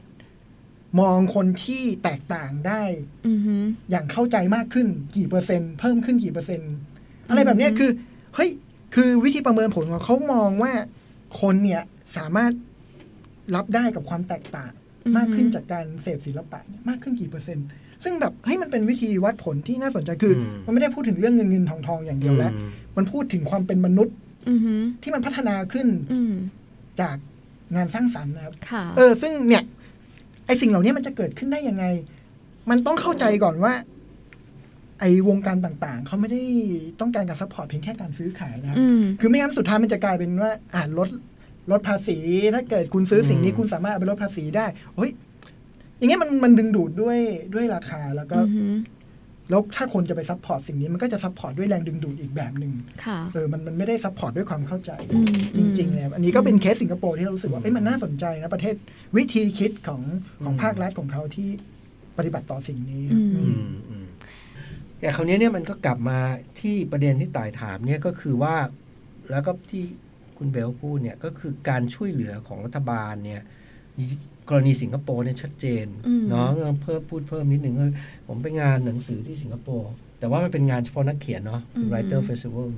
มองคนที่แตกต่างได้อือหืออย่างเข้าใจมากขึ้นกี่เปอร์เซ็นต์เพิ่มขึ้นกี่เปอร์เซ็นต์อะไรแบบเนี้ยคือเฮ้ยคือวิธีประเมินผลของเขามองว่าคนเนี่ยสามารถรับได้กับความแตกต่างอือฮึ มากขึ้นจากการเสพศิลปะเนี่ยมากขึ้นกี่เปอร์เซ็นต์ ซึ่งแบบเฮ้ยมันเป็นวิธีวัดผลที่น่าสนใจคืออมมันไม่ได้พูดถึงเรื่องเงินเงินทองทองอย่างเดียวแล้วอืมมันพูดถึงความเป็นมนุษย์อือหือที่มันพัฒนาขึ้นอืมจากงานสร้างสรรค์นะครับค่ะเออ ซึ่งเนี่ยไอสิ่งเหล่านี้มันจะเกิดขึ้นได้ยังไง มันต้องเข้าใจก่อนว่า ไอวงการต่างๆ เขาไม่ได้ต้องการการ support เพียงแค่การซื้อขายนะครับอืมคือไม่งั้นสุดท้ายมันจะกลายเป็นว่าอ่านลด ลดภาษี ถ้าเกิดคุณซื้อสิ่งนี้อืมคุณสามารถเอาไปลดภาษีได้เฮ้ยอย่างเงี้ยมันมันดึงดูดด้วยด้วยราคาแล้วก็อือหือแล้วถ้าคนจะไป support สิ่งนี้มันก็จะ support ด้วยแรงดึงดูดอีกแบบหนึ่งค่ะเออมันมันไม่ได้ support ด้วยความเข้าใจอืมจริงๆเลยครับอันนี้ก็เป็นเคสสิงคโปร์ที่เรารู้สึกว่าเอ้ยมันน่าสนใจนะประเทศวิธีคิดของของภาครัฐของเขาที่ปฏิบัติต่อสิ่งนี้ครับอือือืมมอืมแต่คราวนี้เนี่ยมันก็กลับมาที่ประเด็นที่ต่ายถามเนี่ยก็คือว่า แล้วก็ที่ คุณเบลพูดเนี่ยก็คือการช่วยเหลือของรัฐบาลเนี่ยกรณีสิงคโปร์เนี่ยชัดเจนอืมเนาะเพิ่มพูดเพิ่มนิดหนึ่งก็ผมไปงานหนังสือที่สิงคโปร์แต่ว่ามันเป็นงานเฉพาะนักเขียนเนาะ Writer Festival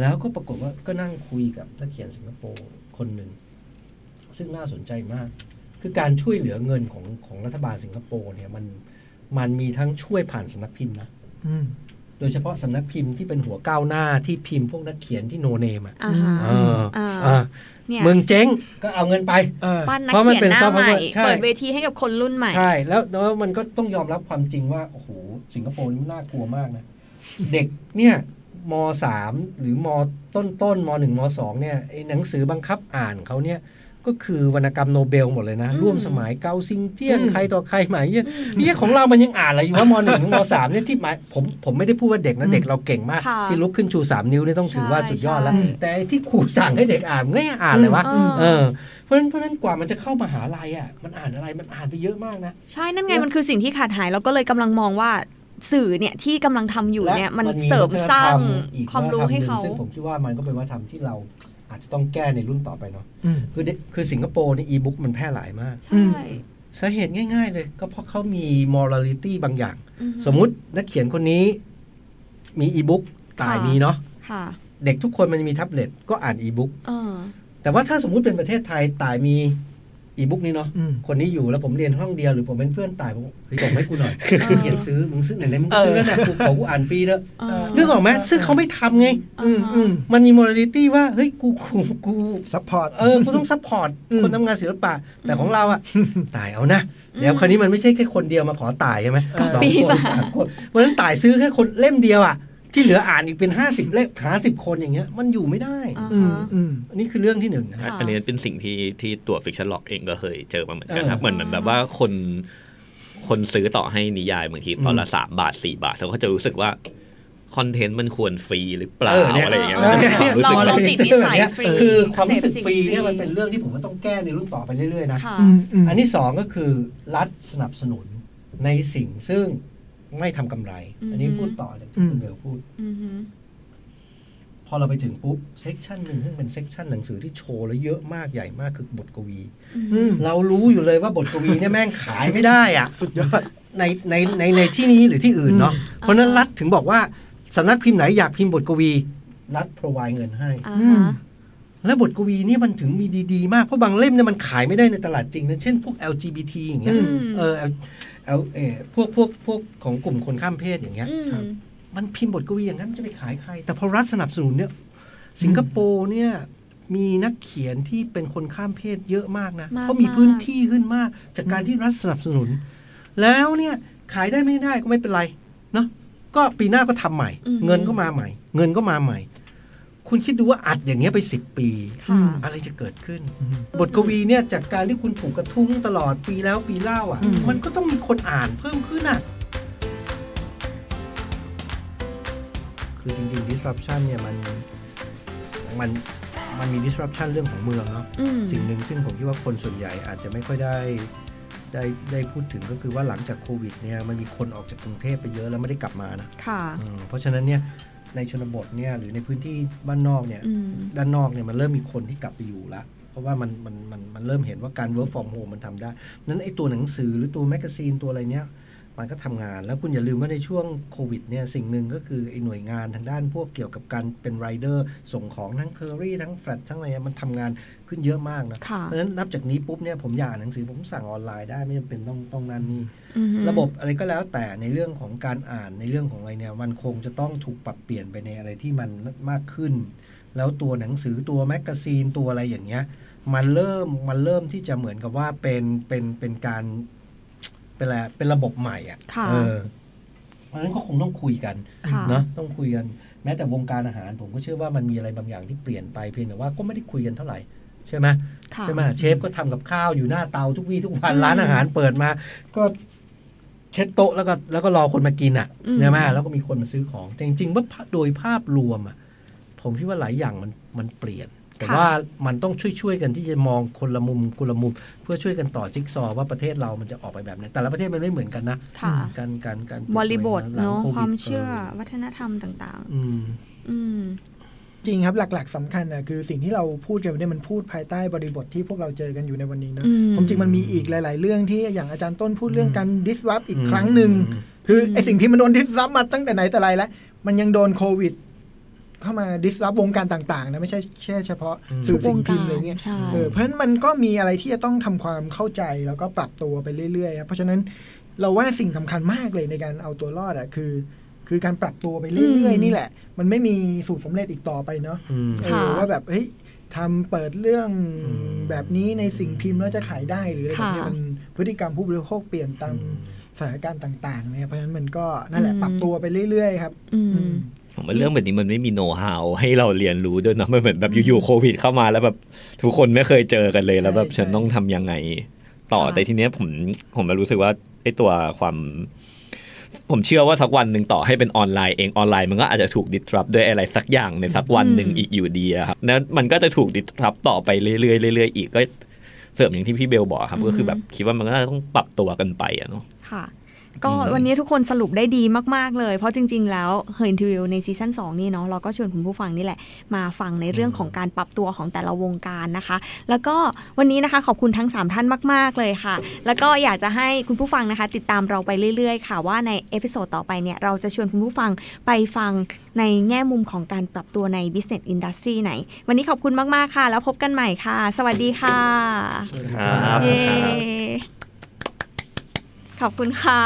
แล้วก็ปรากฏว่าก็นั่งคุยกับนักเขียนสิงคโปร์คนหนึ่ง ซึ่งน่าสนใจมาก คือการช่วยเหลือเงินของของรัฐบาลสิงคโปร์เนี่ยมันมันมีทั้งช่วยผ่านสำนักพิมพ์นะอืม โดยเฉพาะสำนักพิมพ์ที่เป็นหัวก้าวหน้าที่พิมพ์พวกนักเขียนที่โนเนมอะอ่าฮะเอออ่าอ่าเนี่ยมึงเจ๊งก็เอาเงินไปเออปั้นนักเพราะมันเขียนเป็นหน้า soft ใหม่ power ใช่เปิดเวทีให้กับคนรุ่นใหม่ ใช่ แล้วแล้วมันก็ต้องยอมรับความจริงว่า โอ้โห สิงคโปร์นี่มันน่ากลัวมากนะ เด็กเนี่ยมสามหรือมต้นต้นมหนึ่งมสองเนี่ยไอ้หนังสือบังคับอ่านเขาเนี่ย ก็คือวรรณกรรมโนเบลหมดเลยนะอืมร่วมสมัยเกาซิงเจียนอืมใครต่อใครหมายเยี่ยนเนี่ยของเรามันยังอ่านอะไรอยู่ว่ามหนึ่งถึงมสามเนี่ยที่หมายผมผมไม่ได้พูดว่าเด็กนะเด็กเราเก่งมากค่ะที่ลุกขึ้นชูสามนิ้วเนี่ยต้องถือว่าใช่สุดยอดแล้วใช่แต่ไอ้ที่ครูสั่งให้เด็กอ่านมันก็ยังอ่านเลยวะอืมเออเพราะฉะนั้นเพราะฉะนั้นกว่ามันจะเข้ามหาลัยอะมันอ่านอะไรมันอ่านไปเยอะมากนะ ใช่นั่นไงมันคือสิ่งที่ขาดหายเราก็เลยกำลังมองว่าสื่อเนี่ยที่กำลังทำอยู่เนี่ยมันเสริมสร้างความรู้ให้เขาซึ่งผมคิดว่ามันก็เป็นวัฒนธรรมที่เรา อาจจะต้องแก้ในรุ่นต่อไปเนาะอืมคือเดคือสิงคโปร์นี่อีบุ๊กมันแพร่หลายมาก ใช่ สาเหตุง่าย ๆ เลย ก็เพราะเขามี morality บางอย่างอือฮึสมมุตินักเขียนคนนี้ มีอีบุ๊กตายค่ะมีเนาะค่ะเด็กทุกคนมันจะมีแท็บเล็ตก็อ่านอีบุ๊กเออแต่ว่าถ้าสมมุติเป็นประเทศไทยตายมี อีบุ๊กนี้เนาะอืมคนนี้อยู่แล้วผมเรียนห้องเดียวหรือผมเป็นเพื่อนตายผมบอกเฮ้ยส่งให้กูหน่อยเออเขียนซื้อมึงซื้อไหนๆมึงก็ซื้อแล้วนะกูขอกูอ่านฟรีเถอะเออนึกออกไหมซึ่งเขาไม่ทำไงอืมอืมมันมี morality ว่าเฮ้ยกูกูกู support เออกูต้อง support อืมคนทำงานศิลปะ แต่ของเราอะตายเอานะเดี๋ยวคราวนี้มันไม่ใช่แค่คนเดียวมาขอตายใช่ไหมก็สองปีคนมาสามคนเพราะฉะนั้นตายซื้อแค่คนเล่มเดียวอะ ที่เหลืออ่านอีกเป็นห้าสิบเล่มหาสิบคนอย่างเงี้ย มันอยู่ไม่ได้อ่าอืมฮะอืมอันนี้คือเรื่องที่หนึ่งนะค่ะอันนี้เป็นสิ่งที่ที่ตัว Fictionlog เองก็เคยเจอมาเหมือนกันครับเออเหมือนเหมือนแบบว่าคน คนซื้อต่อให้นิยายบางทีตอนละสามบาทสี่บาทเขาก็จะรู้สึกว่าคอนเทนต์มันควรฟรีหรือเปล่าเออเนี่ยอะไรอย่างเงี้ยเออมันจะมีความรู้สึกเราแบบติดนิสัยฟรีคือความรู้สึกเสพสิ่งฟรีเนี่ยฟรีมันเป็นเรื่องที่ผมว่าต้องแก้ในรุ่นต่อไปเรื่อยๆนะค่ะอืมอืมอันที่สองก็คือรัฐสนับสนุนในสิ่งซึ่ง ไม่ทำกำไรอือฮึอันนี้พูดต่อจากอืมที่มคุณเบลพูดอือฮึพอเราไปถึงปุ๊บ section หนึ่งซึ่งเป็น section หนังสือที่โชว์แล้วเยอะมากใหญ่มากคือบทกวีอืมเรารู้อยู่เลยว่าบทกวีเนี่ยแม่งขายไม่ได้อะสุดยอดในในในในที่นี้หรือที่อื่นเนาะเพราะฉะนั้นรัฐถึงบอกว่าสำนักพิมพ์ไหนอยากพิมพ์บทกวี รัฐ provide เงินให้อ่าอืมฮะและบทกวีเนี่ยมันถึงมีดี ๆ มาก เพราะบางเล่มเนี่ยมันขายไม่ได้ในตลาดจริงนะเช่นพวก LGBT อย่างเงี้ยอืม เออ L L เออพวกพวกพวกของกลุ่มคนข้ามเพศอย่างเงี้ยอืมครับมันพิมพ์บทกวีอย่างนั้นมันจะไปขายใคร แต่พอรัฐสนับสนุนเนี่ย สิงคโปร์เนี่ยมีนักเขียนที่เป็นคนข้ามเพศเยอะมากนะมากเขามีพื้นที่ขึ้นมาก จากการที่รัฐสนับสนุน แล้วเนี่ยขายได้ไม่ได้ก็ไม่เป็นไรเนาะก็ปีหน้าก็ทำใหม่อือฮึเงินก็มาใหม่ เงินก็มาใหม่ คุณคิดดูว่าอัดอย่างเงี้ยไปสิบปีค่ะอะไรจะเกิดขึ้น บทกวีเนี่ยจากการที่คุณถูกกระทุ้งตลอดปีแล้วปีเล่าอะอืมมันก็ต้องมีคนอ่านเพิ่มขึ้นอะ คือจริง ๆ disruption เนี่ยมันมันมันมี disruption เรื่องของเมืองเนาะอืมสิ่งหนึ่งซึ่งผมคิดว่าคนส่วนใหญ่อาจจะไม่ค่อยได้ได้ได้พูดถึงก็คือว่าหลังจากโควิดเนี่ยมันมีคนออกจากกรุงเทพไปเยอะแล้วไม่ได้กลับมานะค่ะอืมเพราะฉะนั้นเนี่ย ในชนบทเนี่ยหรือในพื้นที่บ้านนอกเนี่ยอืมด้านนอกเนี่ยมันเริ่มมีคนที่กลับไปอยู่แล้วเพราะว่ามันมันมันมันเริ่มเห็นว่าการ work from home มันทำได้นั้นไอ้ตัวหนังสือหรือตัว magazine ตัวอะไรเนี้ย มันก็ทำงาน แล้วคุณอย่าลืมว่าในช่วงโควิดเนี่ยสิ่งหนึ่งก็คือไอ้หน่วยงานทางด้านพวกเกี่ยวกับการเป็นไรเดอร์ส่งของทั้งเคอรี่ทั้งแฟลชทั้งอะไรเนี่ยมันทำงานขึ้นเยอะมากนะค่ะเพราะฉะนั้นนับจากนี้ปุ๊บเนี่ยผมอยากอ่านหนังสือผมสั่งออนไลน์ได้ไม่จำเป็นต้องต้องนั่นนี่อืมระบบอะไรก็แล้วแต่ในเรื่องของการอ่านในเรื่องของอะไรเนี่ยมันคงจะต้องถูกปรับเปลี่ยนไปในอะไรที่มันมากขึ้น แล้วตัวหนังสือตัวแมกกาซีนตัวอะไรอย่างเงี้ยมันเริ่มมันเริ่มที่จะเหมือนกับว่าเป็นเป็นเป็นการ เป็นอะไรเป็นระบบใหม่อะค่ะ เออเพราะฉะนั้นก็คงต้องคุยกันค่ะ เนาะต้องคุยกัน แม้แต่วงการอาหาร ผมก็เชื่อว่ามันมีอะไรบางอย่างที่เปลี่ยนไปเพียงแต่ว่าก็ไม่ได้คุยกันเท่าไหร่ใช่ไหมค่ะ ใช่ไหมเชฟก็ทำกับข้าวอยู่หน้าเตาทุกวี่ทุกวันอืมร้านอาหารเปิดมา ก็เช็ดโต๊ะแล้วก็แล้วก็รอคนมากินอะอืม ใช่ไหมแล้วก็มีคนมาซื้อของแต่จริงๆว่าโดยภาพรวมอะผมคิดว่าหลายอย่างมันมันเปลี่ยน แต่ว่ามันต้องช่วยๆกันที่จะมองคนละมุมคนละมุม เพื่อช่วยกันต่อจิ๊กซอว์ว่าประเทศเรามันจะออกไปแบบไหนแต่ละประเทศมันไม่เหมือนกันนะค่ะการการการบริบทหลังเนาะโวิดความเชื่อวัฒนธรรมต่างอืมๆอืมจริงครับหลัก ๆสำคัญนะคือสิ่งที่เราพูดกันวันนี้มันพูดภายใต้บริบทที่พวกเราเจอกันอยู่ในวันนี้เนอะอืมผมจริงมันมีอีกหลาย ๆ เรื่องที่อย่างอาจารย์ต้นพูดเรื่องการ disrupt อีกอืมครั้งหนึ่งอืมคือไอสิ่งที่มันโดน disrupt มาตั้งแต่ไหนแต่ไรแล้ว มันยังโดนโควิด เข้ามา disrupt วงการต่างๆนะไม่ใช่แค่เฉพาะสื่อสิ่งพิมพ์อะไรเงี้ยใช่เออเพราะฉะนั้นมันก็มีอะไรที่จะต้องทำความเข้าใจแล้วก็ปรับตัวไปเรื่อยๆครับเพราะฉะนั้นเราว่าสิ่งสำคัญมากเลยในการเอาตัวรอดอะคือ คือการปรับตัวไปเรื่อยอืมๆนี่แหละ มันไม่มีสูตรสำเร็จอีกต่อไปเนาะอืมเอค่ะอว่าแบบเฮ้ยทำเปิดเรื่องอืมแบบนี้ในสิ่งพิมพ์แล้วจะขายได้หรืออะไรแบบนี้ค่ะมันพฤติกรรมผู้บริโภคเปลี่ยนตามอืมสถานการณ์ต่างๆเนี่ยเพราะฉะนั้นมันก็นั่นแหละอืมปรับตัวไปเรื่อยๆ ครับอืมอืม ผมว่าเรื่องแบบนี้มันไม่มีโน้ตฮาวให้เราเรียนรู้ด้วยเนอะมันเหมือนแบบอยู่ๆโควิดเข้ามาแล้วแบบทุกคนไม่เคยเจอกันเลยแล้วแบบใช่ฉันต้องทำยังไง ต่อค่ะแต่ทีเนี้ยผมผมรู้สึกว่าไอ้ตัวความ ผมเชื่อว่าสักวันหนึ่งต่อให้เป็นออนไลน์เองออนไลน์มันก็อาจจะถูก disrupt ด้วยอะไรสักอย่างในสักวันหนึ่งอืมอีกอยู่ดีอะครับแล้วมันก็จะถูก disrupt ต่อไปเรื่อยๆเรื่อยๆอีกก็เสริมอย่างที่พี่เบลบอกครับ ก็คือแบบคิดว่ามันก็ต้องปรับตัวกันไปอะเนาะค่ะ ก็อืมวันนี้ทุกคนสรุปได้ดีมาก ๆ เลย เพราะจริง ๆ แล้ว Her Interview ในซีซั่น2นี่เนาะเราก็ชวนคุณผู้ฟังนี่แหละ มาฟังในเรื่องของการปรับตัวของแต่ละวงการนะคะ แล้วก็วันนี้นะคะขอบคุณทั้ง 3 ท่านมาก ๆ เลยค่ะ แล้วก็อยากจะให้คุณผู้ฟังนะคะ ติดตามเราไปเรื่อย ๆ ค่ะ ว่าใน episode ต่อไปเนี่ยเราจะชวนคุณผู้ฟังไปฟังในแง่มุมของการปรับตัวใน business industry ไหน วันนี้ขอบคุณมาก ๆ ค่ะ แล้วพบกันใหม่ค่ะ สวัสดีค่ะครับเย้ ขอบคุณค่ะ